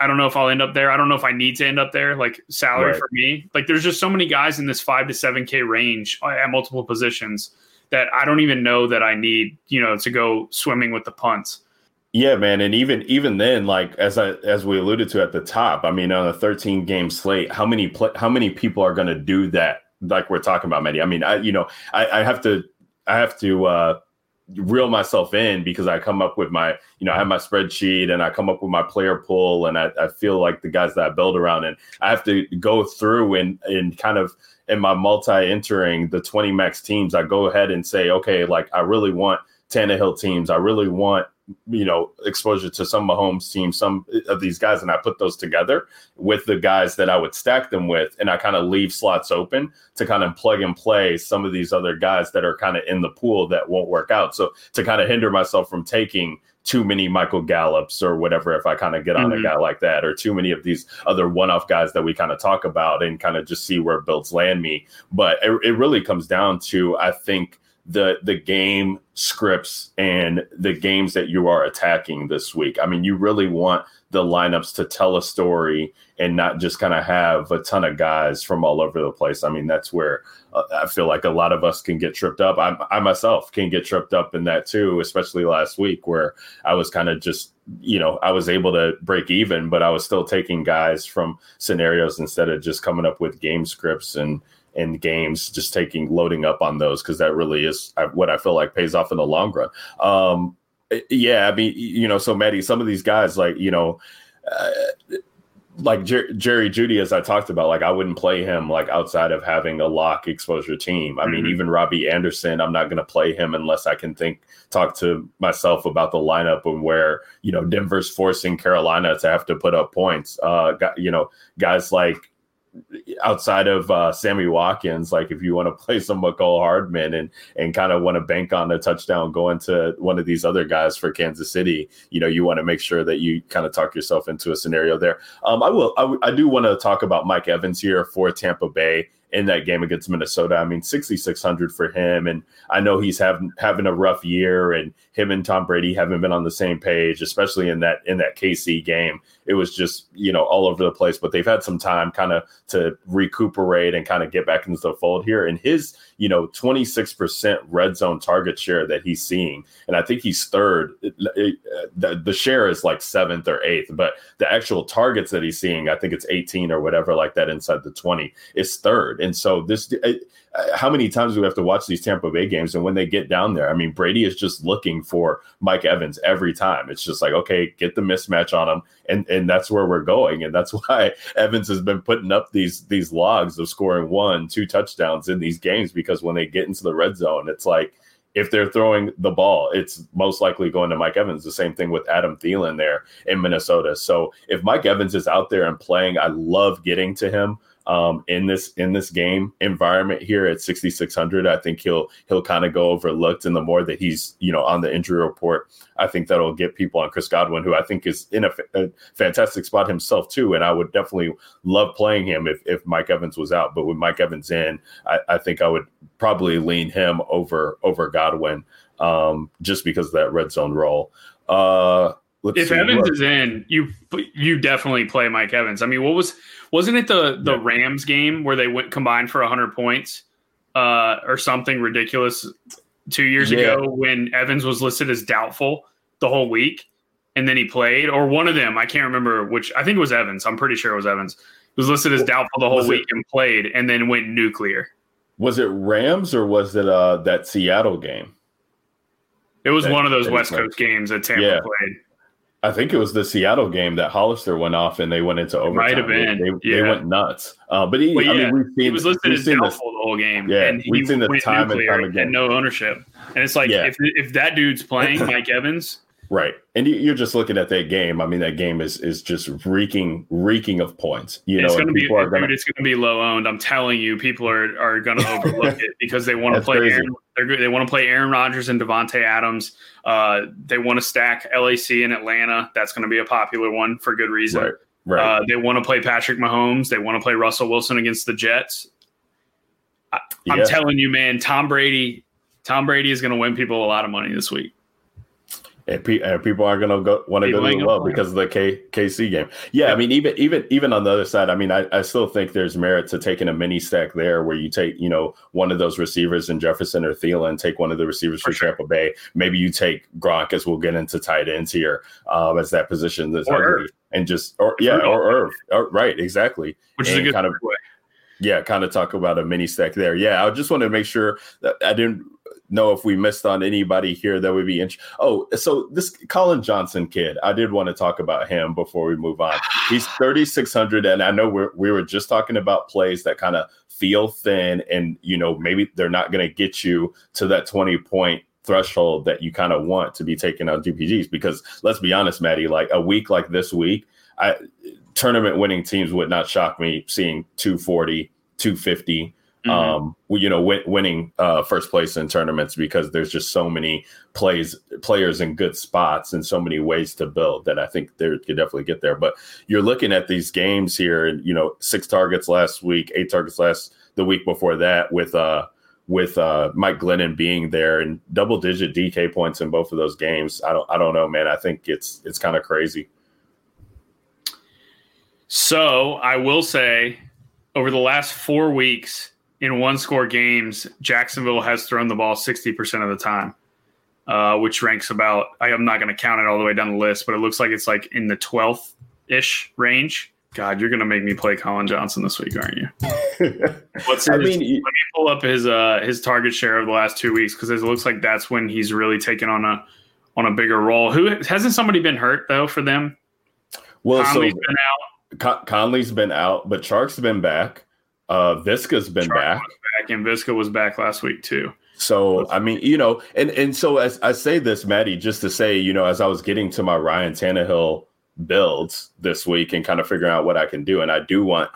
I don't know if I'll end up there. I don't know if I need to end up there. Like salary Right. for me, like there's just so many guys in this five to seven K range at multiple positions that I don't even know that I need, you know, to go swimming with the punts. Yeah, man, and even even then, like as I as we alluded to at the top, I mean, on a 13 game slate, how many pla how many people are going to do that? Like we're talking about, many. I mean, I you know, I, I have to I have to uh, reel myself in because I come up with my you know I have my spreadsheet and I come up with my player pool and I, I feel like the guys that I build around and I have to go through and and kind of in my multi entering the 20 max teams, I go ahead and say, okay, like I really want Tannehill teams. I really want you know exposure to some Mahomes teams, some of these guys, and I put those together with the guys that I would stack them with, and I kind of leave slots open to kind of plug and play some of these other guys that are kind of in the pool that won't work out. So to kind of hinder myself from taking too many Michael Gallups or whatever, if I kind of get on Mhm. a guy like that, or too many of these other one-off guys that we kind of talk about and kind of just see where builds land me. But it, it really comes down to I think the the game scripts and the games that you are attacking this week. I mean, you really want the lineups to tell a story and not just kind of have a ton of guys from all over the place. I mean, that's where uh, I feel like a lot of us can get tripped up. I, I myself can get tripped up in that too, especially last week where I was kind of just, you know, I was able to break even, but I was still taking guys from scenarios instead of just coming up with game scripts and and games, just taking loading up on those because that really is what I feel like pays off in the long run. Um, yeah, I mean, you know, so Maddie, some of these guys, like you know, uh, like Jer- Jerry Jeudy, as I talked about, like I wouldn't play him like outside of having a lock exposure team. I mean, Mhm. even Robbie Anderson, I'm not going to play him unless I can think talk to myself about the lineup and where you know Denver's forcing Carolina to have to put up points. Uh, you know, guys like outside of uh, Sammy Watkins, like if you want to play some McCall Hardman and and kind of want to bank on a touchdown going to one of these other guys for Kansas City, you know, you want to make sure that you kind of talk yourself into a scenario there. Um, I will, I do want to talk about Mike Evans here for Tampa Bay in that game against Minnesota. I mean, 6,600 for him. And I know he's having, having a rough year and him and Tom Brady haven't been on the same page, especially in that, in that KC game. It was just, you know, all over the place, but they've had some time kind of to recuperate and kind of get back into the fold here. And his, you know, 26% red zone target share that he's seeing. And I think he's third. It- it- uh, the, the share is like seventh or eighth, but the actual targets that he's seeing, I think it's 18 or whatever like that inside the 20 is third And so this, uh, how many times do we have to watch these Tampa Bay games? And when they get down there, I mean, Brady is just looking for Mike Evans every time. It's just like, okay, get the mismatch on him, and and that's where we're going. And that's why Evans has been putting up these these logs of scoring one, two touchdowns in these games because when they get into the red zone, it's like if they're throwing the ball, it's most likely going to Mike Evans. The same thing with Adam Thielen there in Minnesota. So if Mike Evans is out there and playing, I love getting to him um, in this in this game environment here at 6600 i think he'll he'll kind of go overlooked. And the more that he's you know on the injury report i think that'll get people on chris godwin who i think is in a, a fantastic spot himself too. And i would definitely love playing him if, if mike evans was out. But with mike evans in I, I think i would probably lean him over over godwin um, just because of that red zone role. Uh if see, Evans is in, you you definitely play Mike Evans. I mean, what was wasn't it the the Rams game where they went combined for 100 points uh, or something ridiculous two years yeah. ago when Evans was listed as doubtful the whole week and then he played? Or one of them I can't remember which I think it was Evans. I'm pretty sure it was Evans. It was listed as doubtful the whole was week it, and played and then went nuclear. Was it Rams or was it uh, that Seattle game? It was that, one of those West Coast games that Tampa yeah. played I think it was the Seattle game that Hollister went off and they went into overtime. Might have been. They, yeah. they went nuts. Uh, but he, well, yeah, I mean, we've seen, he was listed as doubtful this, the whole game. Yeah, and we've seen the time and time again. And no ownership. And it's like, yeah. if, if that dude's playing Mike Evans, Right. And you're just looking at that game. I mean, that game is is just reeking reeking of points. You it's know, gonna be, are gonna, it's going to be low owned. I'm telling you, people are are going to overlook it because they want to play. Aaron, they want to play Aaron Rodgers and Davante Adams. Uh, they want to stack LAC in Atlanta. That's going to be a popular one for good reason. Right. Right. Uh, they want to play Patrick Mahomes. They want to play Russell Wilson against the Jets. I, am telling you, man, Tom Brady. Tom Brady is going to win people a lot of money this week and, pe- and people are going to go want to go to the well because of the K- KC game. Yeah, I mean, even even even on the other side, I mean, I, I still think there's merit to taking a mini stack there, where you take you know one of those receivers in Jefferson or Thielen, take one of the receivers for, for sure. Tampa Bay. Maybe you take Gronk, as we'll get into tight ends here, um, as that position that's and just or yeah, or Irv, or, right, exactly, which and is a good kind of way. Yeah, kind of talk about a mini stack there. Yeah, I just wanted to make sure that I didn't know if we missed on anybody here that would be interesting. Oh, so this Colin Johnson kid, I did want to talk about him before we move on. He's 3,600, and I know we're, we were just talking about plays that kind of feel thin, and you know maybe they're not going to get you to that 20 point threshold that you kind of want to be taking on GPPs. Because let's be honest, Maddie, like a week like this week, I tournament winning teams would not shock me seeing 240, 250 mm-hmm. Um, you know, win, winning uh, first place in tournaments because there's just so many plays players in good spots and so many ways to build that I think they could definitely get there. But you're looking at these games here, and you know, six targets last week, eight targets last the week before that with uh with uh, Mike Glennon being there and double digit DK points in both of those games. I don't I don't know, man. I think it's it's kind of crazy. So I will say over the last four weeks, in one score games, Jacksonville has thrown the ball 60% of the time, uh, which ranks about, I am not going to count it all the way down the list, but it looks like it's like in the 12th ish range. God, you're going to make me play Colin Johnson this week, aren't you? What's I mean, let me pull up his uh, his target share of the last two weeks because it looks like that's when he's really taken on a on a bigger role. Who hasn't somebody been hurt though for them? Well, Conley's so been out. Con- Conley's been out, but Chark's been back. Uh, Viska's been back. back, and Viska was back last week too. So I mean, you know, and and so as I say this, Maddie, just to say, you know, as I was getting to my Ryan Tannehill builds this week and kind of figuring out what I can do, and I do want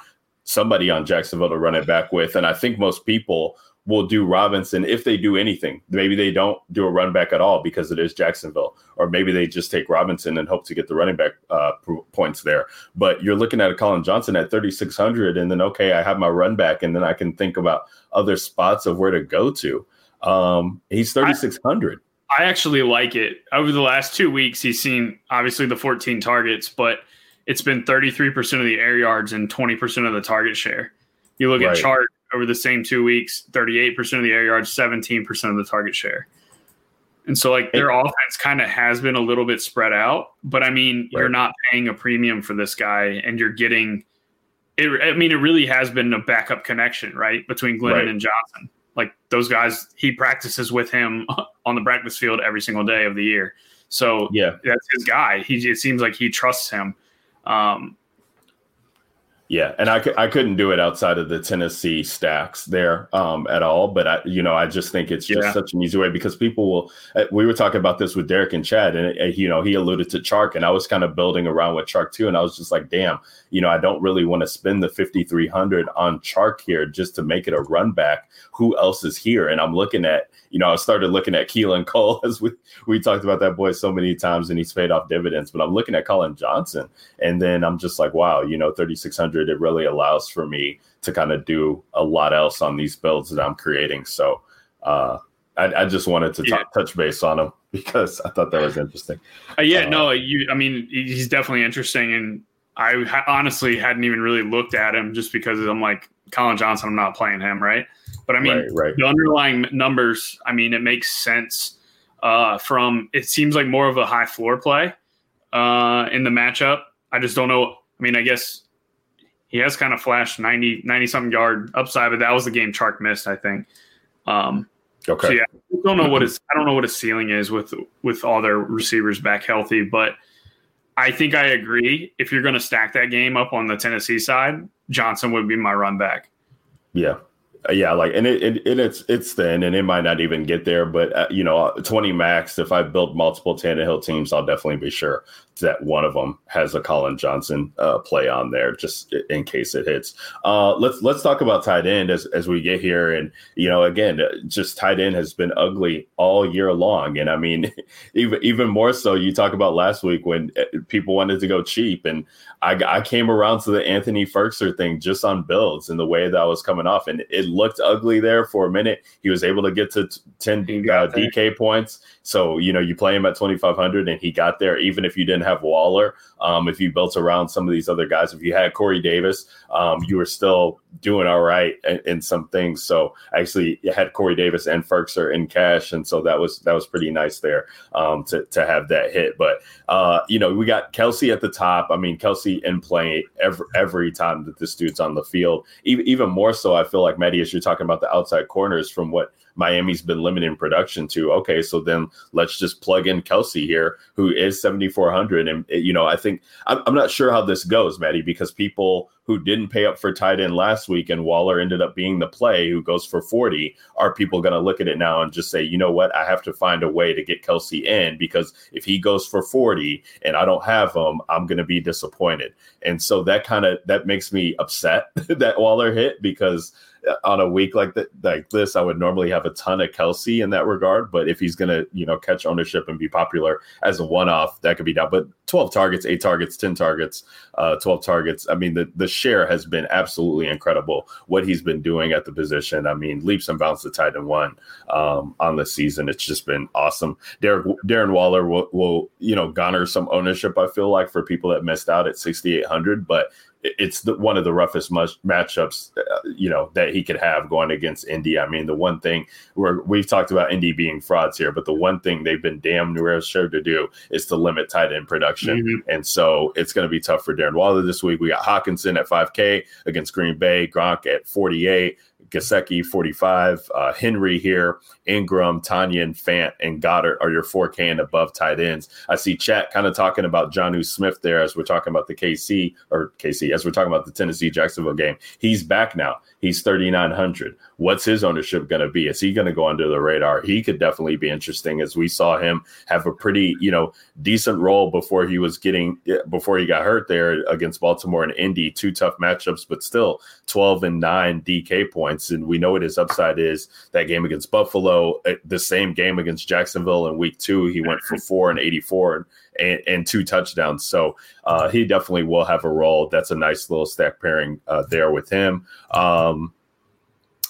somebody on Jacksonville to run it back with, and I think most people will do Robinson if they do anything. Maybe they don't do a run back at all because it is Jacksonville, or maybe they just take Robinson and hope to get the running back uh, points there. But you're looking at a Colin Johnson at 3,600, and then okay, I have my run back, and then I can think about other spots of where to go to. Um, he's 3,600. I, I actually like it. Over the last two weeks, he's seen obviously the 14 targets, but it's been 33% of the air yards and 20% of the target share. You look right. at Chark over the same two weeks 38% of the air yards, 17% of the target share. And so, like, their offense kind of has been a little bit spread out, but I mean, right. you're not paying a premium for this guy and you're getting it, I mean, it really has been a backup connection, right, between Glennon Right. and Johnson. Like those guys, he practices with him on the practice field every single day of the year. So Yeah, that's his guy. He it seems like he trusts him. Um, Yeah, and I, I couldn't do it outside of the Tennessee stacks there um, at all. But I, you know, I just think it's just Yeah. such an easy way because people will. uh, We were talking about this with Derek and Chad, and uh, you know, he alluded to Chark, and I was kind of building around with Chark too, and I was just like, damn, you know, I don't really want to spend the fifty three hundred on Chark here just to make it a run back. Who else is here? And I'm looking at, you know, I started looking at Keelan Cole as we we talked about that boy so many times, and he's paid off dividends. But I'm looking at Colin Johnson. And then I'm just like, wow, you know, 3600, it really allows for me to kind of do a lot else on these builds that I'm creating. So uh, I, I just wanted to Yeah. t- touch base on him because I thought that was interesting. Uh, yeah, Uh, no, you. I mean, he's definitely interesting, and I ha- honestly hadn't even really looked at him just because I'm like Colin Johnson. I'm not playing him, right? But I mean, right, right. the underlying numbers. I mean, it makes sense. Uh, from it seems like more of a high floor play uh, in the matchup. I just don't know. I mean, I guess he has kind of flashed 90, 90 something yard upside, but that was the game Chark missed, I think. Um, Okay. so yeah, I don't know what his I don't know what his ceiling is with with all their receivers back healthy, but I think I agree. If you're going to stack that game up on the Tennessee side, Johnson would be my run back. Yeah. Uh, Yeah, like, and it, it, it it's it's thin, and it might not even get there. But uh, you know, twenty max. If I build multiple Tannehill teams, I'll definitely be sure that one of them has a Colin Johnson uh, play on there, just in case it hits. Uh, let's let's talk about tight end as as we get here, and you know, again, uh, just tight end has been ugly all year long, and I mean, even even more so. You talk about last week when uh, people wanted to go cheap, and I, I came around to the Anthony Firkser thing just on builds and the way that was coming off, and it looked ugly there for a minute. He was able to get to t- ten uh. DK points, so you know you play him at twenty five hundred, and he got there. Even if you didn't have Waller, um, if you built around some of these other guys, if you had Corey Davis, um, you were still doing all right in, in some things. So actually, you had Corey Davis and Firkser in cash, and so that was that was pretty nice there um, to to have that hit. But uh, you know, we got Kelce at the top. I mean, Kelce in play every every time that this dude's on the field. Even even more so, I feel like Maddie, as you're talking about the outside corners from what Miami's been limiting production to. Okay, so then let's just plug in Kelce here, who is 7,400. And, you know, I think I'm, I'm not sure how this goes, Maddie, because people who didn't pay up for tight end last week and Waller ended up being the play who goes for 40, are people going to look at it now and just say, you know what, I have to find a way to get Kelce in because if he goes for 40 and I don't have him, I'm going to be disappointed. And so that kind of that makes me upset that Waller hit because on a week like that like this, I would normally have a ton of Kelce in that regard. But if he's gonna, you know, catch ownership and be popular as a one-off, that could be down. But 12 targets, eight targets, 10 targets, uh, 12 targets. I mean, the the share has been absolutely incredible. What he's been doing at the position. I mean, leaps and bounds to tight end one um, on the season. It's just been awesome. Derek Darren Waller will, will you know garner some ownership. I feel like for people that missed out at 6,800, but it's the, one of the roughest much, matchups, uh, you know, that he could have going against Indy. I mean, the one thing where we've talked about Indy being frauds here, but the one thing they've been damn near sure to do is to limit tight end production. Mhm. And so it's going to be tough for Darren Waller this week. We got Hockenson at 5K against Green Bay, Gronk at 48. Gesicki 45, uh, Henry here, Ingram, Tonyan, Fant, and Goedert are your 4K and above tight ends. I see chat kind of talking about Jonnu Smith there as we're talking about the KC or KC as we're talking about the Tennessee Jacksonville game. He's back now. He's 3,900. What's his ownership going to be? Is he going to go under the radar? He could definitely be interesting as we saw him have a pretty, you know, decent role before he was getting, before he got hurt there against Baltimore and Indy. Two tough matchups, but still 12 and 9 DK points. And we know what his upside is. That game against Buffalo, uh, the same game against Jacksonville in week two, he went for four and 84 and, and two touchdowns. So uh, he definitely will have a role. That's a nice little stack pairing uh, there with him. Um,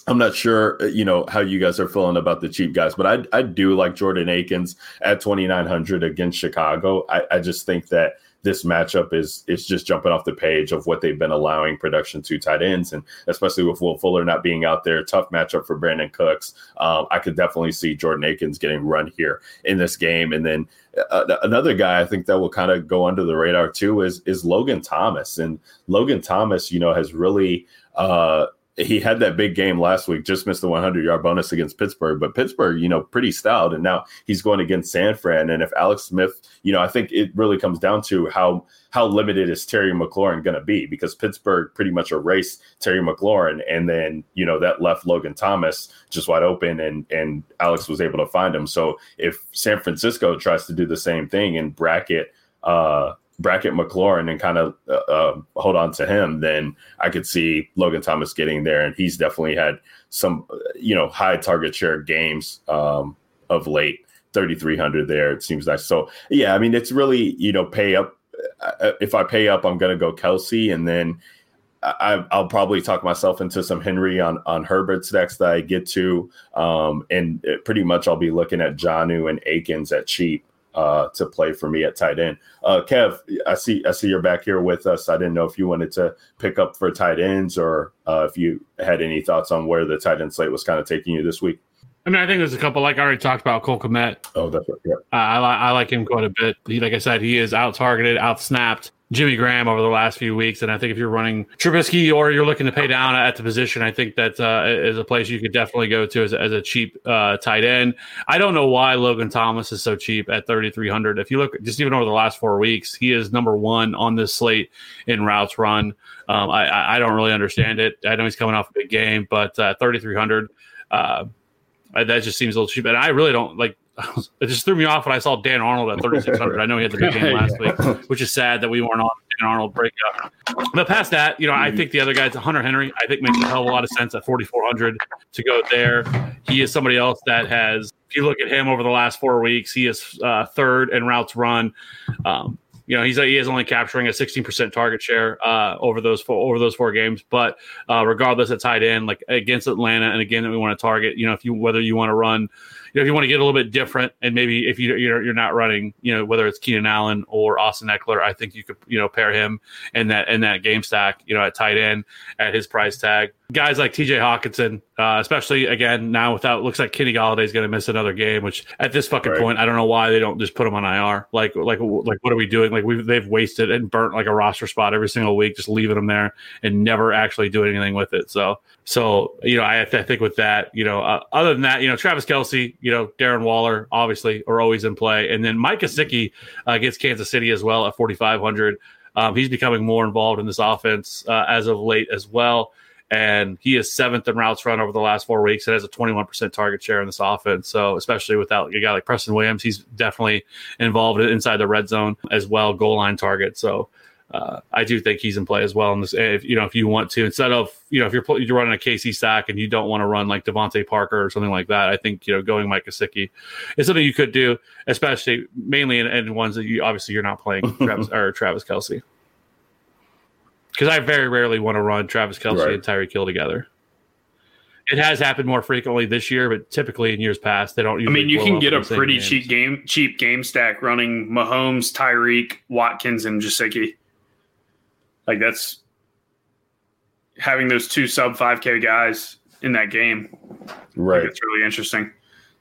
I'm not sure, uh, you know, how you guys are feeling about the cheap guys, but I, I do like Jordan Akins at 2,900 against Chicago. I, I just think that this matchup is is just jumping off the page of what they've been allowing production to tight ends, and especially with Will Fuller not being out there, tough matchup for Brandin Cooks. Um, I could definitely see Jordan Akins getting run here in this game, and then uh, another guy I think that will kind of go under the radar too is is Logan Thomas, and Logan Thomas, you know, has really. Uh, he had that big game last week, just missed the 100 yard bonus against Pittsburgh, but Pittsburgh, you know, pretty stout. And now he's going against San Fran. And if Alex Smith, you know, I think it really comes down to how how limited is Terry McLaurin going to be because Pittsburgh pretty much erased Terry McLaurin. And then, you know, that left Logan Thomas just wide open and, and Alex was able to find him. So if San Francisco tries to do the same thing and bracket, uh, bracket McLaurin and kind of uh, uh, hold on to him, then I could see Logan Thomas getting there. And he's definitely had some, you know, high target share games um, of late. 3,300 there. It seems nice so. Yeah, I mean, it's really you know pay up. Uh, if I pay up, I'm going to go kelce and then I, will probably talk myself into some Henry on on Herbert's next that I get to, um, and pretty much I'll be looking at Jonnu and Akins at cheap uh, to play for me at tight end. Uh, Kev, I see I see you're back here with us. I didn't know if you wanted to pick up for tight ends or uh, if you had any thoughts on where the tight end slate was kind of taking you this week. I mean, I think there's a couple. Like I already talked about Cole Kmet. Oh, that's right. Yeah, I, I like him quite a bit. He, like I said, he is out targeted, out snapped. Jimmy Graham over the last few weeks. And I think if you're running Trubisky or you're looking to pay down at the position, I think that uh, is a place you could definitely go to as, as a cheap uh, tight end. I don't know why Logan Thomas is so cheap at 3,300. If you look just even over the last four weeks, he is number one on this slate in routes run. Um, I, I, don't really understand it. I know he's coming off a big game, but uh, 3,300. Uh, that just seems a little cheap, and I really don't like it just threw me off when I saw Dan Arnold at 3,600. I know he had the big game last week, which is sad that we weren't on Dan Arnold breakout. But past that, you know, I think the other guys, Hunter Henry, I think makes a hell of a lot of sense at 4,400 to go there. He is somebody else that has, if you look at him over the last four weeks, he is uh, third in routes run. Um, you know he's he is only capturing a 16% target share uh, over those four over those four games but uh, regardless it's tied in like against atlanta and again that we want to target you know if you whether you want to run you know, if you want to get a little bit different, and maybe if you you're, you're not running, you know, whether it's Keenan Allen or Austin Ekeler, I think you could you know pair him in that in that game stack, you know, at tight end at his price tag. Guys like T.J. Hockenson, uh, especially again now without looks like Kenny Golladay is going to miss another game, which at this fucking right. point, I don't know why they don't just put him on IR. Like like like what are we doing? Like we they've wasted and burnt like a roster spot every single week, just leaving him there and never actually doing anything with it. So so, you know, I, I think with that, you know, uh, other than that, you know, Travis Kelce you know, Darren Waller, obviously, are always in play. And then Mike Gesicki uh, against Kansas City as well at 4,500. Um, he's becoming more involved in this offense uh, as of late as well. And he is seventh in routes run over the last four weeks. It has a 21% target share in this offense. So, especially without a guy like Preston Williams, he's definitely involved inside the red zone as well, goal line target. So, uh, I do think he's in play as well. And if you know, if you want to, instead of you know, if you're you're running a KC stack and you don't want to run like DeVante Parker or something like that, I think you know going Mike Gesicki is something you could do, especially mainly in, in ones that you obviously you're not playing Travis or Travis Kelce. Because I very rarely want to run Travis Kelce right. and Tyreek Hill together. It has happened more frequently this year, but typically in years past, they don't. Even I mean, you can get a pretty games. cheap game, cheap game stack running Mahomes, Tyreek, Watkins, and Gesicki. Like that's having those two sub 5K guys in that game. Right. It's really interesting.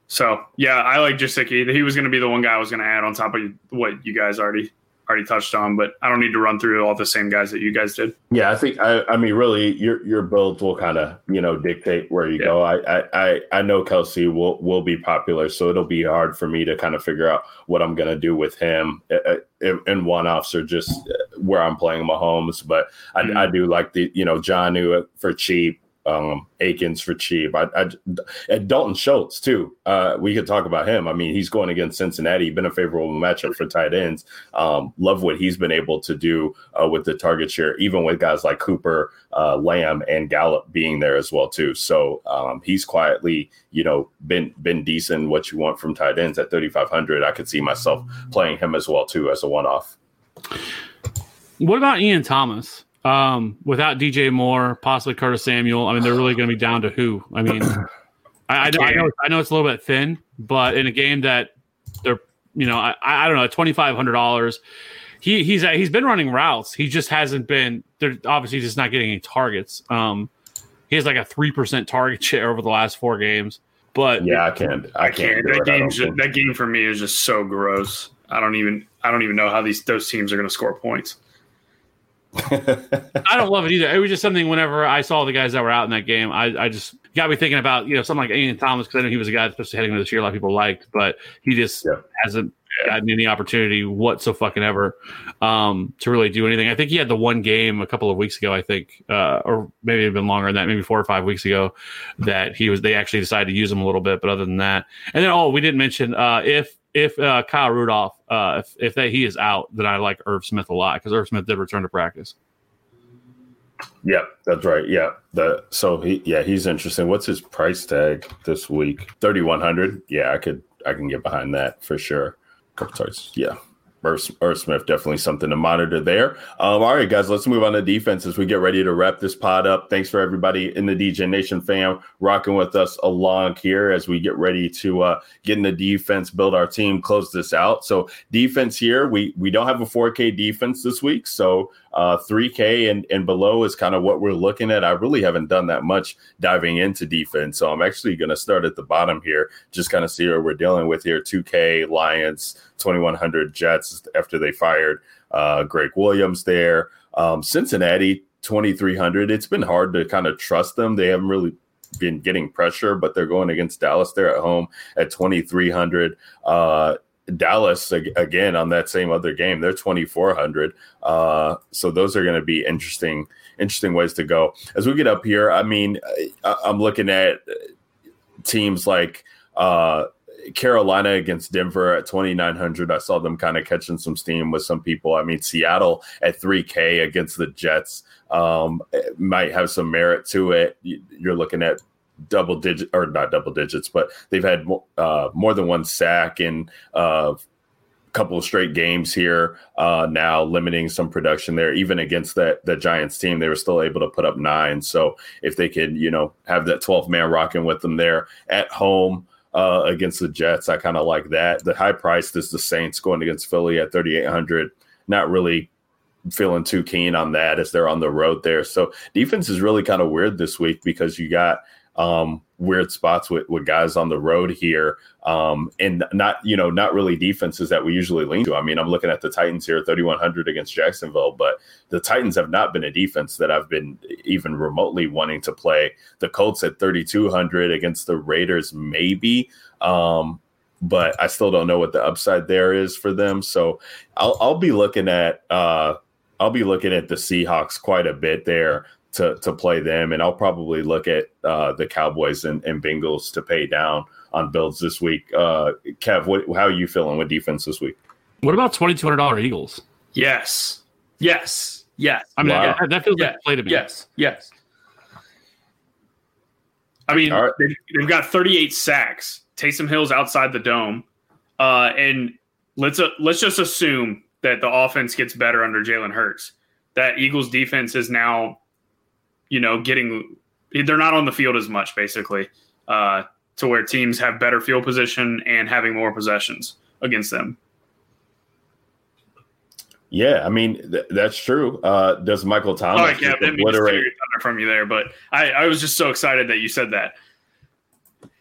So yeah, I like Gesicki. He was going to be the one guy I was going to add on top of what you guys already already touched on, but I don't need to run through all the same guys that you guys did. Yeah, I think I, I mean really your your builds will kind of you know dictate where you yeah. go. I, I I know Kelce will will be popular, so it'll be hard for me to kind of figure out what I'm gonna do with him eh, eh, in one offs or just eh, where I'm playing Mahomes. But I, mm-hmm. I do like the you know Jonnu for cheap um, for cheap. I, I, and Dalton Schultz too. Uh, we could talk about him. I mean, he's going against Cincinnati. Been a favorable matchup for tight ends. Um, love what he's been able to do uh, with the target share, even with guys like Cooper, uh, Lamb, and Gallup being there as well too. So um, he's quietly, you know, been been decent. What you want from tight ends at 3,500, I could see myself playing him as well too as a one off. What about Ian Thomas? Um, without DJ Moore, possibly Curtis Samuel, I mean, they're really going to be down to who? I mean, I, I, know, I, know, I know it's a little bit thin, but in a game that they're, you know, I, I don't know, twenty five hundred dollars, he he's he's been running routes. He just hasn't been. They're obviously just not getting any targets. Um, he has like a three percent target share over the last four games. But Yeah, I can't. I, I can't. can't. That it. Game, don't ju- think- that game for me is just so gross. I don't even. I don't even know how these those teams are going to score points. I don't love it either. It was just something whenever I saw the guys that were out in that game, I, I just got me thinking about, you know, something like Ian Thomas, because I know he was a guy, especially heading into this year, a lot of people liked, but he just Yeah. hasn't gotten any opportunity whatso fucking ever um, to really do anything. I think he had the one game a couple of weeks ago, I think, uh, or maybe even longer than that, maybe four or five weeks ago, that he was, they actually decided to use him a little bit, but other than that, and then, oh, we didn't mention, uh, if, if uh, Kyle Rudolph, uh, if, if they, he is out, then I like Irv Smith a lot because Irv Smith did return to practice. Yeah, that's right. Yeah, the so he yeah he's interesting. What's his price tag this week? Thirty one hundred. Yeah, I could I can get behind that for sure. Couple. Yeah. Irv Smith definitely something to monitor there. Um, all right, guys, let's move on to defense as we get ready to wrap this pod up. Thanks for everybody in the DJ Nation fam rocking with us along here as we get ready to uh, get in the defense, build our team, close this out. So defense here, we we don't have a 4K defense this week, so uh, 3K and, and below is kind of what we're looking at. I really haven't done that much diving into defense, so I'm actually going to start at the bottom here, just kind of see what we're dealing with here. 2K Lions, 2100 Jets after they fired uh, Gregg Williams there. Um, Cincinnati 2300. It's been hard to kind of trust them. They haven't really been getting pressure, but they're going against Dallas. They're at home at 2300. Uh, Dallas again on that same other game. They're 2400. Uh, so those are going to be interesting, interesting ways to go. As we get up here, I mean, I, I'm looking at teams like uh, Carolina against Denver at 2,900. I saw them kind of catching some steam with some people. I mean, Seattle at 3K against the Jets um, might have some merit to it. You're looking at double digit or not double digits, but they've had uh, more than one sack in uh, a couple of straight games here. Uh, now limiting some production there, even against that the Giants team, they were still able to put up nine. So if they could, you know, have that 12 man rocking with them there at home. Uh, against the Jets, I kind of like that. The high price is the Saints going against Philly at 3,800. Not really feeling too keen on that as they're on the road there. So defense is really kind of weird this week because you got um, weird spots with, with guys on the road here, um, and not you know not really defenses that we usually lean to. I mean, I'm looking at the Titans here, 3100 against Jacksonville, but the Titans have not been a defense that I've been even remotely wanting to play. The Colts at 3200 against the Raiders, maybe. Um, but I still don't know what the upside there is for them. So I'll, I'll be looking at uh, I'll be looking at the Seahawks quite a bit there to to play them, and I'll probably look at uh, the Cowboys and, and Bengals to pay down on builds this week. Uh, Kev, what, how are you feeling with defense this week? What about twenty two hundred dollar Eagles? Yes, yes, yes. I mean, Wow. that, that feels Yeah. like play to me. Yes, yes. I mean, All right. they've, they've got 38 sacks. Taysom Hill's outside the dome, uh, and let's uh, let's just assume that the offense gets better under Jalen Hurts. That Eagles defense is now, you know, getting they're not on the field as much, basically, uh, to where teams have better field position and having more possessions against them. Yeah, I mean th- that's true. Uh, does Michael Oh, Thomas yeah, didn't mean obliterate? from you there, but I, I was just so excited that you said that.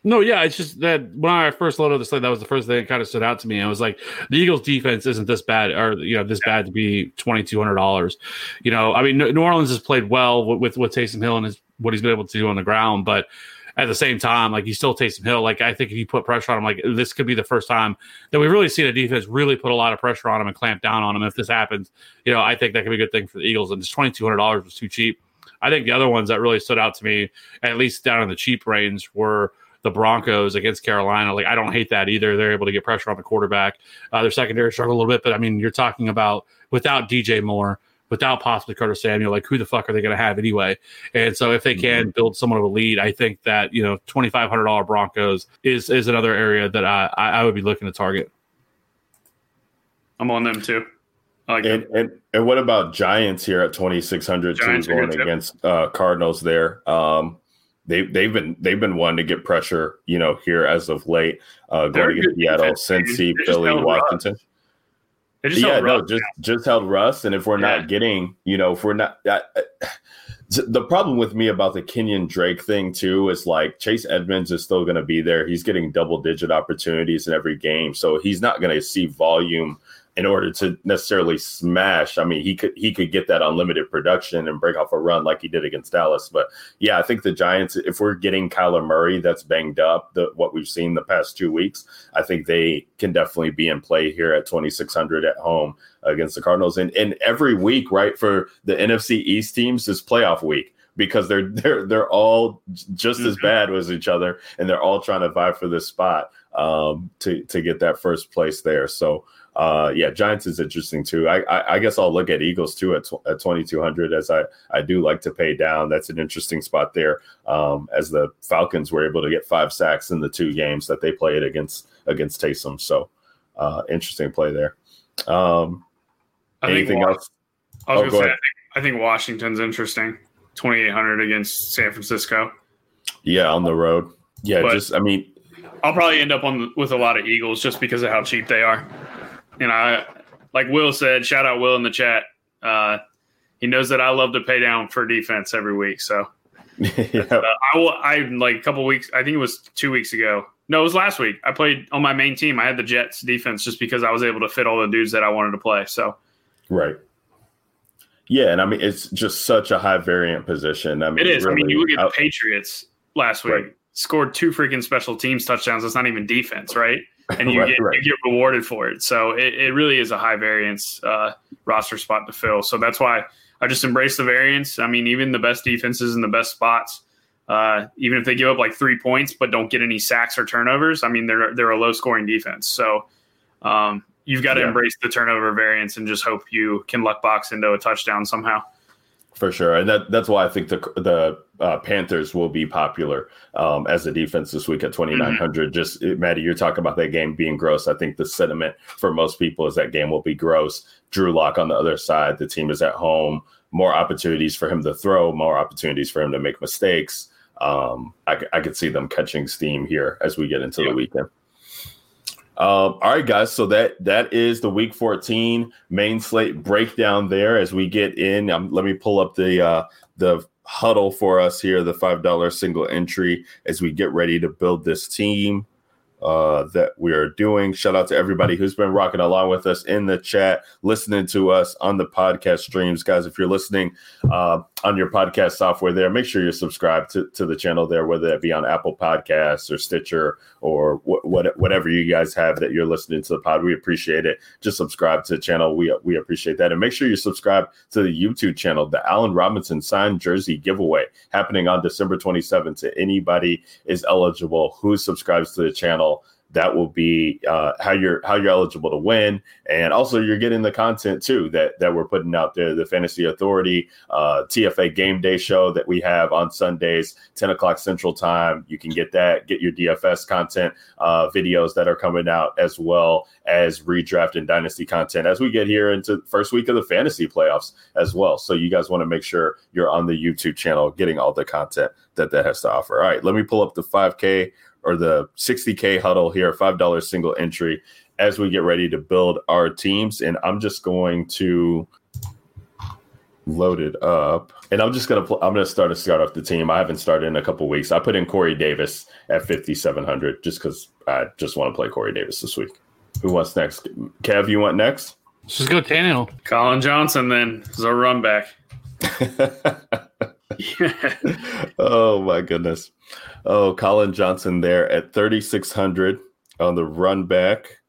No, yeah, it's just that when I first loaded the slate, that was the first thing that kind of stood out to me. I was like, the Eagles' defense isn't this bad, or you know, this bad to be twenty two hundred dollars. You know, I mean, New Orleans has played well with with, with Taysom Hill and his, what he's been able to do on the ground, but at the same time, like he's still Taysom Hill. Like I think if you put pressure on him, like this could be the first time that we've really seen a defense really put a lot of pressure on him and clamp down on him. If this happens, you know, I think that could be a good thing for the Eagles. And just twenty two hundred dollars was too cheap. I think the other ones that really stood out to me, at least down in the cheap range, were the Broncos against Carolina. Like I don't hate that either. They're able to get pressure on the quarterback. Uh, their secondary struggled a little bit, but I mean, you're talking about without DJ Moore, without possibly Curtis Samuel, like who the fuck are they going to have anyway? And so if they can build somewhat of a lead, I think that you know twenty five hundred dollar Broncos is is another area that I I I would be looking to target. I'm on them too. Like And, and and what about Giants here at twenty six hundred two Giants are going good, too. against uh, Cardinals there? Um, they they've been they've been one to get pressure, you know, here as of late. Uh, going against Seattle. Cincy, Philly. Washington. Just yeah, held no, Russ just just held Russ, and if we're Yeah. not getting, you know, if we're not, I, I- the problem with me about the Kenyon Drake thing too is like Chase Edmonds is still going to be there. He's getting double digit opportunities in every game, so he's not going to see volume in order to necessarily smash. I mean, he could he could get that unlimited production and break off a run like he did against Dallas. But yeah, I think the Giants, if we're getting Kyler Murray that's banged up, the what we've seen the past two weeks, I think they can definitely be in play here at 2600 at home against the Cardinals. And and every week, right, for the NFC East teams is playoff week because they're they're they're all just as Mhm. bad as each other, and they're all trying to vie for this spot um, to to get that first place there. So. Uh, yeah, Giants is interesting too. I, I, I guess I'll look at Eagles too at, tw- at 2200 as I, I do like to pay down. That's an interesting spot there. Um, as the Falcons were able to get five sacks in the two games that they played against against Taysom. So uh, interesting play there. Um, I think anything Wa- else? I was Oh, gonna go say, I think, I think Washington's interesting. 2,800 against San Francisco. Yeah, on the road. Yeah, But- just I mean, I'll probably end up on with a lot of Eagles just because of how cheap they are. And I, like Will said, shout out Will in the chat. Uh, he knows that I love to pay down for defense every week. So yeah, uh, I will. I like a couple weeks. I think it was two weeks ago. No, it was last week. I played on my main team. I had the Jets defense just because I was able to fit all the dudes that I wanted to play. So right. Yeah, and I mean it's just such a high variant position. I mean, it is. I mean, you look at the Patriots last week. Right. Scored two freaking special teams touchdowns. That's not even defense, right? And you, Right, get, right. you get rewarded for it. So it, it really is a high variance uh, roster spot to fill. So that's why I just embrace the variance. I mean, even the best defenses in the best spots, uh, even if they give up like three points but don't get any sacks or turnovers, I mean they're they're a low scoring defense. So um, you've got to Yeah. embrace the turnover variance and just hope you can luck box into a touchdown somehow. For sure, and that that's why I think the the uh, Panthers will be popular um, as a defense this week at twenty nine hundred. Just Maddie, you're talking about that game being gross. I think the sentiment for most people is that game will be gross. Drew Lock on the other side. The team is at home. More opportunities for him to throw. More opportunities for him to make mistakes. Um, I, I could see them catching steam here as we get into Yeah. the weekend. Um, all right, guys. So that that is the Week 14 main slate breakdown. There, as we get in, um, let me pull up the uh, the huddle for us here, the five dollar single entry, as we get ready to build this team uh, that we are doing. Shout out to everybody who's been rocking along with us in the chat, listening to us on the podcast streams, guys. If you're listening uh, on your podcast software, there, make sure you're subscribed to, to the channel there, whether that be on Apple Podcasts or Stitcher or wh- what, whatever you guys have that you're listening to the pod. We appreciate it. Just subscribe to the channel. We we appreciate that, and make sure you subscribe to the YouTube channel, the Allen Robinson signed jersey giveaway happening on December 27th. To anybody is eligible who subscribes to the channel that will be uh, how you're how you're eligible to win, and also you're getting the content too that that we're putting out there. The Fantasy Authority uh, TFA Game Day show that we have on Sundays, 10 o'clock Central Time. You can get that, get your DFS content uh, videos that are coming out as well as redraft and dynasty content as we get here into first week of the fantasy playoffs as well. So you guys want to make sure you're on the YouTube channel getting all the content that that has to offer. All right, let me pull up the 5K or the 60K huddle here, $5 single entry as we get ready to build our teams. And I'm just going to load it up. And I'm just gonna pl- I'm gonna start to start off the team. I haven't started in a couple weeks. I put in Corey Davis at 5700 just because I just want to play Corey Davis this week. Who wants next? Kev, you want next? Let's just go Tannehill. Collin Johnson then is a run back. oh my goodness. Oh, Collin Johnson there at 3600 on the run back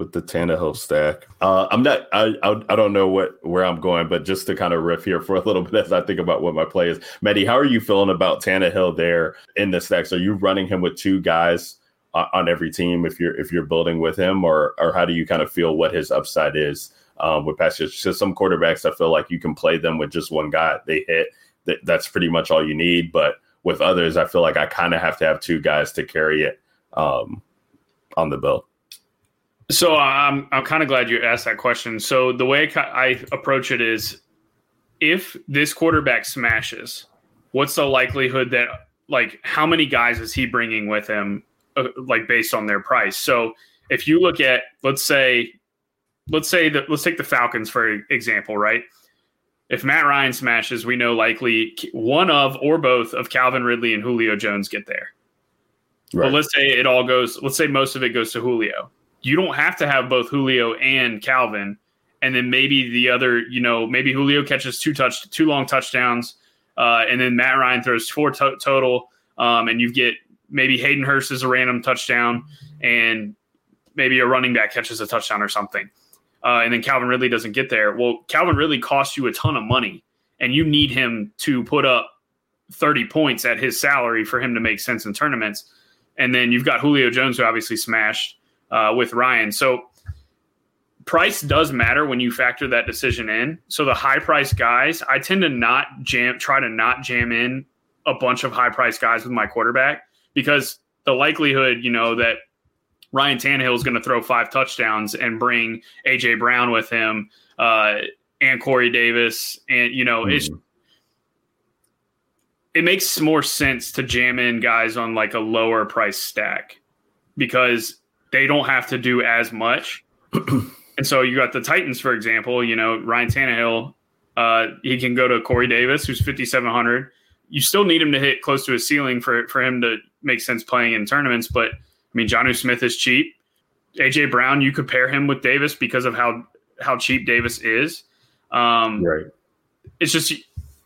with the Tannehill stack. Uh, I'm not. I, I I don't know what where I'm going, but just to kind of riff here for a little bit as I think about what my play is. Maddie, how are you feeling about Tannehill there in the stacks? Are you running him with two guys on, every team if you're if you're building with him, or or how do you kind of feel what his upside is um, with passage? Because some quarterbacks, I feel like you can play them with just one guy. They hit. That, that's pretty much all you need. But with others, I feel like I kind of have to have two guys to carry it um, on the bill. So I'm I'm kind of glad you asked that question. So the way I I approach it is, if this quarterback smashes, what's the likelihood that like how many guys is he bringing with him, uh, like based on their price? So if you look at let's say let's say that let's take the Falcons for example, right? If Matt Ryan smashes, we know likely one of or both of Calvin Ridley and Julio Jones get there. Right. But let's say it all goes. Let's say most of it goes to Julio. You don't have to have both Julio and Calvin, and then maybe the other. You know, maybe Julio catches two touch, two long touchdowns, uh, and then Matt Ryan throws four to- total, um, and you get maybe Hayden Hurst is a random touchdown, and maybe a running back catches a touchdown or something, uh, and then Calvin Ridley doesn't get there. Well, Calvin Ridley costs you a ton of money, and you need him to put up thirty points at his salary for him to make sense in tournaments. And then you've got Julio Jones, who obviously smashed uh, with Ryan. So price does matter when you factor that decision in. So the high price guys, I tend to not jam, try to not jam in a bunch of high price guys with my quarterback because the likelihood, you know, that Ryan Tannehill is going to throw five touchdowns and bring AJ Brown with him uh, and Corey Davis, and you know, it's it makes more sense to jam in guys on like a lower price stack because they don't have to do as much. and so you got the Titans, for example, you know, Ryan Tannehill, uh, he can go to Corey Davis, who's 5,700. You still need him to hit close to a ceiling for, for him to make sense playing in tournaments. But I mean, Jonnu Smith is cheap. AJ Brown, you could pair him with Davis because of how, how cheap Davis is. Um, right. It's just,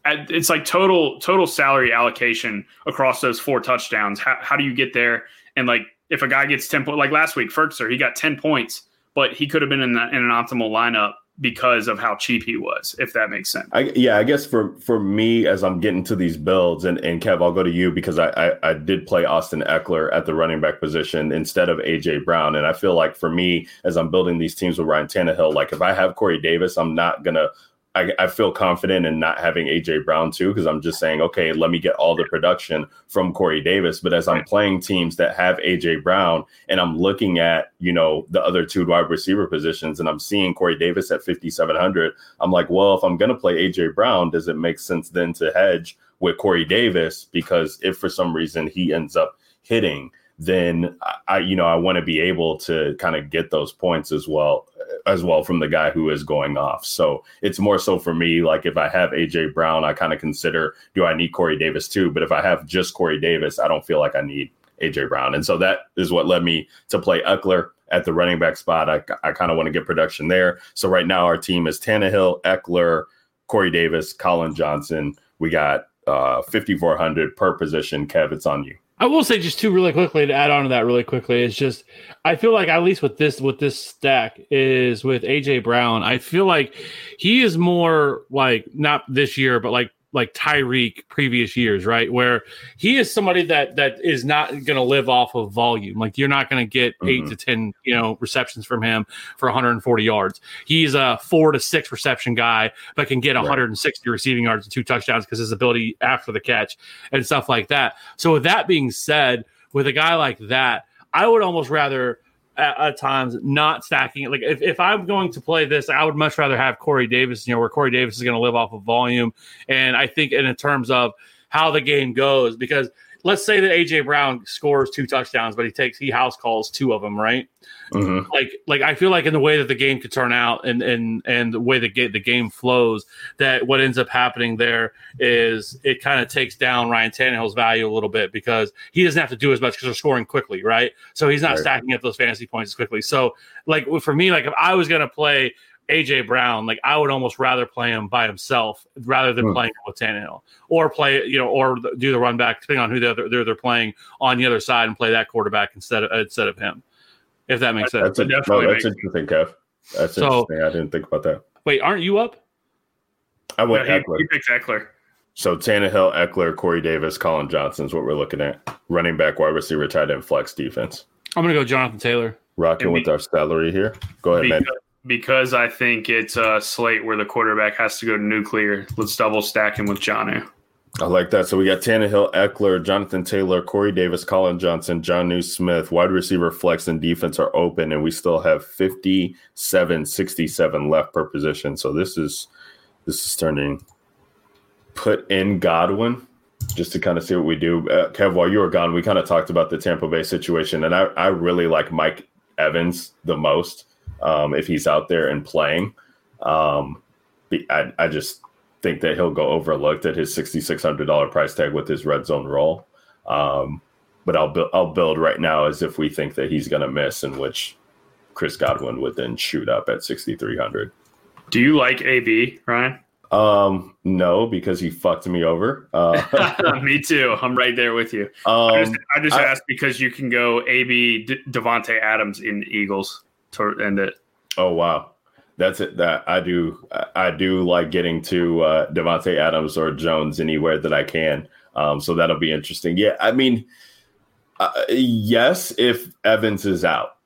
it's like total total salary allocation across those four touchdowns. How, how do you get there? And like if a guy gets ten points, like last week, Firkser, he got ten points, but he could have been in, the, in an optimal lineup because of how cheap he was. If that makes sense. I, yeah, I guess for for me as I'm getting to these builds, and, and Kev, I'll go to you because I, I I did play Austin Ekeler at the running back position instead of AJ Brown, and I feel like for me as I'm building these teams with Ryan Tannehill, like if I have Corey Davis, I'm not gonna I, I, feel confident in not having AJ Brown too, because I'm just saying, okay, let me get all the production from Corey Davis. But as I'm playing teams that have AJ Brown and I'm looking at, you know, the other two wide receiver positions and I'm seeing Corey Davis at 5,700, I'm like, well, if I'm going to play AJ Brown, does it make sense then to hedge with Corey Davis? Because if for some reason he ends up hitting, then I, you know, I want to be able to kind of get those points as well, as well from the guy who is going off. So it's more so for me, like if I have AJ Brown, I kind of consider, do I need Corey Davis too? But if I have just Corey Davis, I don't feel like I need AJ Brown. And so that is what led me to play Ekeler at the running back spot. I, I kind of want to get production there. So right now our team is Tannehill, Ekeler, Corey Davis, Collin Johnson. We got uh, 5,400 per position. Kev, it's on you. I will say just two really quickly to add on to that really quickly. It's just I feel like at least with this with this stack is with AJ Brown. I feel like he is more like not this year, but like like Tyreek previous years, right? Where he is somebody that that is not going to live off of volume. Like you're not going to get mm-hmm. 8 to 10, you know, receptions from him for 140 yards. He's a 4 to 6 reception guy but can get 160 right. receiving yards and two touchdowns because his ability after the catch and stuff like that. So with that being said, with a guy like that, I would almost rather at, at, times not stacking it. Like if, if I'm going to play this, I would much rather have Corey Davis, you know, where Corey Davis is going to live off of volume. And I think in terms of how the game goes, because let's say that AJ Brown scores two touchdowns, but he takes he house calls two of them, right? Mm-hmm. Like like I feel like in the way that the game could turn out and and and the way the game the game flows, that what ends up happening there is it kind of takes down Ryan Tannehill's value a little bit because he doesn't have to do as much because they're scoring quickly, right? So he's not right. stacking up those fantasy points as quickly. So like for me, like if I was gonna play AJ Brown, like I would almost rather play him by himself rather than hmm. playing with Tannehill, or play you know, or do the run back depending on who they're, they're they're playing on the other side and play that quarterback instead of instead of him. If that makes sense. That's, a, no, that's interesting, Kev. That's so, interesting. I didn't think about that. Wait, aren't you up? I went no, he, Ekeler. He picks Ekeler. So Tannehill, Ekeler, Corey Davis, Collin Johnson is what we're looking at. Running back, wide receiver, tight end, flex defense. I'm gonna go Jonathan Taylor. Rocking with our salary here. Go ahead, because, man because I think it's a slate where the quarterback has to go to nuclear. Let's double stack him with Jonnu. I like that. So we got Tannehill, Ekeler, Jonathan Taylor, Corey Davis, Collin Johnson, Jonnu Smith, wide receiver, flex, and defense are open, and we still have 57, 67 left per position. So this is this is turning. Put in Godwin just to kind of see what we do. Uh, Kev, while you were gone, we kind of talked about the Tampa Bay situation, and I, I really like Mike Evans the most um, if he's out there and playing. Um, I, I just think that he'll go overlooked at his sixty six hundred dollar price tag with his red zone role. Um, but I'll build I'll build right now as if we think that he's going to miss, in which Chris Godwin would then shoot up at sixty three hundred. Do you like AB, Ryan? Um, no, because he fucked me over. Uh, Me too. I'm right there with you. I um, just, I just I- asked because you can go AB D- Davante Adams in Eagles to end it. Oh wow, that's it. That I do. I- do like getting to uh, Davante Adams or Jones anywhere that I can. Um, so that'll be interesting. Yeah, I mean, uh, yes, if Evans is out,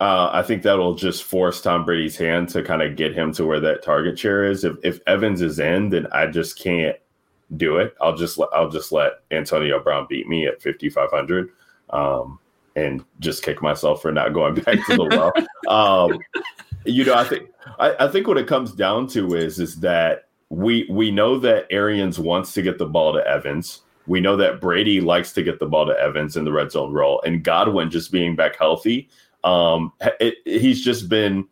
uh, I think that'll just force Tom Brady's hand to kind of get him to where that target share is. If if Evans is in, then I just can't do it. I'll just let I'll just let Antonio Brown beat me at fifty five hundred. Um, and just kick myself for not going back to the well. um, you know, I think I, I think what it comes down to is is that we we know that Arians wants to get the ball to Evans. We know that Brady likes to get the ball to Evans in the red zone role, and Godwin just being back healthy. Um, it, he's just been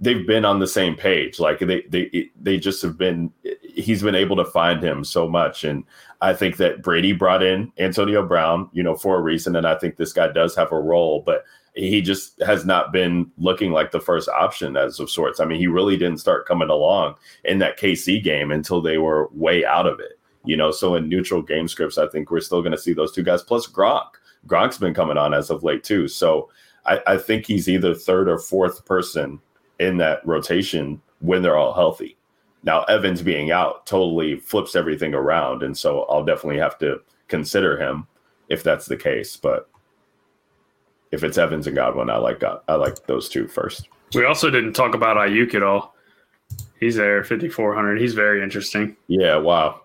they've been on the same page. Like they they they just have been. He's been able to find him so much, and I think that Brady brought in Antonio Brown, you know, for a reason, and I think this guy does have a role, but he just has not been looking like the first option as of sorts. I mean, he really didn't start coming along in that KC game until they were way out of it. You know, so in neutral game scripts, I think we're still going to see those two guys plus Gronk. Gronk's been coming on as of late too. So I, I think he's either third or fourth person in that rotation when they're all healthy. Now Evans being out totally flips everything around, and so I'll definitely have to consider him if that's the case. But if it's Evans and Godwin, I like God, I like those two first. We also didn't talk about Aiyuk at all. He's there, 5,400. He's very interesting. Yeah, wow,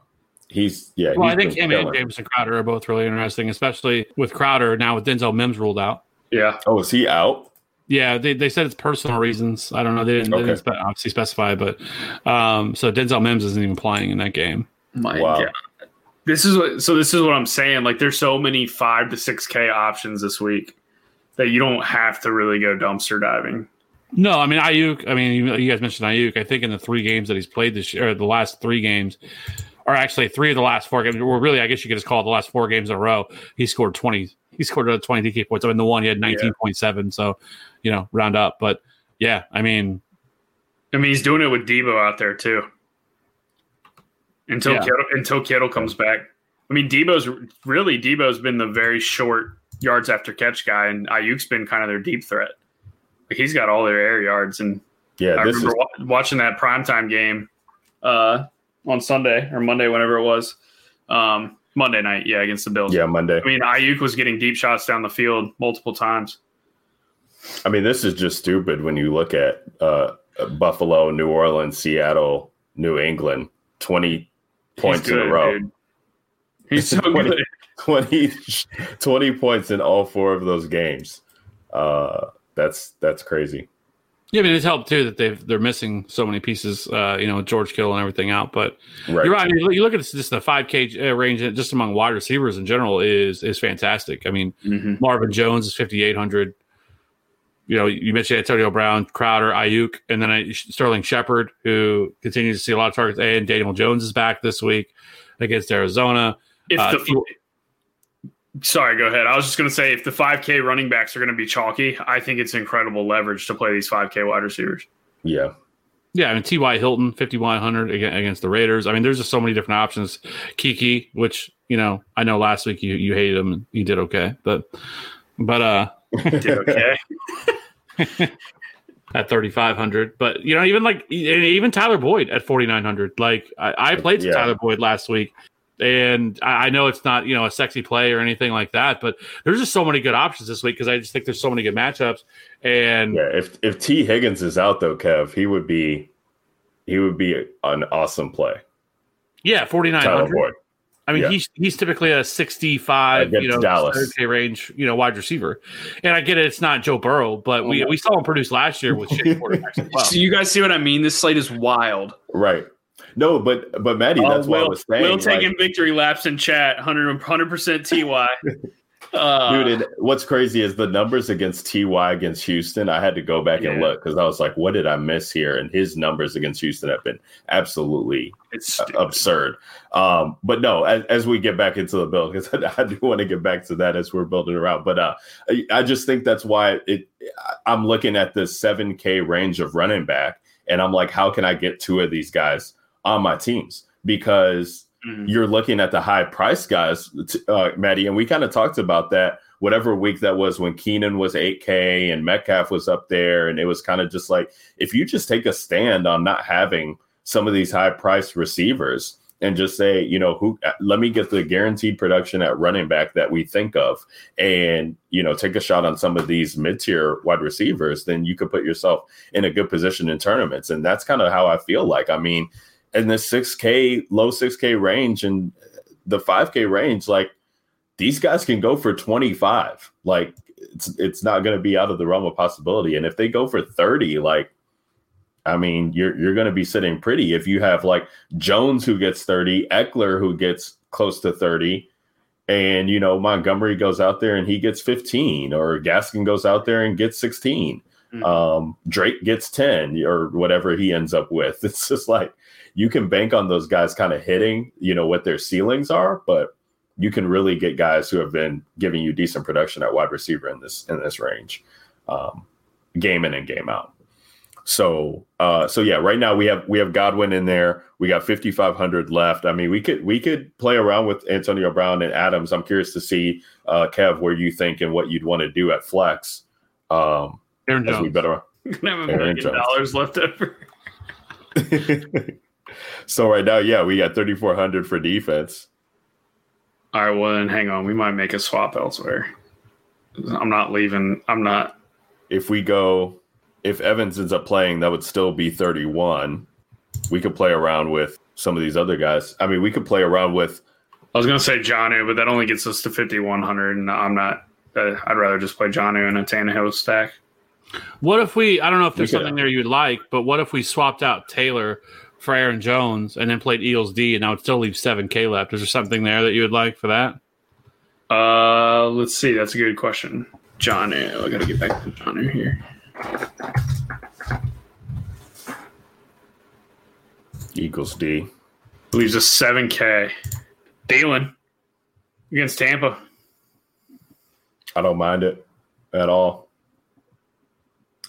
he's yeah. Well, I think been him and killing. Jameson Crowder are both really interesting, especially with Crowder now with Denzel Mims ruled out. Yeah. Oh, is he out? Yeah, they, they said it's personal reasons. I don't know. They didn't, they didn't spe- obviously specify, but um, so Denzel Mims isn't even playing in that game. My Wow. God. This is what, so this is what I'm saying. Like there's so many five to six K options this week that you don't have to really go dumpster diving. No, I mean Aiyuk. I mean, you, you guys mentioned Aiyuk. I think in the three games that he's played this year, or the last three games, or actually three of the last four games, or really, I guess you could just call it the last four games in a row. He scored twenty. He scored uh, twenty DK points. I mean, the one he had nineteen point seven. So, you know, round up. But yeah, I mean, I mean, he's doing it with Debo out there too. Until Yeah. Kittle, until Kittle comes back. I mean, Debo's really Debo's been the very short yards after catch guy, and Aiyuk's been kind of their deep threat. Like he's got all their air yards, and Yeah, I this remember is wa- watching that primetime game uh, on Sunday or Monday, whenever it was. Um, Monday night, yeah, against the Bills. yeah Monday. I mean, Aiyuk was getting deep shots down the field multiple times. I mean, this is just stupid when you look at uh, Buffalo, New Orleans, Seattle, New England, 20 points He's in a row. dude. He's so 20 good. 20, 20 points in all four of those games. Uh, that's that's crazy. Yeah, I mean, it's helped too that they've they're missing so many pieces. Uh, you know, George Kittle and everything out, but Right. You're right. I mean, you look at this, just the five K uh, range, just among wide receivers in general, is is fantastic. I mean, Marvin Jones is 5,800. You know, you mentioned Antonio Brown, Crowder, Aiyuk, and then uh, Sterling Shepard, who continues to see a lot of targets. And Daniel Jones is back this week against Arizona. If Uh, the sorry, go ahead. I was just going to say if the 5K running backs are going to be chalky, I think it's incredible leverage to play these 5K wide receivers. Yeah. Yeah, I mean T.Y. Hilton, 5,100 against the Raiders. I mean, there's just so many different options. Kiki, which, you know, I know last week you, you hated him. and You did okay. But, but, uh, Did okay. at 3500 but you know even like even tyler boyd at 4900 like i, I played Yeah. tyler boyd last week and I, I know it's not you know a sexy play or anything like that but there's just so many good options this week because i just think there's so many good matchups and Yeah. If if Tee Higgins is out though, Kev, he would be he would be an awesome play. yeah Tyler 4900 i mean yeah. he's he's typically a 65 you know Dallas. 30K range you know wide receiver and i get it it's not joe burrow but we, oh, we saw him produce last year with shitty quarterbacks as well So you guys see what I mean? This slate is wild. Right. No, but but Maddie, that's Oh, what I was saying. Will like- taking victory laps in chat. 100 percent Ty. Uh, Dude, and what's crazy is the numbers against Ty against Houston. I had to go back and look because I was like, "What did I miss here?" And his numbers against Houston have been absolutely it's uh, absurd. Um, but no, as, as we get back into the build, because I, do want to get back to that as we're building around. But uh, I, I just think that's why it. I'm looking at the seven K range of running back, and I'm like, how can I get two of these guys on my teams? Because Mhm. you're looking at the high price guys, uh, Maddie, and we kind of talked about that. Whatever week that was when Keenan was 8K and Metcalf was up there, and it was kind of just like if you just take a stand on not having some of these high priced receivers and just say, you know, who let me get the guaranteed production at running back that we think of and, you know, take a shot on some of these mid tier wide receivers, then you could put yourself in a good position in tournaments. And that's kind of how I feel like. I mean, in the 6K, low 6K range and the 5K range, like these guys can go for 25. Like it's it's not going to be out of the realm of possibility. And if they go for 30, like I mean, you're you're going to be sitting pretty if you have like Jones who gets 30, Ekeler who gets close to 30, and you know Montgomery goes out there and he gets 15, or Gaskin goes out there and gets 16. Mhm. Um, Drake gets 10 or whatever he ends up with. It's just like you can bank on those guys kind of hitting, you know, what their ceilings are, but you can really get guys who have been giving you decent production at wide receiver in this in this range, um, game in and game out. So, uh, so yeah, right now we have we have Godwin in there. We got 5500 left. I mean, we could we could play around with Antonio Brown and Adams. I'm curious to see uh, Kev where you think and what you'd want to do at flex. Um, Aaron as we Jones. better. Gonna have a million dollars left over. so right now, yeah, we got 3400 for defense. All right, well then hang on. We might make a swap elsewhere. I'm not leaving. I'm not. if we go if Evans ends up playing, that would still be 31. We could play around with some of these other guys. I mean, we could play around with I was gonna say Jonnu, but that only gets us to 5100, and I'm not. Uh, I'd rather just play Jonnu and a Tannehill stack. What if we? I don't know if there's something there you'd like, but what if we swapped out Taylor for Aaron Jones and then played Eagles D, and I would still leave seven K left? Is there something there that you would like for that? Uh, let's see. That's a good question. John. I gotta get back to John here. Eagles D. Leaves a 7K. Thielen against Tampa. I don't mind it at all.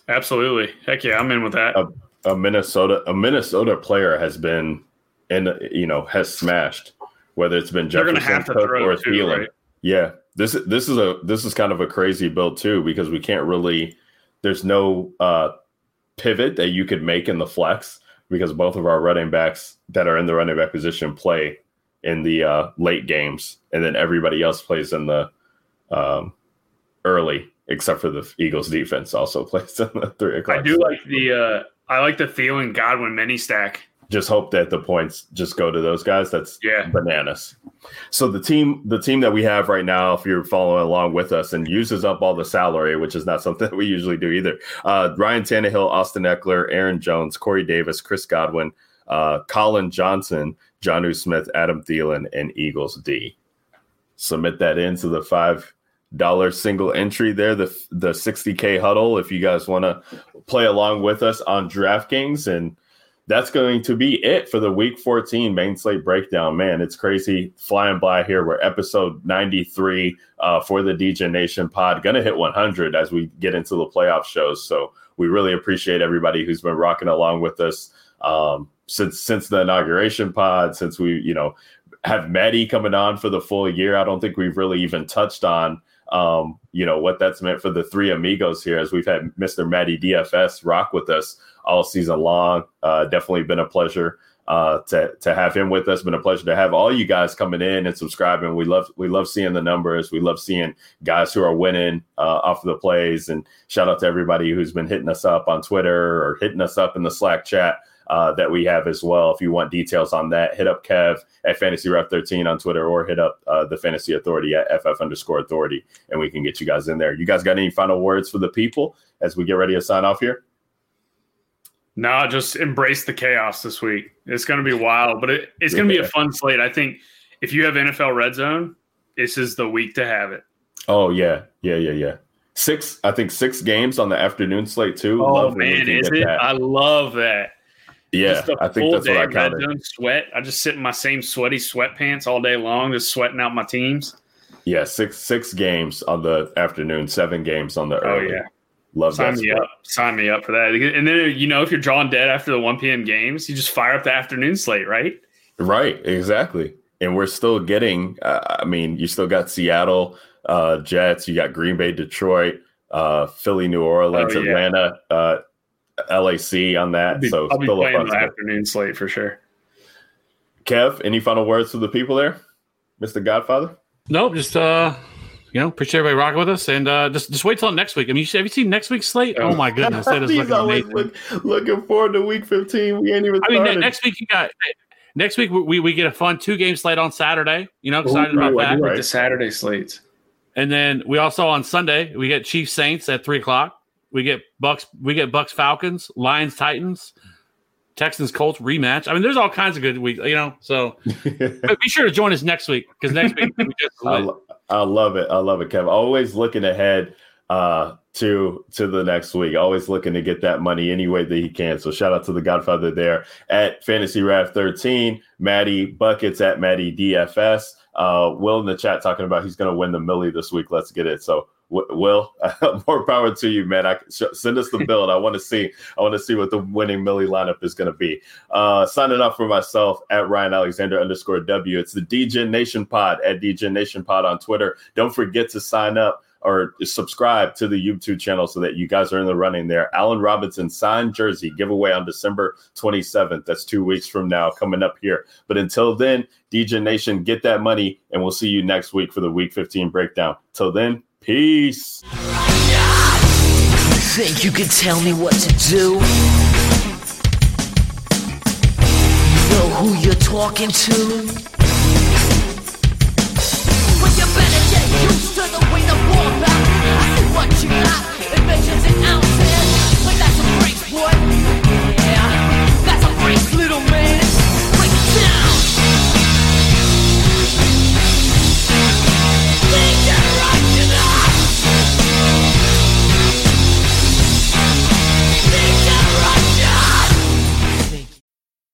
Absolutely. Heck yeah, I'm in with that. Uh, A Minnesota a Minnesota player has been and you know has smashed whether it's been Jefferson have Cook, or too, Thielen. right? Yeah, this is this is a this is kind of a crazy build too because we can't really. There's no uh, pivot that you could make in the flex because both of our running backs that are in the running back position play in the uh, late games, and then everybody else plays in the um, early, except for the Eagles defense also plays in the three o'clock. I do like the uh I like the Thielen Godwin mini stack. just hope that the points just go to those guys. That's Yeah. bananas. So the team, the team that we have right now, if you're following along with us and uses up all the salary, which is not something that we usually do either. Uh, Ryan Tannehill, Austin Ekeler, Aaron Jones, Corey Davis, Chris Godwin, uh, Collin Johnson, Jonnu Smith, Adam Thielen, and Eagles D. Submit that into the five dollar single entry there, the the 60k huddle. If you guys want to play along with us on DraftKings and that's going to be it for the week 14 main slate breakdown. Man, it's crazy flying by here. We're episode 93 uh, for the DJ Nation pod. To hit 100 as we get into the playoff shows. So we really appreciate everybody who's been rocking along with us um, since since the inauguration pod. Since we, you know, have Maddie coming on for the full year. I don't think we've really even touched on um, you know, what that's meant for the three amigos here as we've had Mr. Maddie DFS rock with us all season long. Uh, definitely been a pleasure uh, to to have him with us. Been a pleasure to have all you guys coming in and subscribing. We love we love seeing the numbers. We love seeing guys who are winning uh, off of the plays. And shout out to everybody who's been hitting us up on Twitter or hitting us up in the Slack chat. Uh, that we have as well. If you want details on that, hit up Kev at Fantasy Ref 13 on Twitter or hit up uh, the Fantasy Authority at FF underscore authority and we can get you guys in there. You guys got any final words for the people as we get ready to sign off here? No, just embrace the chaos this week. It's going to be wild, but it, it's going to be a fun slate. I think if you have NFL Red Zone, this is the week to have it. Oh yeah, yeah, yeah, yeah. Six, I think six games on the afternoon slate too. Oh Love man, is it? that. I love that. Yeah, I think that's what I day, counted. red zone Sweat. I just sit in my same sweaty sweatpants all day long, just sweating out my teams. Yeah, six six games on the afternoon, seven games on the early. Oh early. yeah, Love sign that. me split. up. Sign me up for that. And then you know, if you're drawing dead after the 1 p.m. games, you just fire up the afternoon slate, right? Right, exactly. And we're still getting. Uh, I mean, you still got Seattle uh, Jets. You got Green Bay, Detroit, uh, Philly, New Orleans, Oh, yeah. Atlanta, uh, LAC on that. I'll be, so I'll be still a playing the afternoon slate for sure. Kev, any final words to the people there, Mister Godfather? Nope, just uh, you know, appreciate everybody rocking with us, and uh, just just wait till next week. I mean, have you seen next week's slate? Oh my goodness, that is looking amazing. look, looking forward to Week 15. We ain't even. I mean, next week you got next week we, we get a fun two game slate on Saturday. You know, excited about Ooh, I that. Right. the Saturday slates. And then we also on Sunday we get Chiefs Saints at three o'clock. We get Bucks. We get Bucks Falcons, Lions Titans, Texans Colts rematch. I mean, there's all kinds of good weeks. You know, so but be sure to join us next week because next week we just I, lo- I love it. I love it, Kev. Always looking ahead uh, to to the next week. Always looking to get that money any way that he can. So shout out to the Godfather there at Fantasy Rap 13. Maddie Buckets at Maddie DFS. Uh, Will in the chat talking about he's going to win the Milly this week. Let's get it. So Will, more power to you, man. I, send us the build. I want to see. I want to see what the winning Milly lineup is going to be. Uh, signing off for myself at Ryan Alexander underscore W. It's the DGen Nation Pod at DGen Nation Pod on Twitter. Don't forget to sign up or subscribe to the YouTube channel so that you guys are in the running there. Allen Robinson signed jersey giveaway on December 27th. That's two weeks from now coming up here. But until then, DJ Nation, get that money, and we'll see you next week for the Week 15 breakdown. Till then, peace. You Think you can tell me what to do? Know who you're talking to? Well, you better get used to the way the war back. I see what you got, it measures in ounces. But that's a brace, boy. Yeah, that's a brace, little man.